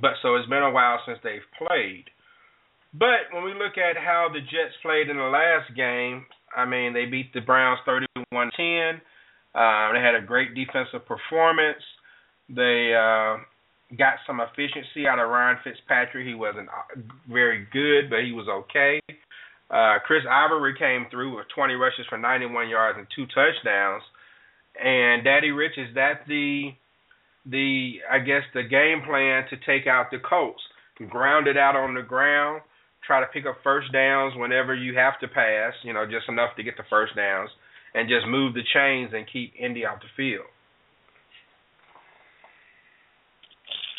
but so it's been a while since they've played. But when we look at how the Jets played in the last game, I mean, they beat the Browns 31-10. Uh, they had a great defensive performance. They uh, got some efficiency out of Ryan Fitzpatrick. He wasn't uh, very good, but he was okay. Uh, Chris Ivory came through with 20 rushes for 91 yards and two touchdowns. And Daddy Rich, is that the the I guess the game plan to take out the Colts? Ground it out on the ground, try to pick up first downs whenever you have to pass, you know, just enough to get the first downs, and just move the chains and keep Indy off the field.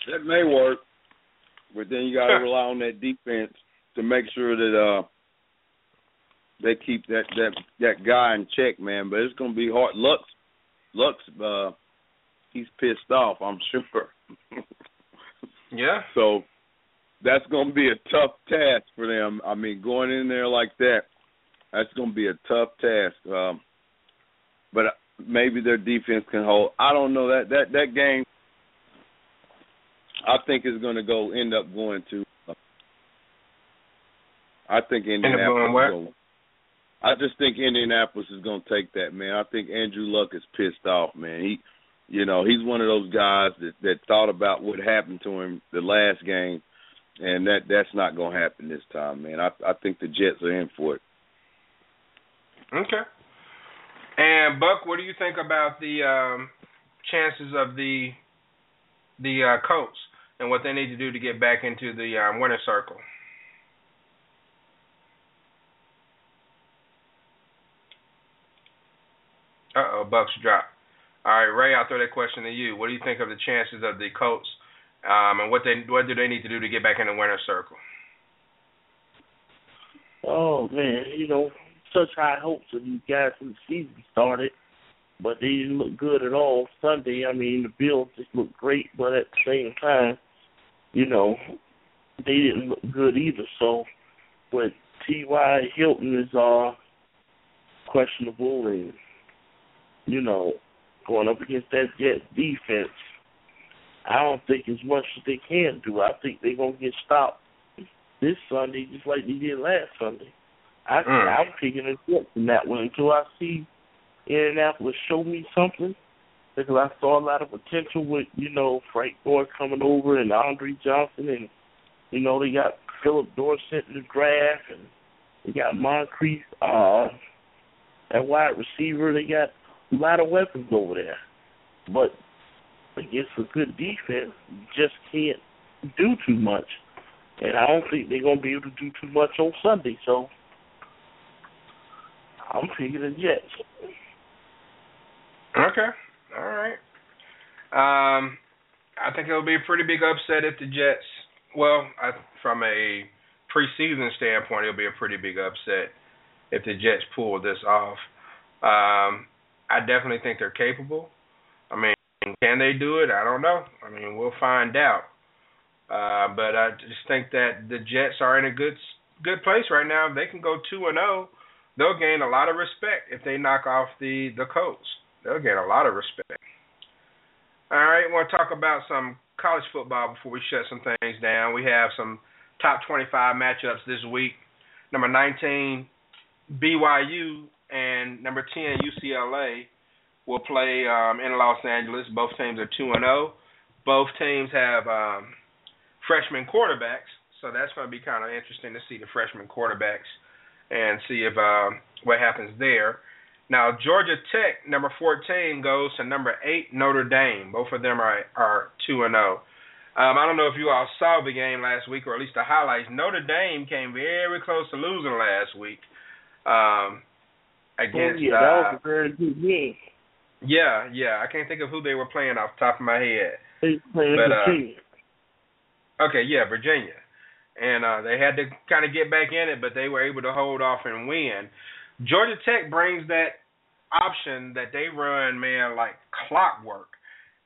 That may work, but then you got to rely on that defense to make sure that uh they keep that that that guy in check, man. But it's gonna be hard. Lux, Lux, uh, he's pissed off. I'm sure. yeah. So that's going to be a tough task for them. I mean, going in there like that, that's going to be a tough task. Um, but maybe their defense can hold. I don't know that that that game. I think is going to go end up going to. Uh, I think Indianapolis. Go, I just think Indianapolis is going to take that man. I think Andrew Luck is pissed off, man. He, you know, he's one of those guys that that thought about what happened to him the last game and that that's not going to happen this time, man. I I think the Jets are in for it. Okay. And Buck, what do you think about the um, chances of the the uh, Colts and what they need to do to get back into the um, winner circle? Uh oh, Bucks drop. All right, Ray, I'll throw that question to you. What do you think of the chances of the Colts um, and what they what do they need to do to get back in the winner's circle? Oh man, you know, such high hopes of these guys when the season started, but they didn't look good at all Sunday. I mean, the Bills just looked great, but at the same time, you know, they didn't look good either. So, but T.Y. Hilton is uh questionable, and you know, going up against that Jets defense I don't think as much as they can do. I think they're gonna get stopped this Sunday just like they did last Sunday. I mm. I'm picking a Jets in that one until I see Indianapolis show me something because I saw a lot of potential with you know Frank Gore coming over and Andre Johnson and you know they got Phillip Dorsett in the draft and they got Moncrief uh at wide receiver. They got a lot of weapons over there, but against a good defense, you just can't do too much. And I don't think they're going to be able to do too much on Sunday. So I'm picking the Jets. Okay. All right. Um, I think it'll be a pretty big upset if the Jets. Well, I, from a preseason standpoint, it'll be a pretty big upset if the Jets pull this off. Um, I definitely think they're capable. I mean, can they do it? I don't know. I mean, we'll find out. Uh, but I just think that the Jets are in a good good place right now. If they can go two and zero, oh, they'll gain a lot of respect if they knock off the the Colts. They'll gain a lot of respect. All right, want to talk about some college football before we shut some things down. We have some top 25 matchups this week. number 19 BYU and number 10 UCLA will play um, in Los Angeles. Both teams are 2 and 0. Both teams have um, freshman quarterbacks, so that's going to be kind of interesting to see the freshman quarterbacks and see if uh, what happens there. Now Georgia Tech, number 14, goes to number eight Notre Dame. Both of them are are two and zero. Um, I don't know if you all saw the game last week, or at least the highlights. Notre Dame came very close to losing last week um, against. oh, yeah, that was uh, a very good game. yeah, yeah. I can't think of who they were playing off the top of my head. They played But, uh, Virginia. Okay, yeah, Virginia. And uh they had to kind of get back in it, but they were able to hold off and win. Georgia Tech brings that option that they run, man, like clockwork.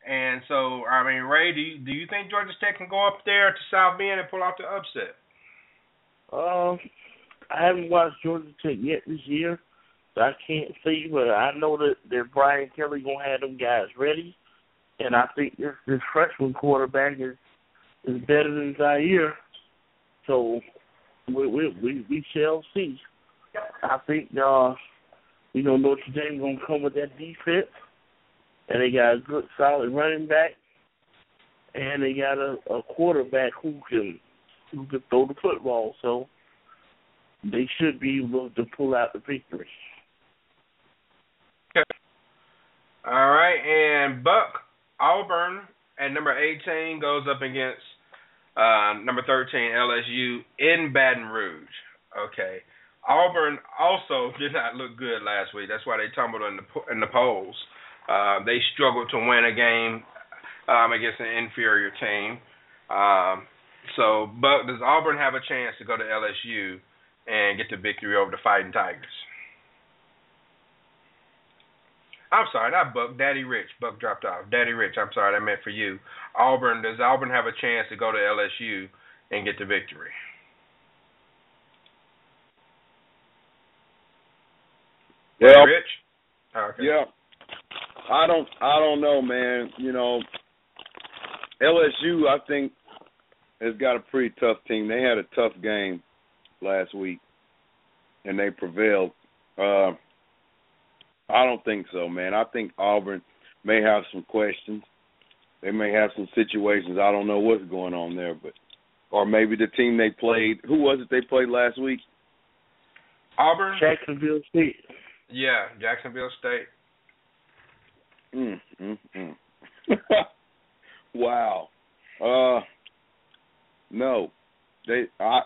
And so, I mean, Ray, do you, do you think Georgia Tech can go up there to South Bend and pull off the upset? Um, I haven't watched Georgia Tech yet this year, so I can't see. But I know that that Brian Kelly gonna have them guys ready, and I think this this freshman quarterback is is better than Zaire. So we we we, we shall see. I think uh, you know Notre Dame gonna come with that defense, and they got a good solid running back, and they got a, a quarterback who can who can throw the football. So they should be able to pull out the victory. All right, and Buck Auburn at number 18 goes up against uh, number 13 LSU in Baton Rouge. Okay, Auburn also did not look good last week. That's why they tumbled in the in the polls. Uh, they struggled to win a game um, against an inferior team. Um, so, but does Auburn have a chance to go to LSU and get the victory over the Fighting Tigers? I'm sorry, not Buck. Daddy Rich. Buck dropped off. Daddy Rich. I'm sorry, that meant for you. Auburn. Does Auburn have a chance to go to LSU and get the victory? Well, Daddy Rich. Oh, okay. yeah. I don't I don't know, man. You know, LSU I think has got a pretty tough team. They had a tough game last week and they prevailed. Uh I don't think so, man. I think Auburn may have some questions. They may have some situations. I don't know what's going on there, but or maybe the team they played. Who was it they played last week? Auburn. Jacksonville State. Yeah, Jacksonville State. Mm, mm, mm. wow. Uh, no. They. I.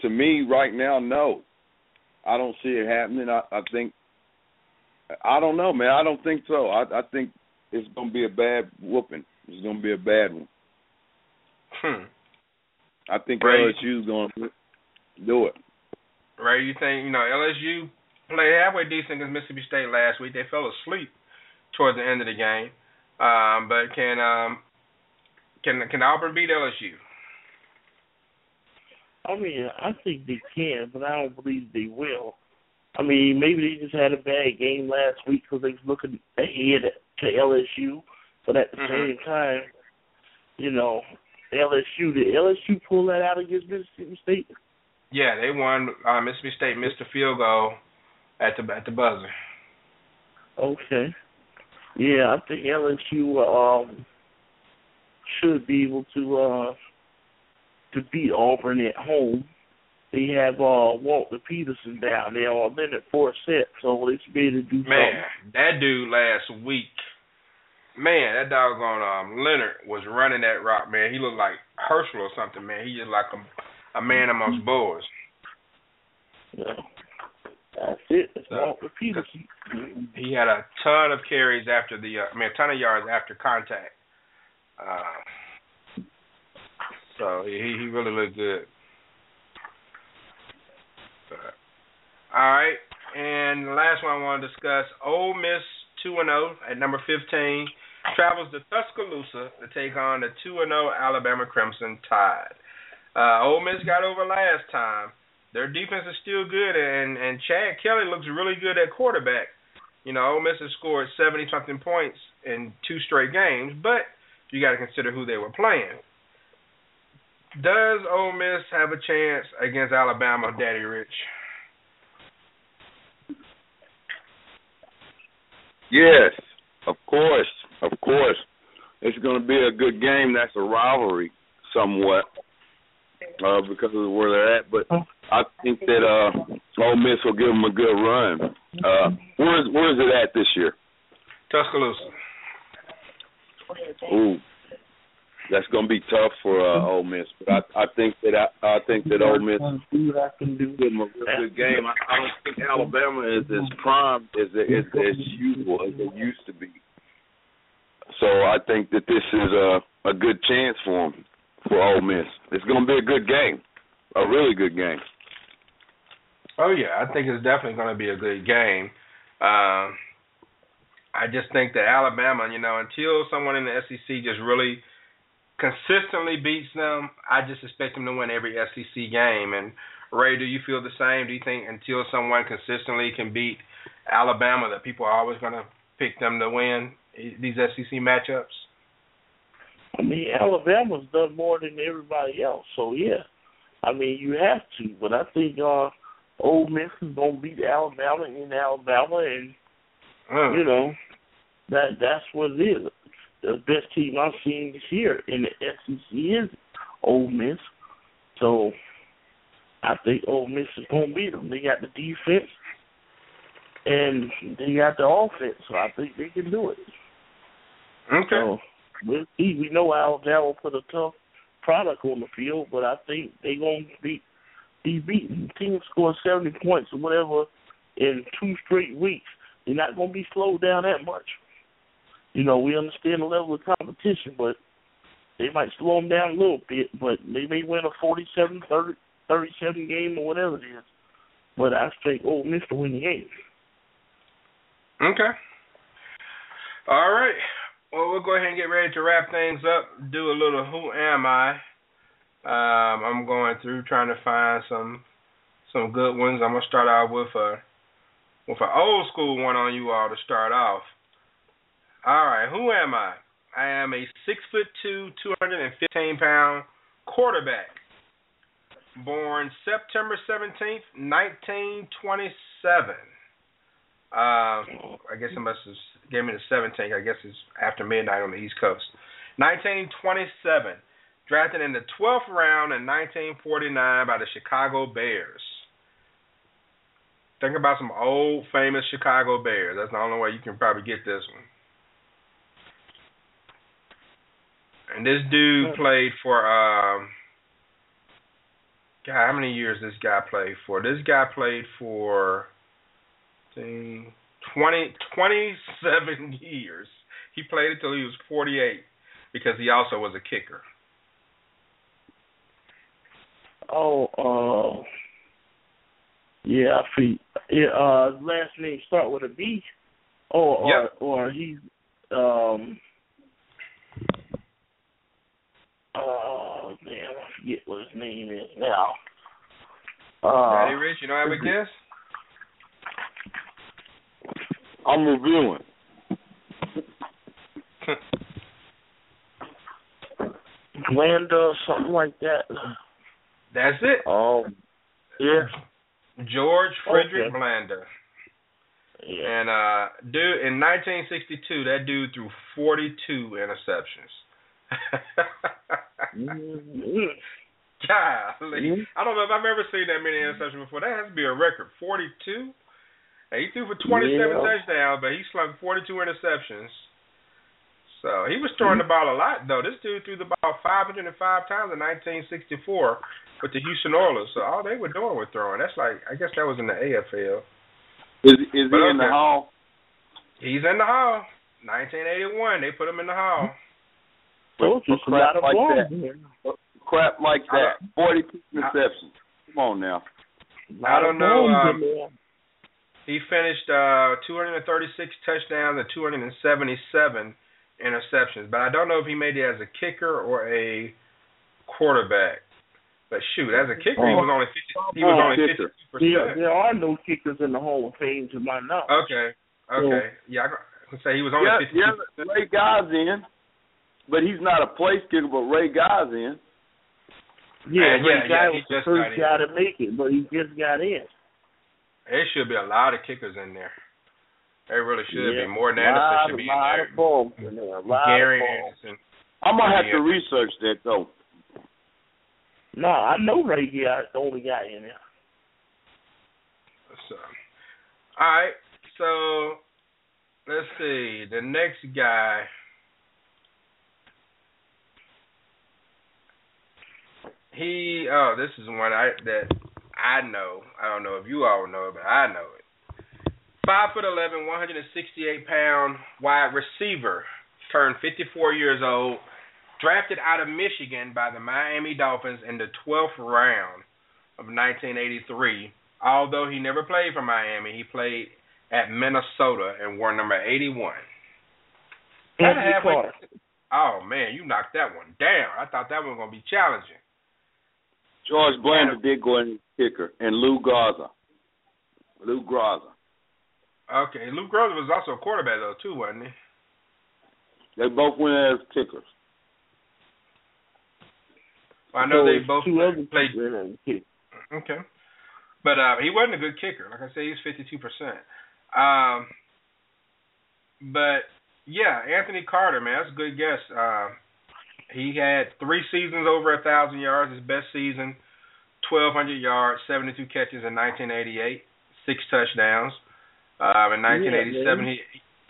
To me, right now, no. I don't see it happening. I, I think. I don't know, man. I don't think so. I, I think it's gonna be a bad whooping. It's gonna be a bad one. Hmm. I think Ray. LSU's gonna do it. Ray, you think you know LSU played halfway decent against Mississippi State last week? They fell asleep towards the end of the game. Um, but can um can can Auburn beat LSU? I mean, I think they can, but I don't believe they will. I mean, maybe they just had a bad game last week because they was looking ahead to LSU, but at the Mhm. same time, you know, LSU did LSU pull that out against Mississippi State? Yeah, they won. Uh, Mississippi State missed a field goal at the at the buzzer. Okay. Yeah, I think LSU um should be able to uh to beat Auburn at home. They have uh Walter Peterson down there or Leonard Fournette, so they should be able to do Man, that dude last week, man, that doggone um Leonard was running that rock, man. He looked like Herschel or something, man. He just like a, a man amongst boys. Yeah. That's it. It's So, Walter Peterson. He had a ton of carries after the, uh, I mean, a ton of yards after contact. Uh, so he he really looked good. But, all right, and the last one I want to discuss: Ole Miss two and zero at number fifteen travels to Tuscaloosa to take on the two and zero Alabama Crimson Tide. Uh, Ole Miss got over last time. Their defense is still good, and and Chad Kelly looks really good at quarterback. You know, Ole Miss has scored seventy something points in two straight games, but you got to consider who they were playing. Does Ole Miss have a chance against Alabama, Daddy Rich? Yes, of course, of course. It's going to be a good game. That's a rivalry, somewhat, uh, because of where they're at. But I think that uh, Ole Miss will give them a good run. Uh, where's where's it at this year? Tuscaloosa. Ooh, that's going to be tough for uh, Ole Miss. But I, I think that I, I think that Ole Miss I can do. them a real good game. I, I don't think Alabama is as prime as as, as usual as they used to be. So I think that this is a a good chance for them for Ole Miss. It's going to be a good game, a really good game. Oh yeah, I think it's definitely going to be a good game. Um, I just think that Alabama, you know, until someone in the SEC just really consistently beats them, I just expect them to win every SEC game. And Ray, do you feel the same? Do you think until someone consistently can beat Alabama, that people are always going to pick them to win these SEC matchups? I mean, Alabama's done more than everybody else, so yeah. I mean, you have to, but I think uh Ole Miss is gonna beat Alabama in Alabama, and Mm. you know that that's what it is. The best team I've seen this year in the SEC is Ole Miss, so I think Ole Miss is gonna beat them. They got the defense, and they got the offense, so I think they can do it. Okay. So we'll see. We know Alabama will put a tough product on the field, but I think they're gonna be be beaten. The team score seventy points or whatever in two straight weeks. They're not gonna be slowed down that much. You know, we understand the level of competition, but they might slow them down a little bit. But they may win a 47 30, 37 game or whatever it is. But I think Ole Miss to win the game. Okay. All right. Well, we'll go ahead and get ready to wrap things up. Do a little who am I? Um, I'm going through trying to find some some good ones. I'm gonna start out with a with an old school one on you all to start off. All right, who am I? I am a six foot two, two hundred and fifteen pound quarterback. Born September seventeenth, nineteen twenty seven. Um, I guess it must have gave me the 17th. I guess it's after midnight on the East Coast. 1927, drafted in the 12th round in 1949 by the Chicago Bears. Think about some old famous Chicago Bears. That's the only way you can probably get this one. And this dude played for um God, how many years this guy played for? This guy played for 20, 27 years. He played until he was 48 because he also was a kicker. Oh, uh, yeah, I see. Yeah, uh, last name start with a B, or or, or he's um. Oh man, I forget what his name is now. Uh, Daddy Rich, you don't have a guess? I'm reviewing. Glenda, something like that. That's it. Oh, yeah. George Frederick Okay. Blanda. Yeah. And uh dude in 1962 that dude threw 42 interceptions. Mm-hmm. Golly. I don't know if I've ever seen that many interceptions before. That has to be a record. 42? And he threw for 27 Yeah. touchdowns, but he slung 42 interceptions. So he was throwing the ball a lot, though. This dude threw the ball 505 times in 1964 with the Houston Oilers. So all they were doing was throwing. That's like, I guess that was in the AFL. Is is But he in the hall? He's in the hall. 1981, they put him in the hall. Told you, For it's a crap like balls that. there. Crap like I that. Forty-two interceptions. Come on now. I don't know. Um, he finished uh, 236 touchdowns and 277 interceptions, but I don't know if he made it as a kicker or a quarterback. But shoot, as a kicker, he was only 50, he was only 52 There, percent. there are no kickers in the Hall of Fame to my knowledge. Okay, okay, yeah, I could say he was only Yeah, 52. yeah, Ray Guy's in, but he's not a place kicker. But Ray Guy's in. Yeah, Yeah, Ray yeah, Guy yeah, was the first guy to make it, but he just got in. There should be a lot of kickers in there. They really should Yeah. be. Morten Lot Anderson of- should be in lot there. of in there, a lot Gary of. Anderson. I'm gonna have Yeah. to research that though. No, I know Ray Garrett's the only guy in there. So, all right. So, let's see. The next guy. He. Oh, this is one I that I know. I don't know if you all know it, but I know it. Five foot eleven, one hundred and sixty-eight pound wide receiver, turned fifty-four years old, drafted out of Michigan by the Miami Dolphins in the twelfth round of 1983. Although he never played for Miami, he played at Minnesota and wore number 81. Anthony Carter. Oh man, you knocked that one down. I thought that one was gonna be challenging. George Blanda did go in kicker, and Lou Groza. Lou Groza. Okay, Lou Groza was also a quarterback though too, wasn't he? They both went as kickers. Well, I know So they both two played. people in there to kick. Okay, but uh, he wasn't a good kicker. Like I say, he's fifty-two percent. Um, but yeah, Anthony Carter, man, that's a good guess. Uh, he had three seasons over a thousand yards. His best season, twelve hundred yards, seventy-two catches in nineteen eighty-eight, six touchdowns. Um, in nineteen eighty-seven, man.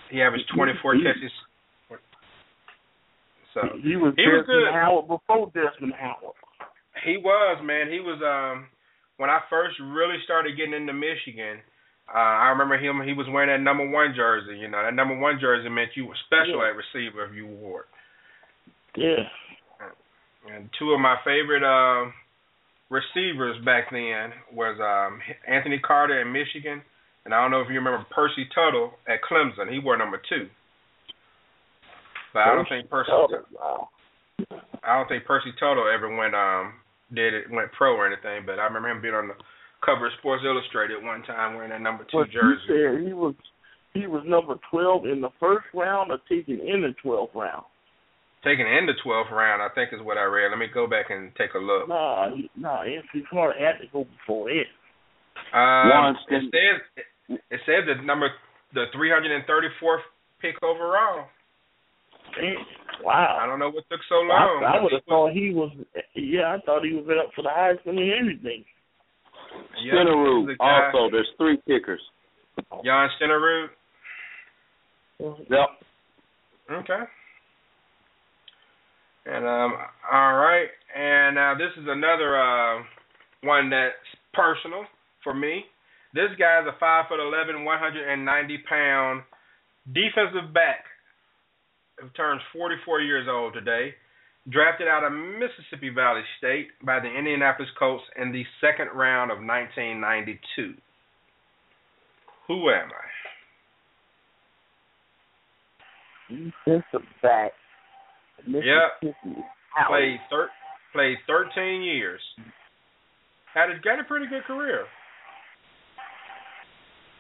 he he averaged twenty-four He- catches. So He was he was good. Howard before Desmond Howard. He was, man. He was um when I first really started getting into Michigan, uh I remember him he was wearing that number one jersey, you know. That number one jersey meant you were special Yeah. at receiver if you wore it. Yeah. And two of my favorite um receivers back then was um Anthony Carter in Michigan and I don't know if you remember Percy Tuttle at Clemson. He wore number two. But I don't think Percy Oh, wow. I don't think Percy Tuttle ever went um did it went pro or anything, but I remember him being on the cover of Sports Illustrated one time wearing that number two But you jersey. said he was he was number twelve in the first round or taken in the twelfth round. Taken in the twelfth round, I think is what I read. Let me go back and take a look. Nah, he- nah, Anthony Carter had to go before it. Um, One it says it says the number the three hundred and thirty fourth pick overall. Wow. I don't know what took so long. I, I would have thought he was. Yeah, I thought he was up for the Heisman and everything. Yeah, Stenerud. the Also, there's three kickers. Jan Stenerud. Yep. Okay. And um, all right, and now this is another uh, one that's personal for me. This guy's a five foot eleven, one hundred and ninety pound defensive back who turns forty four years old today. Drafted out of Mississippi Valley State by the Indianapolis Colts in the second round of 1992. Who am I? Defensive back. Yep. Mississippi. Played thir- played 13 years. Had a got a pretty good career.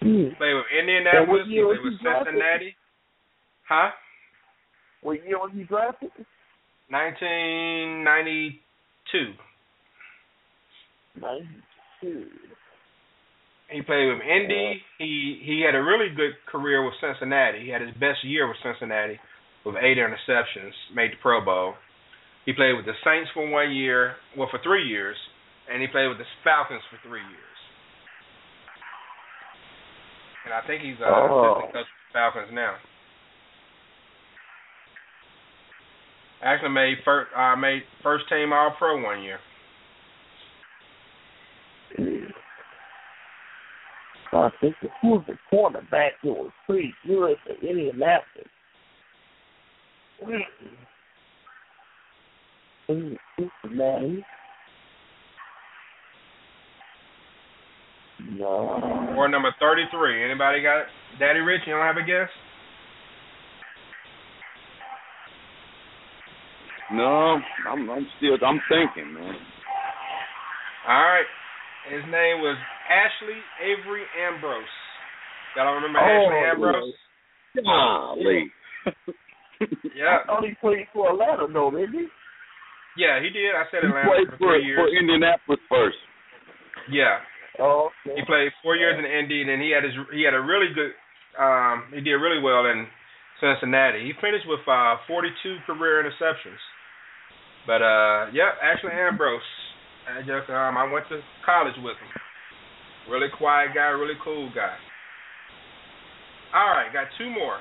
Hmm. Played with Indianapolis. year played was with drafted? Cincinnati. Huh? What year was he drafted? 1992. Ninety-two. He played with Indy. He he had a really good career with Cincinnati. He had his best year with Cincinnati with eight interceptions, made the Pro Bowl. He played with the Saints for one year, well for three years, and he played with the Falcons for three years. And I think he's uh, Oh. assistant coach for the Falcons now. Actually made first uh, made first team All Pro one year. I think the who was the quarterback that was pretty good for Indianapolis. Mm. No. Or number thirty three. Anybody got it? Daddy Rich, you don't have a guess? No, I'm I'm still I'm thinking, man. All right. His name was Ashley Avery Ambrose. Y'all remember Ashley Oh, Ambrose? Golly. Yeah. I thought played for Atlanta though, didn't he? Yeah, he did. I said He Atlanta played for for, three years. for Indianapolis first. Yeah. Oh, okay. He played four years in Indy, and he had his he had a really good Um, he did really well in Cincinnati. He finished with uh, 42 career interceptions. But uh, yeah, Ashley Ambrose. I just um, I went to college with him. Really quiet guy, really cool guy. All right, got two more.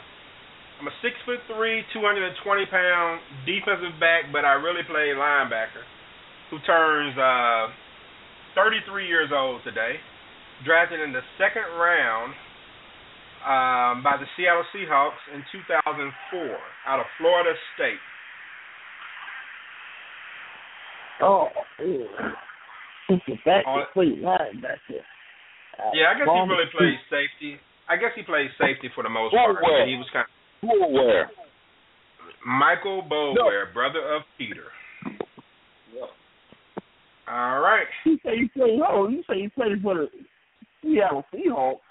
I'm a six foot three, 220 pound defensive back, but I really play linebacker, who turns uh, 33 years old today. Drafted in the second round um, by the Seattle Seahawks in 2004 out of Florida State. Oh, yeah. A back to linebacker. Uh, Yeah, I guess he really plays safety. I guess he plays safety for the most part. Boulware. He was kind of Boulware. Michael Boulware, brother of Peter. All right. You say you play? Oh, you say you played for the Seattle Seahawks?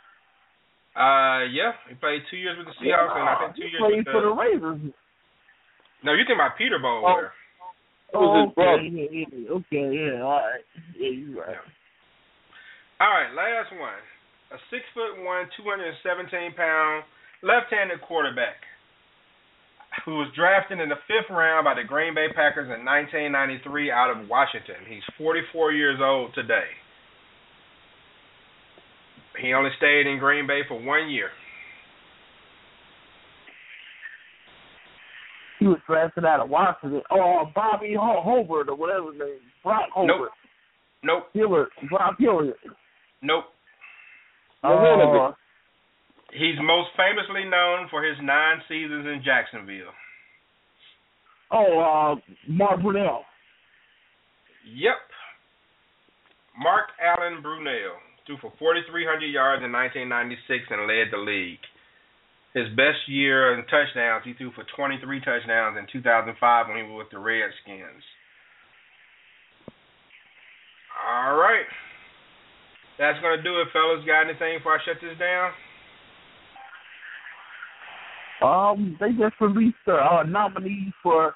Uh, yeah, he played two years with the Seahawks, and I think two years played with the. for the Ravens. No, you think about Peter Boulware? Oh, okay, yeah, yeah, okay, yeah, all right, yeah, you right. All right, last one. A six foot one, two hundred and seventeen pound left-handed quarterback who was drafted in the fifth round by the Green Bay Packers in 1993 out of Washington. He's 44 years old today. He only stayed in Green Bay for one year. He was drafted out of Washington. Oh, Bobby Ho- Hobart or whatever his name, is. Brock Hobart. Nope. Hillard, Brock Hillard. Nope. Uh, He's most famously known for his nine seasons in Jacksonville. oh, uh, Mark Brunell. Yep. Mark Allen Brunell threw for 4,300 yards in 1996 and led the league. His best year in touchdowns, he threw for 23 touchdowns in 2005 when he was with the Redskins. All right. That's going to do it, fellas. Got anything before I shut this down? Um, they just released the uh, nominees for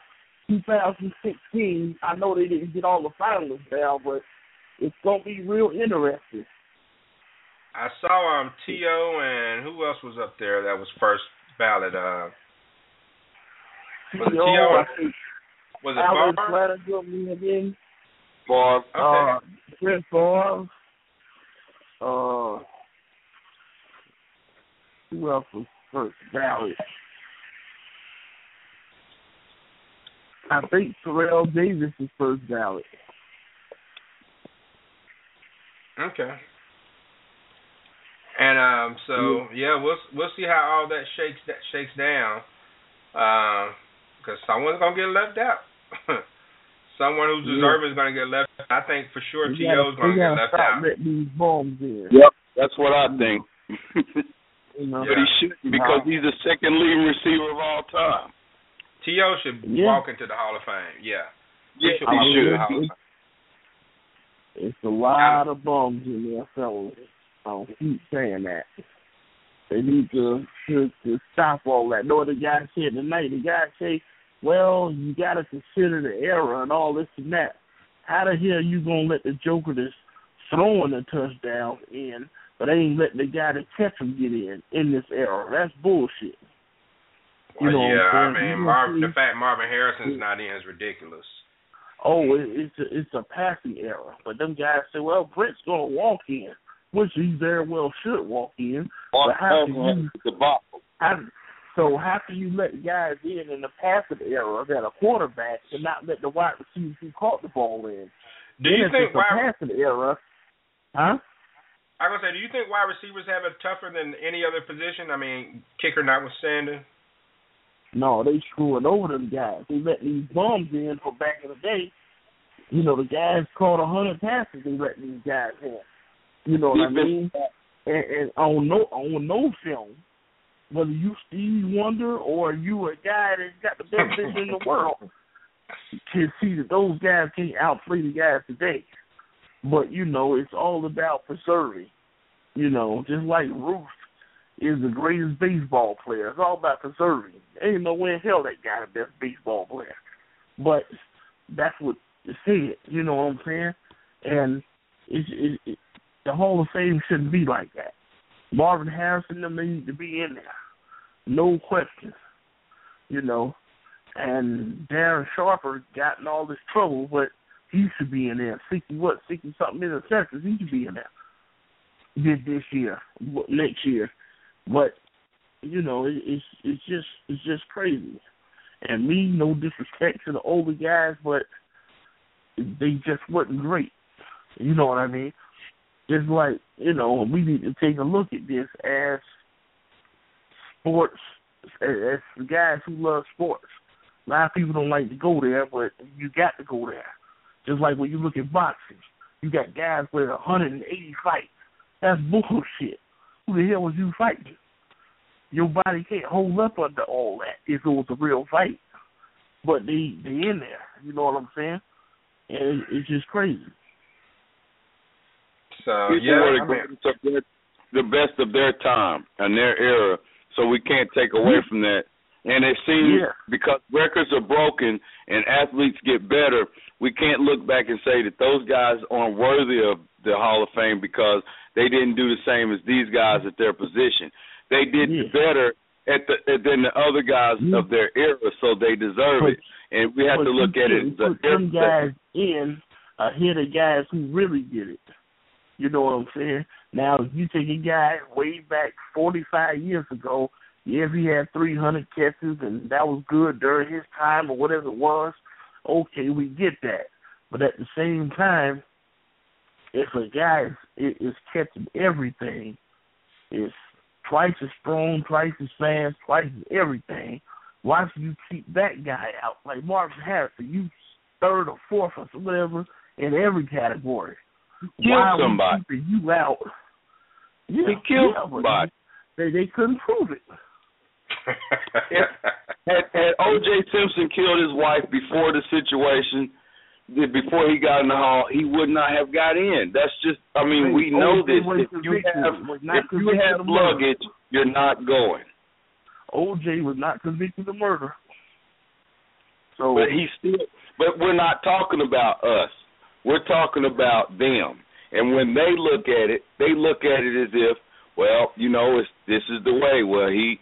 2016. I know they didn't get all the finalists down, but it's gonna be real interesting. I saw um T.O. and who else was up there that was first ballot? Uh, was it T.O., T.O. I Was it Alan Barr? Flanagan again. Barb. Uh, Chris Barnes. Uh, who else was first ballot? I think Terrell Davis is first ballot. Okay. And um, so yeah, we'll we'll see how all that shakes that shakes down, because someone's gonna get left out. Someone who's Yeah. deserving is gonna get left. out. I think for sure We T.O. is gonna get left out. letting these bombs in. Yep, that's what I think. You know? But he shouldn't because he's the second leading receiver of all time. T.O. should Yeah. walk into the Hall of Fame. Yeah. He should I be mean, in it's- Hall of Fame. It's a lot of bums in there, fellas. I'll keep saying that. They need to, to to stop all that. Know what the guy said tonight? The guy say, "Well, you got to consider the error and all this and that." How the hell you gonna let the joker that's throwing the touchdown in, but they ain't letting the guy that catch him get in in this error? That's bullshit. You Well, know yeah, I I'm saying? mean, You Marv, the fact Marvin Harrison's not in is ridiculous. oh, it, it's a, it's a passing error. But them guys say, well, Brent's gonna walk in, which he very well should walk in. But how can you, the box. how, so how can you let guys in in the passing error that a quarterback and not let the wide receivers who caught the ball in? Do you if think it's a wide passing error? Huh? I was gonna say, do you think wide receivers have it tougher than any other position? I mean, kicker notwithstanding. No, they screwing over them guys. They let these bums in for back in the day. You know, the guys caught a hundred passes. They let these guys in. You know what I mean? And, and on no on no film, whether you Steve Wonder or you a guy that's got the best vision in the world, can see that those guys can't outplay the guys today. But you know, it's all about preserving. You know, just like Ruth is the greatest baseball player. It's all about preserving. Ain't no way in hell that guy the best baseball player. But that's what it. You know what I'm saying? And it's it, it, the Hall of Fame shouldn't be like that. Marvin Harrison them need to be in there. No question. You know. And Darren Sharper got in all this trouble, but he should be in there. Sixty what, sixty something interceptions, he should be in there. Did this year, next year. But, you know, it, it's it's just it's just crazy. And me, no disrespect to the older guys, but they just wasn't great. You know what I mean? Just like, you know, we need to take a look at this as sports, as guys who love sports. A lot of people don't like to go there, but you got to go there. Just like when you look at boxing, you got guys with 180 fights. That's bullshit. Who the hell was you fighting? Your body can't hold up under all that if it was a real fight. But they they in there. You know what I'm saying? And it's just crazy. So People yeah, were I mean, the, the best of their time and their era, so we can't take away from that. And it seems Yeah. because records are broken and athletes get better, we can't look back and say that those guys aren't worthy of the Hall of Fame because they didn't do the same as these guys at their position. They did better at the than the other guys of their era, so they deserve it. And we have to look at it can't as a put era. guys in ahead of guys who really did it. You know what I'm saying? Now, if you take a guy way back 45 years ago, yes, he had 300 catches, and that was good during his time or whatever it was. Okay, we get that. But at the same time, if a guy is, is catching everything, is twice as strong, twice as fast, twice as everything, why should you keep that guy out? Like Marvin Harrison, you third or fourth or whatever in every category. Killed why are somebody. we keeping you out? Yeah, He killed yeah, somebody. They they couldn't prove it. Had, had O.J. Simpson killed his wife before the situation, before he got in the hall, he would not have got in. That's just, I mean, we know this. If you have, if you have luggage, you're not going. OJ was not convicted of murder. So But he's still, but we're not talking about us. We're talking about them. And when they look at it, they look at it as if, well, you know, it's this is the way. Well, he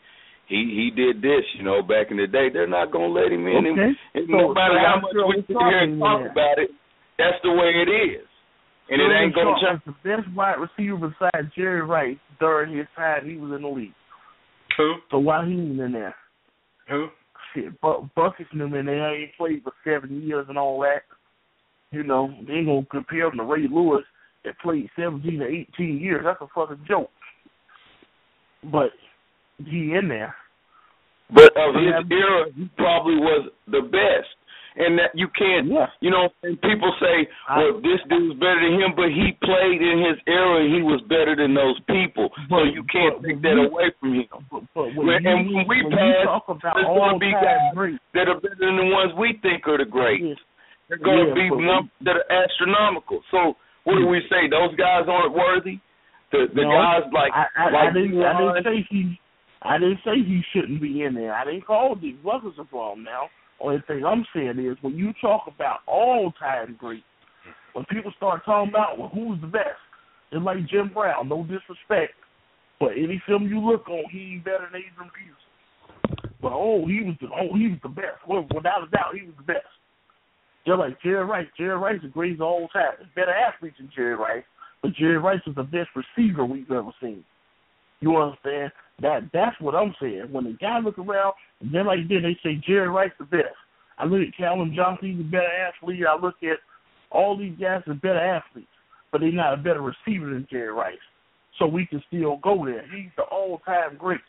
he he did this, you know, back in the day. They're not gonna let him in. Okay. And, and So- no matter so how much we we're sit here and talk there. about it, that's the way it is. And it ain't gonna change. was the best wide receiver besides Jerry Rice during his time he was in the league. Who? So why he ain't in there? Who? Shit, Buck Buckets and them in there ain't played for seven years and all that. You know, they ain't gonna compare him to Ray Lewis that played seventeen or eighteen years. That's a fucking joke. But he in there. But of Yeah. his era, he probably was the best. And that you can't, you know, and people say, well, this dude's better than him, but he played in his era and he was better than those people. so you can't take that away from him. But when When- you, and when we when pass, you talk about there's going to be guys greats, that are better than the ones we think are the greats. They're going to Yeah, be but- numbers that are astronomical. So what do we say? Those guys aren't worthy. The the No, guys like I, I, like I didn't I didn't say he I didn't say he shouldn't be in there. I didn't call these Buckets a problem now. Only thing I'm saying is when you talk about all time greats, when people start talking about well who's the best, it's like Jim Brown, no disrespect. But any film you look on, he ain't better than Adrian Peterson. But oh he was the oh he was the best. Well without a doubt he was the best. Just like Jerry Rice. Jerry Rice is greatest all time. Better athletes than Jerry Rice. But Jerry Rice is the best receiver we've ever seen. You understand? That that's what I'm saying. When the guy look around, and then like then they say Jerry Rice the best. I look at Calvin Johnson, he's a better athlete. I look at all these guys are better athletes, but they're not a better receiver than Jerry Rice. So we can still go there. He's the all time great.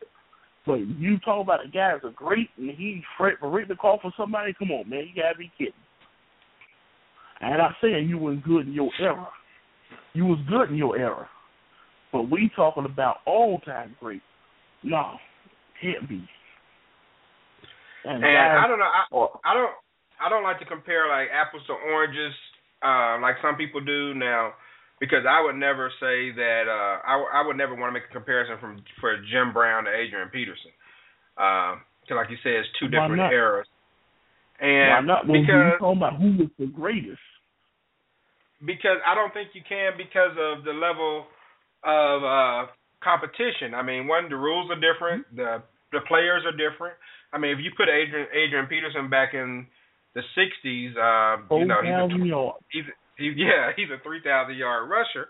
But you talk about a guy that's a great and he's Fred ready to call for somebody, come on, man, you gotta be kidding. And I'm saying you was good in your era. You was good in your era. But we talking about all time great. No, can't be. And guys- I don't know. I, I don't. I don't like to compare like apples to oranges, uh, like some people do now, because I would never say that. Uh, I, I would never want to make a comparison from for Jim Brown to Adrian Peterson, because like you said, it's two different not? eras. Why And not? When you because talking about who was the greatest, because I don't think you can because of the level of uh competition. I mean, one, the rules are different, the the players are different. I mean, if you put Adrian Adrian Peterson back in the '60s, uh, you know, he's a, he's, he's yeah, he's a 3,000 yard rusher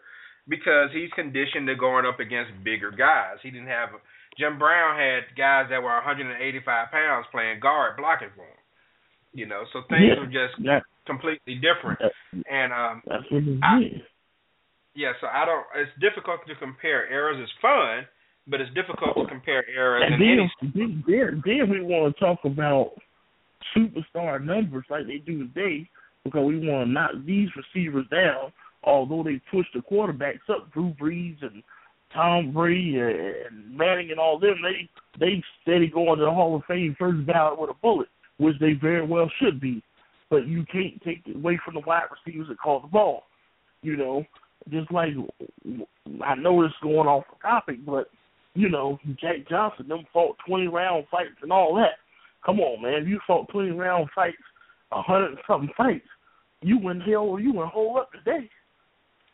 because he's conditioned to going up against bigger guys. He didn't have Jim Brown had guys that were 185 pounds playing guard blocking for him. You know, so things Yeah, were just that- completely different. And um, That's what it I-. yeah, so I don't. It's difficult to compare eras. It's fun, but it's difficult to compare eras And in any. then, then, then we want to talk about superstar numbers like they do today because we want to knock these receivers down. Although they push the quarterbacks up, Drew Brees and Tom Brady and Manning and all them, they they steady going to the Hall of Fame first ballot with a bullet, which they very well should be. But you can't take it away from the wide receivers that call the ball. You know, just like I know it's going off the topic, but you know, Jack Johnson them fought twenty round fights and all that. Come on, man, if you fought twenty round fights, a hundred and something fights, you wouldn't hell or you wouldn't hold up today.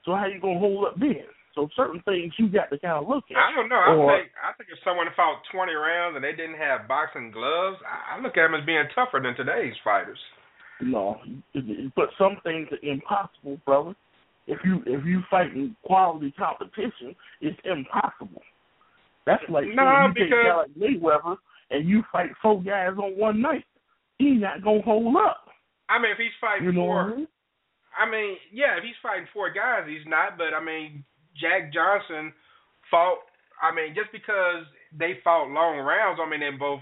So how you gonna hold up then? So certain things you got to kind of look at. I don't know. I Or- think I think if someone fought 20 rounds and they didn't have boxing gloves, I I look at them as being tougher than today's fighters. No, but some things are impossible, brother. If you if you fighting quality competition, it's impossible. That's like saying you take a guy because- like Mayweather and you fight four guys on one night. He's not gonna hold up. I mean, if he's fighting You know four, I mean? I mean, yeah, if he's fighting four guys, he's not. But I mean, Jack Johnson fought. I mean, just because they fought long rounds, I mean, they both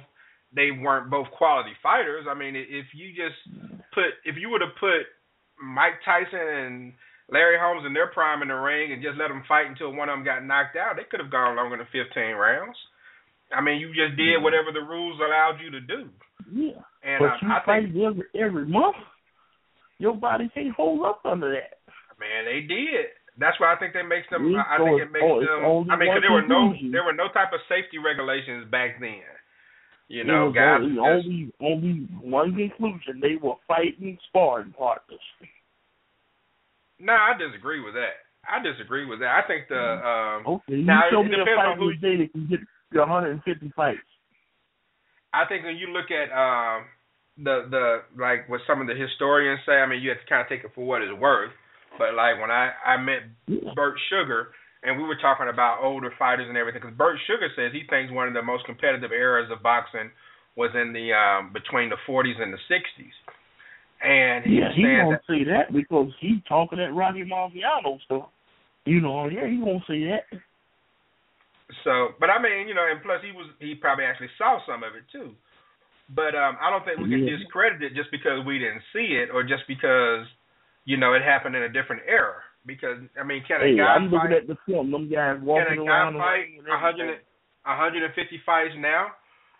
they weren't both quality fighters. I mean, if you just put if you would have put Mike Tyson and Larry Holmes in their prime in the ring and just let them fight until one of them got knocked out, they could have gone longer than 15 rounds. I mean, you just did whatever the rules allowed you to do. Yeah. And but uh, you I fight think, every every month. Your body can't hold up under that. man, they did. That's why I think they makes them. Yeah, I think it makes oh, them. I mean, 'cause there were no there were no type of safety regulations back then. You know, guys. only, just- only only one conclusion. They were fighting sparring partners. No, I disagree with that. I disagree with that. I think the um Okay, you now show me a depends on fight who today that can get 150 fights. I think when you look at um the the like what some of the historians say, I mean you have to kind of take it for what it's worth. But like when I I met Bert Sugar and we were talking about older fighters and everything, because Bert Sugar says he thinks one of the most competitive eras of boxing was in the um between the 40s and the 60s. And he Yeah, he won't that say that because he talking that Rocky Marciano stuff. You know, yeah, he won't say that. So, but I mean, you know, and plus he was he probably actually saw some of it too. But um I don't think we can Yeah. discredit it just because we didn't see it or just because you know it happened in a different era. Because I mean, can a Hey, guy I'm fight? looking at the film. Them guys Can walking a guy around fight ring and a hundred a hundred and fifty fights now?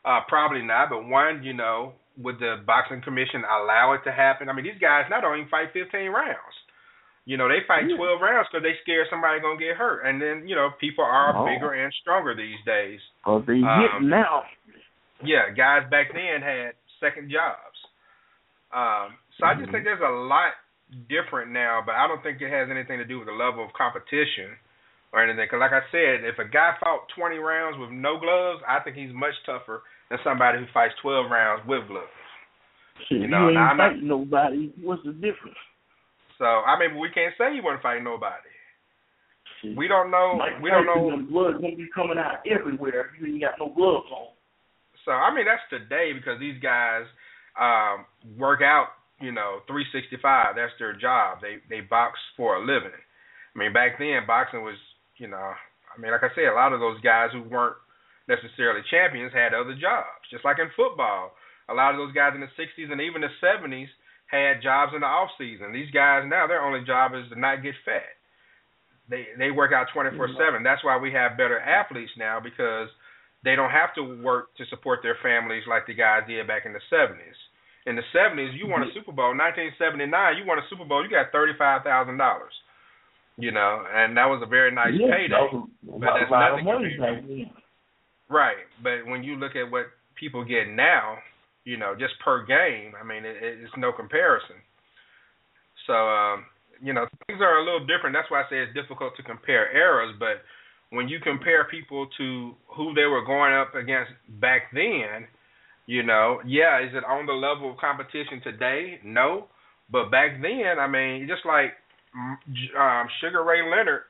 Uh, probably not. But one, you know, would the boxing commission allow it to happen? I mean, these guys not only fight fifteen rounds. You know, they fight twelve rounds because they scared somebody gonna get hurt. And then you know, people are Oh. bigger and stronger these days. Cause they Um, now. Yeah, guys back then had second jobs. Um, so I just Mm-hmm. think there's a lot different now, but I don't think it has anything to do with the level of competition or anything. Because like I said, if a guy fought 20 rounds with no gloves, I think he's much tougher than somebody who fights 12 rounds with gloves. Shit, you know, you ain't now I'm not- nobody. What's the difference? So I mean, we can't say he wasn't fighting nobody. Shit. We don't know. Mike we don't know. blood gonna be coming out everywhere if you ain't got no gloves on. So I mean that's today because these guys um work out, you know, 365. That's their job. They they box for a living. I mean back then boxing was, you know, I mean like I said, a lot of those guys who weren't necessarily champions had other jobs. Just like in football, a lot of those guys in the 60s and even the 70s had jobs in the off season. These guys now their only job is to not get fat. They they work out 24/7. Mm-hmm. That's why we have better athletes now because they don't have to work to support their families like the guys did back in the 70s. In the 70s, you won a mm-hmm. Super Bowl. 1979, you won a Super Bowl. You got thirty-five thousand dollars. You know, and that was a very nice yeah, payday. that was But that's nothing money compared- back then. Right, but when you look at what people get now, you know, just per game, I mean, it, it's no comparison. So, um, you know, things are a little different. That's why I say it's difficult to compare eras. But when you compare people to who they were going up against back then, you know, yeah, is it on the level of competition today? No, but back then, I mean, just like um, Sugar Ray Leonard,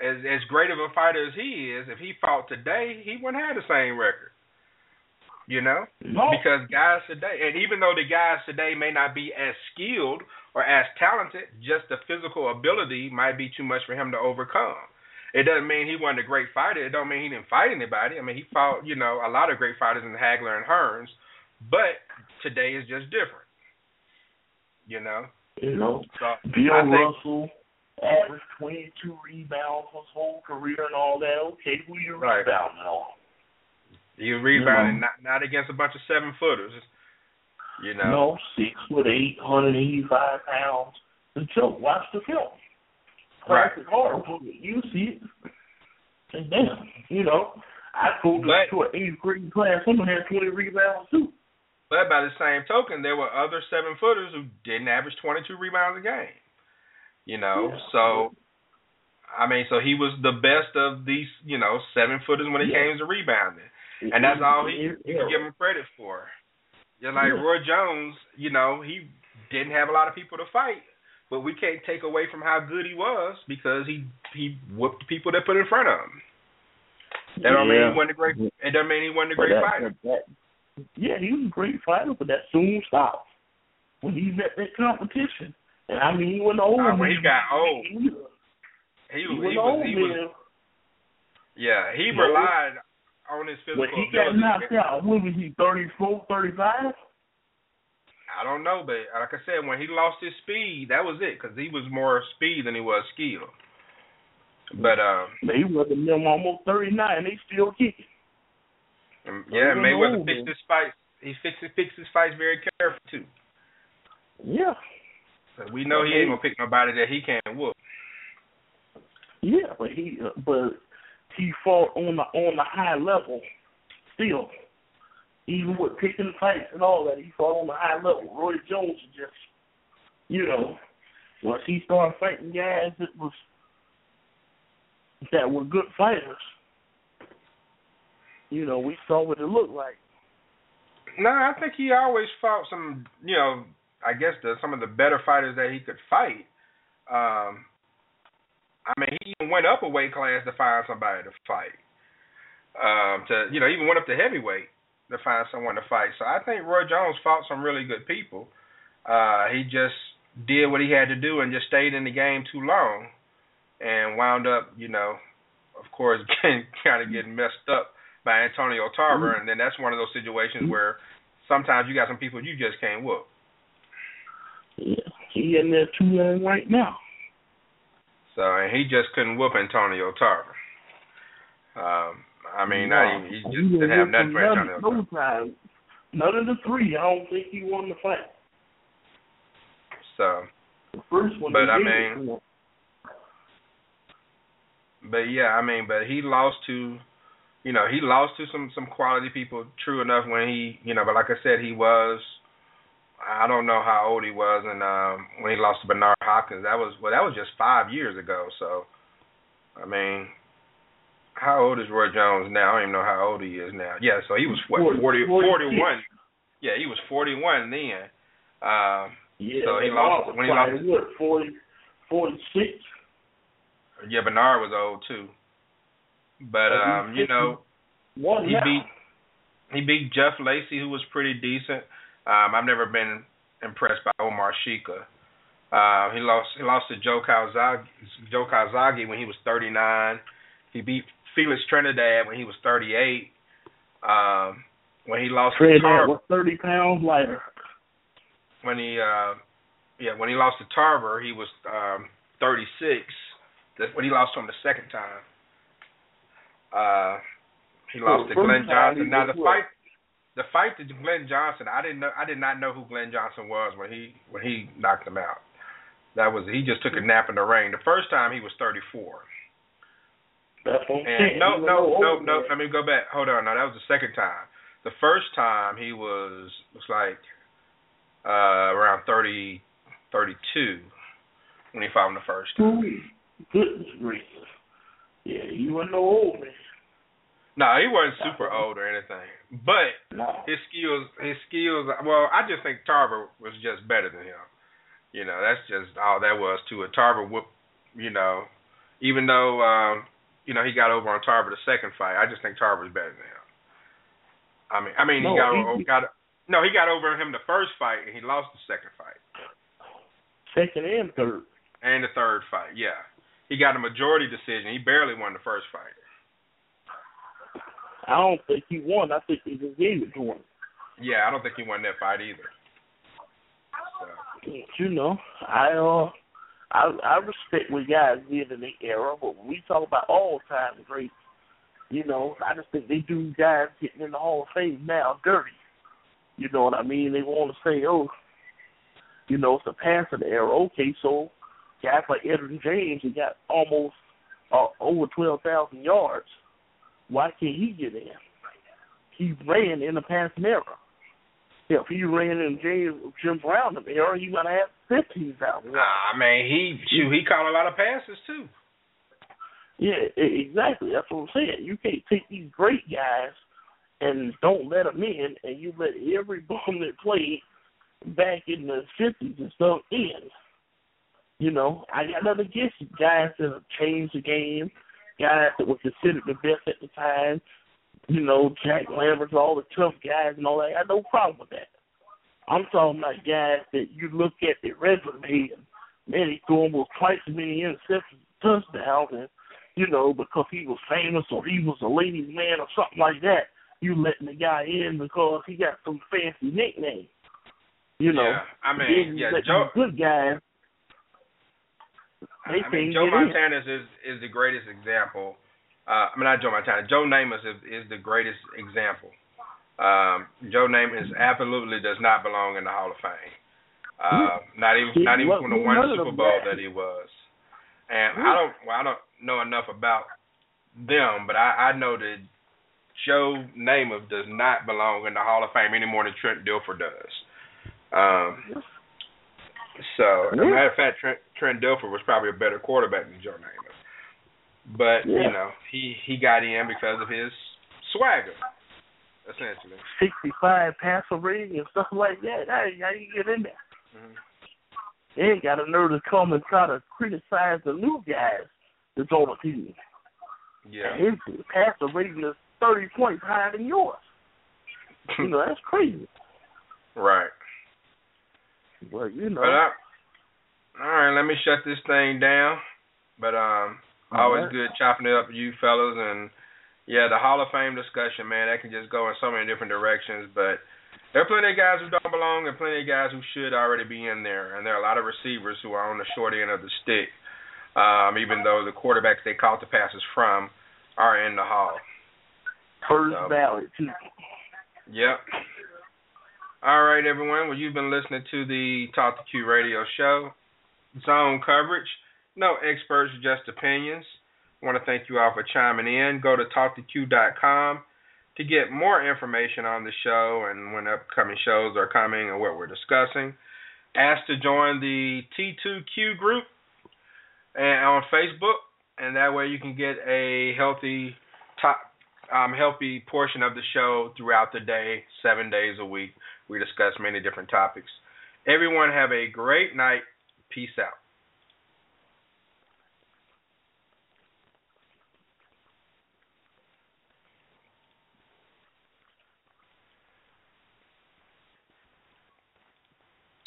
as as great of a fighter as he is, if he fought today, he wouldn't have the same record. You know, no. because guys today, and even though the guys today may not be as skilled or as talented, just the physical ability might be too much for him to overcome. It doesn't mean he wasn't a great fighter. It don't mean he didn't fight anybody. I mean, he fought, you know, a lot of great fighters in Hagler and Hearns, but today is just different. You know. You know, so Bill Russell averaged 22 rebounds his whole career and all that. Okay, who you Right. rebounding on? You rebounding You not not against a bunch of seven footers. You know. No, six foot eight, hundred eighty five pounds. The joke. Watch the film. Right. Classic horror movie. You see it. And damn, you know, I pulled But- to an eighth grade class. Someone had twenty rebounds too. But by the same token, there were other seven footers who didn't average 22 rebounds a game. You know, Yeah. so I mean, so he was the best of these, you know, seven footers when it Yeah. came to rebounding, and that's all he you Yeah. can give him credit for. Just like Yeah. Roy Jones, you know, he didn't have a lot of people to fight, but we can't take away from how good he was because he he whooped the people that put in front of him. That don't mean he wasn't a great. It doesn't mean he wasn't a great that- fighter. that- that- yeah, he was a great fighter, but that soon stopped when he met that competition. And I mean, he wasn't old. Uh, when he got old. He, He, he was, was he old was, he man. was, yeah, he No. relied on his physical When he got knocked out, what was he, 34, 35? I don't know, but like I said, when he lost his speed, that was it, because he was more speed than he was skill. But um, he was them almost 39. They still kicking. um, yeah, Mayweather fixed his fights. He fixed fixed his fights very carefully too. Yeah. So we know he ain't gonna pick nobody that he can't whoop. Yeah, but he uh, but he fought on the on the high level still. Even with picking fights and all that, he fought on the high level. Roy Jones just you know, once he started fighting guys that was that were good fighters, you know, we saw what it looked like. No, I think he always fought some, you know, I guess the some of the better fighters that he could fight. Um, I mean, he even went up a weight class to find somebody to fight. Um, to you know, even went up to heavyweight to find someone to fight. So I think Roy Jones fought some really good people. Uh, he just did what he had to do and just stayed in the game too long, and wound up, you know, of course, getting, kind of getting messed up by Antonio Tarver, and then that's one of those situations where sometimes you got some people you just can't whoop. Yeah, he in there two one right now. So and he just couldn't whoop Antonio Tarver. Um, I mean, no, not even, he just didn't have nothing for Antonio. Tarver. No time. None of the three. I don't think he won the fight. So, The first one. But I mean- it to him. but yeah, I mean, but he lost to, you know, he lost to some some quality people. True enough, when he, you know, but like I said, he was. I don't know how old he was, and um, when he lost to Bernard Hopkins, that was well, that was just five years ago. So, I mean, how old is Roy Jones now? I don't even know how old he is now. Yeah, so he was what 40, 40 41. Yeah, he was 41 then. Um, Yeah. so he lost when he lost. What forty, forty six? Yeah, Bernard was old too. But um, you know, he beat he beat Jeff Lacy, who was pretty decent. Um, I've never been impressed by Omar Sheika. Uh, he lost he lost to Joe Calzaghe, Joe Calzaghe when he was 39. He beat Felix Trinidad when he was 38. Um, when he lost to Trinidad Tarver, was thirty pounds lighter. when he uh, yeah when he lost to Tarver, he was um, 36. That's when he lost to him the second time. Uh, he lost to first Glenn Johnson. Now the fight, the fight to Glenn Johnson, I didn't know. I did not know who Glenn Johnson was when he when he knocked him out. That was he just took a nap in the ring. The first time he was 34. That's what I'm saying. no, no, no, no. Let me go back. Hold on. No, that was the second time. The first time he was looks like uh around 30, 32 when he fought him the first time. Goodness gracious. Yeah, he wasn't no old man. No, he wasn't super old or anything, but no. his skills, his skills. Well, I just think Tarver was just better than him. You know, that's just all that was to it. Tarver whoop, you know, even though um, you know he got over on Tarver the second fight, I just think Tarver was better than him. I mean, I mean no, he got he, got no, he got over him the first fight and he lost the second fight. Second and third. And the third fight, yeah. He got a majority decision. He barely won the first fight. I don't think he won. I think he just gave it to him. Yeah, I don't think he won that fight either. So. You know, I uh, I I respect what guys did in the era, but when we talk about all time greats, you know, I just think they do guys getting in the Hall of Fame now dirty. You know what I mean? They want to say, oh, you know, it's the past of the era. Okay, so guys like Edgerrin James, he got almost uh, over twelve thousand yards. Why can't he get in? He ran in the past era. If he ran in James Jim Brown era, he might have fifteen thousand. Nah, man, he shoot, he caught a lot of passes too. Yeah, exactly. That's what I'm saying. You can't take these great guys and don't let them in, and you let every bum that played back in the fifties and stuff in. You know, I got nothing against guys that have changed the game, guys that were considered the best at the time. You know, Jack Lambert, all the tough guys and all that. I got no problem with that. I'm talking about guys that you look at their resume and man, he threw almost twice as many interceptions, touchdowns, and you know because he was famous or he was a ladies' man or something like that. You letting the guy in because he got some fancy nickname. You know, yeah, I mean, yeah, Joe, good guys. They I mean, Joe Montana is is the greatest example. Uh, I mean, not Joe Montana. Joe Namath is is the greatest example. Um, Joe Namath absolutely does not belong in the Hall of Fame. Uh, not even not even from the one Super Bowl that he was. And I don't well, I don't know enough about them, but I, I know that Joe Namath does not belong in the Hall of Fame any more than Trent Dilfer does. Um, so, as a matter of fact, Trent, Trent Dilfer was probably a better quarterback than Joe Namath. But yeah. you know, he he got in because of his swagger, essentially. Sixty-five passer rating and stuff like that. How, how you get in there? Mm-hmm. They ain't got a nerve to come and try to criticize the new guys that's on the team. Yeah. And his passer rating is thirty points higher than yours. you know that's crazy. Right. Well, you know. But, uh, all right, let me shut this thing down. But um, All always right. good chopping it up with you fellas, and yeah, the Hall of Fame discussion, man, that can just go in so many different directions. But there are plenty of guys who don't belong, and plenty of guys who should already be in there. And there are a lot of receivers who are on the short end of the stick, um, even though the quarterbacks they caught the passes from are in the Hall. First So- ballot too. Yep. All right, everyone. Well, you've been listening to the Talk 2 Q radio show. Zone coverage. No experts, just opinions. I want to thank you all for chiming in. Go to talk2q.com to get more information on the show and when upcoming shows are coming and what we're discussing. Ask to join the T2Q group and on Facebook, and that way you can get a healthy top um, healthy portion of the show throughout the day, seven days a week. We discuss many different topics. Everyone have a great night. Peace out.